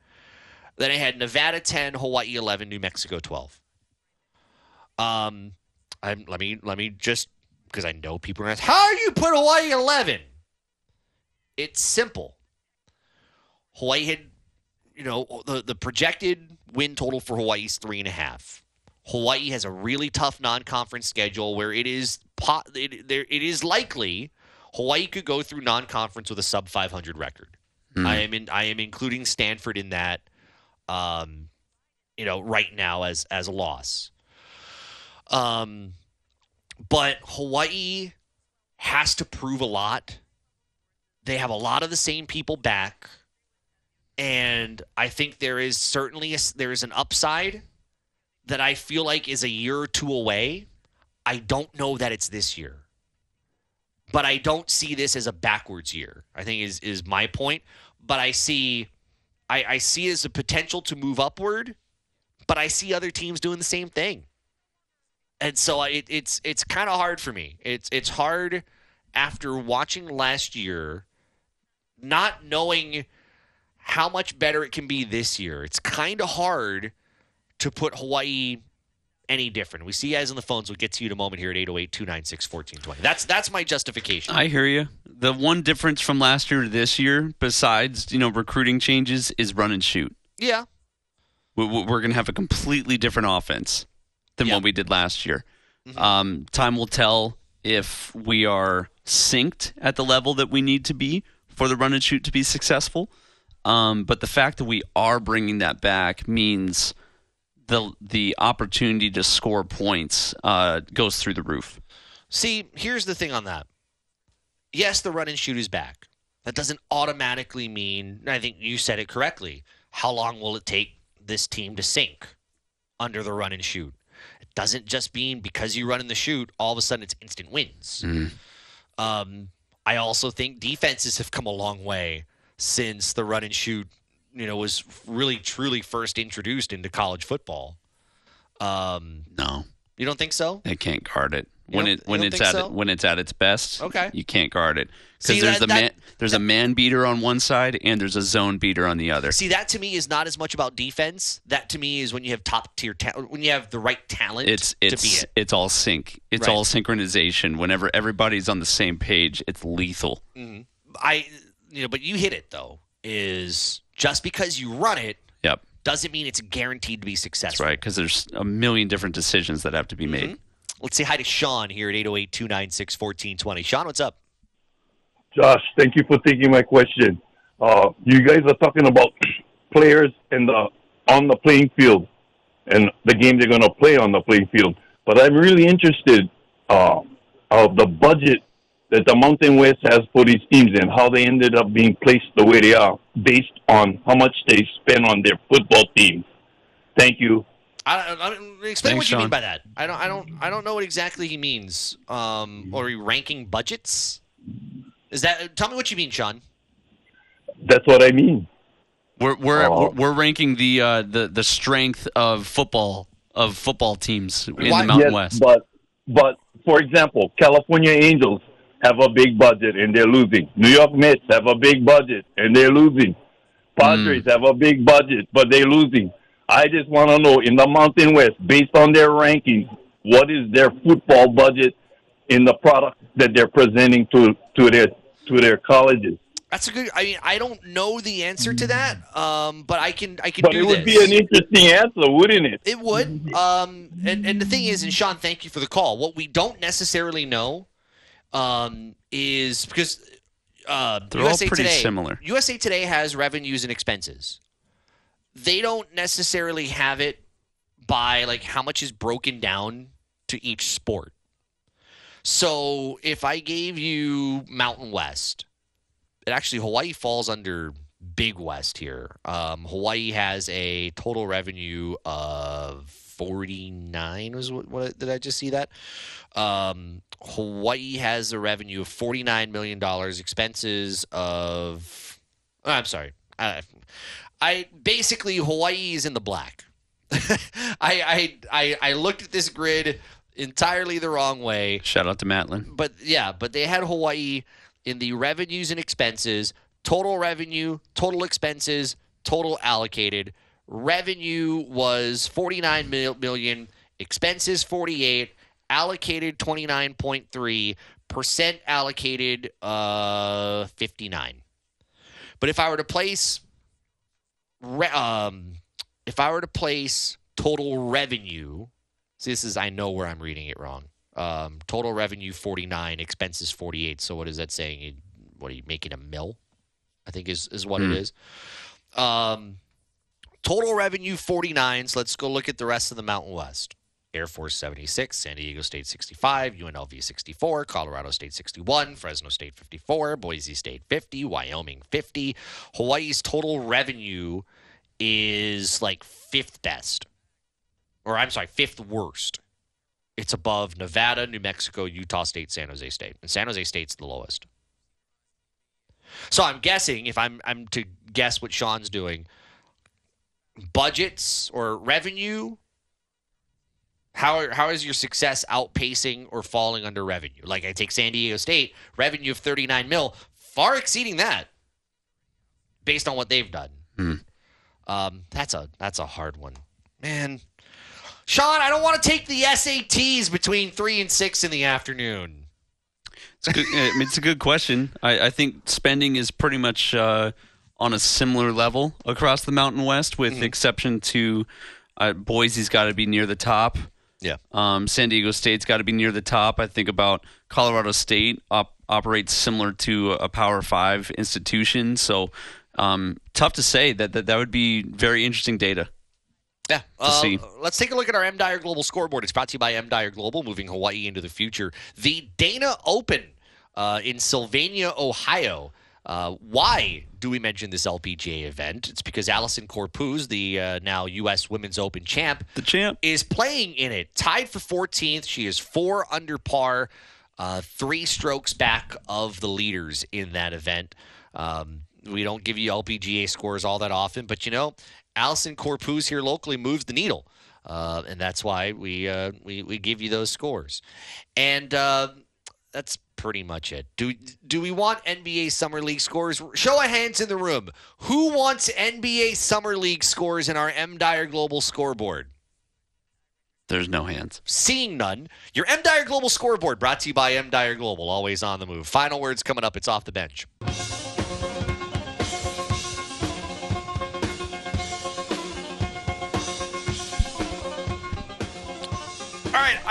Then I had Nevada ten, Hawaii eleven, New Mexico twelve. Um, I'm, let me let me just because I know people are gonna ask, how do you put Hawaii eleven? It's simple. Hawaii had you know, the, the projected win total for Hawaii is three and a half. Hawaii has a really tough non-conference schedule where it is po- it, there it is likely Hawaii could go through non-conference with a sub 500 record. I am in I am including Stanford in that um you know right now as as a loss. Um but Hawaii has to prove a lot. They have a lot of the same people back and I think there is certainly a, there is an upside that I feel like is a year or two away. I don't know that it's this year, but I don't see this as a backwards year. I think is is my point. But I see, I, I see as a potential to move upward, but I see other teams doing the same thing, and so it, it's it's kind of hard for me. It's it's hard after watching last year, not knowing how much better it can be this year. It's kind of hard to put Hawaii any different. We see you guys on the phones. We'll get to you in a moment here at 808-296-1420. That's that's my justification. I hear you. The one difference from last year to this year, besides you know recruiting changes, is run and shoot. yeah. We- We're going to have a completely different offense than Yeah. what we did last year. Um, time will tell if we are synced at the level that we need to be for the run and shoot to be successful. Um, but the fact that we are bringing that back means the the opportunity to score points uh, goes through the roof. See, here's the thing on that. Yes, the run and shoot is back. That doesn't automatically mean, I think you said it correctly. How long will it take this team to sink under the run and shoot? It doesn't just mean because you run in the shoot, all of a sudden it's instant wins. Um, I also think defenses have come a long way since the run and shoot, you know, was really truly first introduced into college football. Um, No, you don't think so? they can't guard it. When it when it's at so? when it's at its best. Okay. you can't guard it because there's that- a man that- there's a man beater on one side and there's a zone beater on the other. See, that to me is not as much about defense. That to me is when you have top tier talent, when you have the right talent It's it's it. it's all sync. It's Right. all synchronization. Whenever everybody's on the same page, it's lethal. Mm-hmm. I, you know, but you hit it though. Is just because you run it Yep, doesn't mean it's guaranteed to be that's successful. right. Because there's a million different decisions that have to be mm-hmm. made. Let's say hi to Sean here at 808 296 1420. Sean, what's up? Josh, thank you for taking my question. Uh, you guys are talking about players in the on the playing field and the game they're going to play on the playing field. But I'm really interested uh, of the budget that the Mountain West has for these teams and how they ended up being placed the way they are based on how much they spend on their football team. Thank you. I, don't- I, explain Thanks, what you mean by that. I don't. I don't. I don't know what exactly he means. Um, or are we ranking budgets? Is that? Tell me what you mean, Sean. That's what I mean. We're we're, Oh. we're we're ranking the uh, the the strength of football of football teams in Why- the Mountain yes, West. But but for example, California Angels have a big budget and they're losing. New York Mets have a big budget and they're losing. Padres have a big budget but they're losing. I just want to know in the Mountain West, based on their rankings, what is their football budget in the product that they're presenting to to their to their colleges? That's a good. I mean, I don't know the answer to that. Um, but I can. I can But do it would this. be an interesting answer, wouldn't it? It would. Um, and, and the thing is, and Sean, thank you for the call. What we don't necessarily know um, is because uh, They're all pretty Today, similar. USA Today has revenues and expenses. They don't necessarily have it by like how much is broken down to each sport. So if I gave you Mountain West, it actually Hawaii falls under Big West here. Um, Hawaii has a total revenue of forty nine. Was what, what did I just see that? Um, Hawaii has a revenue of forty nine million dollars, expenses of. oh, I'm sorry. I, I basically Hawaii is in the black. I, I I I looked at this grid entirely the wrong way Shout out to Matlin. but yeah, but they had Hawaii in the revenues and expenses, total revenue, total expenses, total allocated. Revenue was 49 mil- million, expenses 48, allocated 29.3, percent allocated uh 59. But if I were to place re- um if I were to place total revenue, see this is I know where I'm reading it wrong. Um, total revenue 49, expenses 48. So what is that saying? You- What are you making a mill? I think is is what it is. Um, total revenue 49. So let's go look at the rest of the Mountain West. Air Force 76, San Diego State 65, UNLV 64, Colorado State 61, Fresno State 54, Boise State 50, Wyoming 50. Hawaii's total revenue is like fifth best, or I'm sorry, fifth worst. It's above Nevada, New Mexico, Utah State, San Jose State, and San Jose State's the lowest. So I'm guessing if I'm I'm to guess what Sean's doing, budgets or revenue. How how is your success outpacing or falling under revenue? Like I take San Diego State revenue of 39 mil, far exceeding that, based on what they've done. Hmm. Um, that's a that's a hard one, man. Sean, I don't want to take the SATs between three and six in the afternoon. It's a good, it's a good question. I, I think spending is pretty much uh, on a similar level across the Mountain West, with exception to uh, Boise's got to be near the top. Yeah. Um, San Diego State's got to be near the top. I think about Colorado State op- operates similar to a Power Five institution, so um, tough to say. That, that that would be very interesting data. Yeah. Uh. Let's take a look at our M Dyer Global scoreboard. It's brought to you by M Dyer Global, moving Hawaii into the future. The Dana Open uh, in Sylvania, Ohio. Uh, why do we mention this LPGA event? It's because Allisen Corpuz, the uh, now U.S. Women's Open champ, The champ. is playing in it. Tied for 14th. She is four under par, uh, three strokes back of the leaders in that event. Um, we don't give you LPGA scores all that often, but you know, Allisen Corpuz here locally moves the needle. uh, and that's why we uh, we we give you those scores, and uh, that's pretty much it. Do do we want NBA Summer League scores? Show of hands in the room. Who wants NBA Summer League scores in our M Dyer Global scoreboard? There's no hands. Seeing none, your M Dyer Global scoreboard brought to you by M Dyer Global, always on the move. Final words coming up. It's off the bench.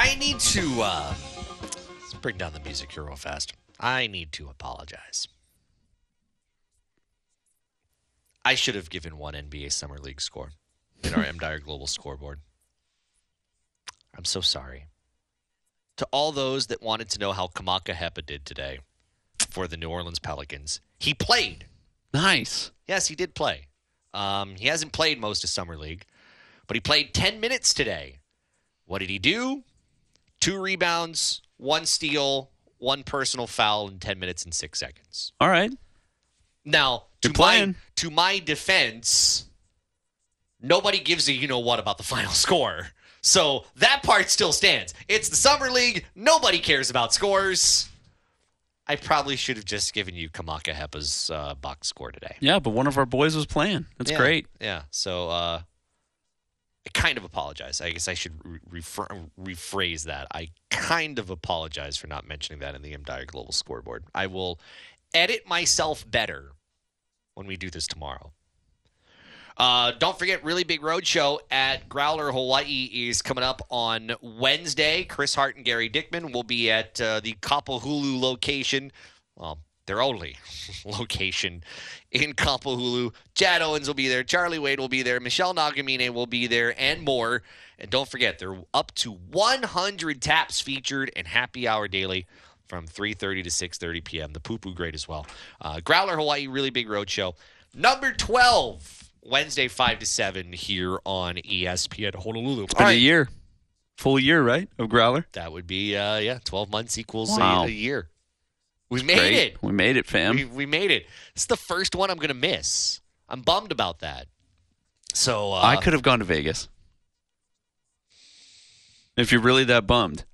I need to uh, let's bring down the music here real fast. I need to apologize. I should have given one NBA Summer League score in our M Dyer Global scoreboard. I'm so sorry. To all those that wanted to know how Kamaka Hepa did today for the New Orleans Pelicans, he played. Nice. Yes, he did play. Um, he hasn't played most of Summer League, but he played 10 minutes today. What did he do? Two rebounds, one steal, one personal foul in 10 minutes and six seconds. All right. Now, to my, playing. to my defense, nobody gives a you know what about the final score. So that part still stands. It's the Summer League. Nobody cares about scores. I probably should have just given you Kamaka Hepa's uh, box score today. Yeah, but one of our boys was playing. That's Yeah, great. Yeah. So uh, I kind of apologize. I guess I should re- rephrase that. I kind of apologize for not mentioning that in the M Dyer Global Scoreboard. I will edit myself better when we do this tomorrow. Uh, don't forget, really big road show at Growler Hawaii is coming up on Wednesday. Chris Hart and Gary Dickman will be at uh, the Kapahulu location. Well, their only location in Kapahulu. Chad Owens will be there. Charlie Wade will be there. Michelle Nagamine will be there, and more. And don't forget, they're up to 100 taps featured and happy hour daily from 3.30 to 6.30 p.m. The poo-poo great as well. Uh, Growler Hawaii, really big road show. Number 12, Wednesday, 5 to 7 here on ESPN Honolulu. It's All been right. a year. Full year, right? Of Growler? That would be, uh, yeah, 12 months equals a- a, year. We made Great. it. We made it, fam. We, we made it. It's the first one I'm going to miss. I'm bummed about that. So uh, I could have gone to Vegas. If you're really that bummed.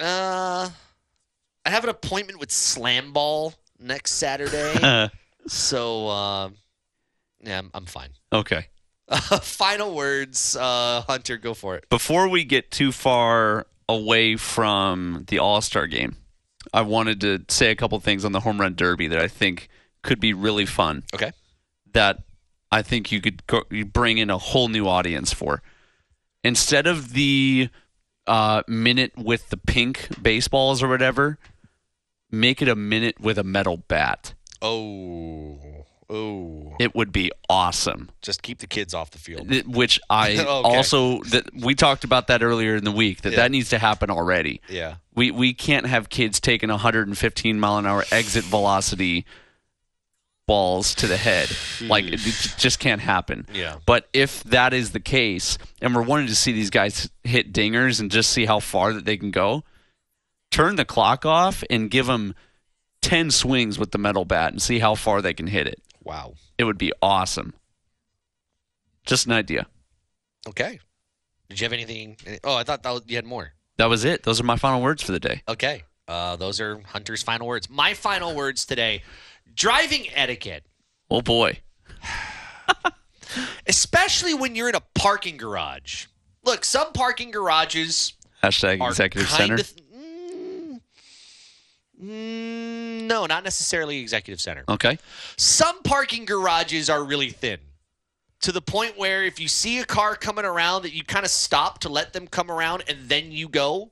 Uh, I have an appointment with Slam Ball next Saturday. so uh, yeah, I'm, I'm fine. okay. Final words, uh, Hunter. Go for it. Before we get too far away from the All Star game, I wanted to say a couple things on the home run derby that I think could be really fun. Okay. That I think you could go, you bring in a whole new audience for. Instead of the uh, minute with the pink baseballs or whatever, make it a minute with a metal bat. Oh, oh. It would be awesome. Just keep the kids off the field. Which I Okay. also that we talked about that earlier in the week that Yeah. that needs to happen already. Yeah. We we can't have kids taking 115 mile an hour exit velocity balls to the head. Like it, it just can't happen. Yeah. But if that is the case, and we're wanting to see these guys hit dingers and just see how far that they can go, turn the clock off and give them 10 swings with the metal bat and see how far they can hit it. Wow. It would be awesome. Just an idea. Okay. Did you have anything? Oh, I thought that was, you had more. That was it. Those are my final words for the day. Okay. Uh, those are Hunter's final words. My final words today driving etiquette, Oh boy. especially when you're in a parking garage. Look, some parking garages Hashtag executive center. of. Mm, no, not necessarily executive center. Okay. Some parking garages are really thin to the point where if you see a car coming around that you kind of stop to let them come around and then you go.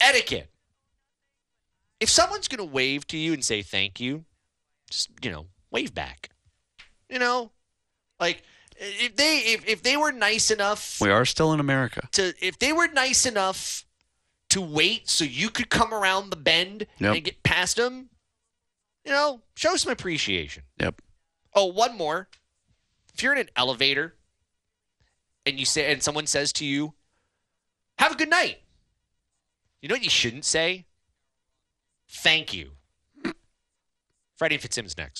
Etiquette. If someone's going to wave to you and say thank you, just, you know, wave back. You know, like if they if, if they were nice enough We are still in America. to if they were nice enough to wait so you could come around the bend Yep. and get past them, you know, show some appreciation. Yep. Oh, one more. If you're in an elevator and you say and someone says to you, "Have a good night." You know what you shouldn't say? Thank you. Freddie Fitzsimmons next.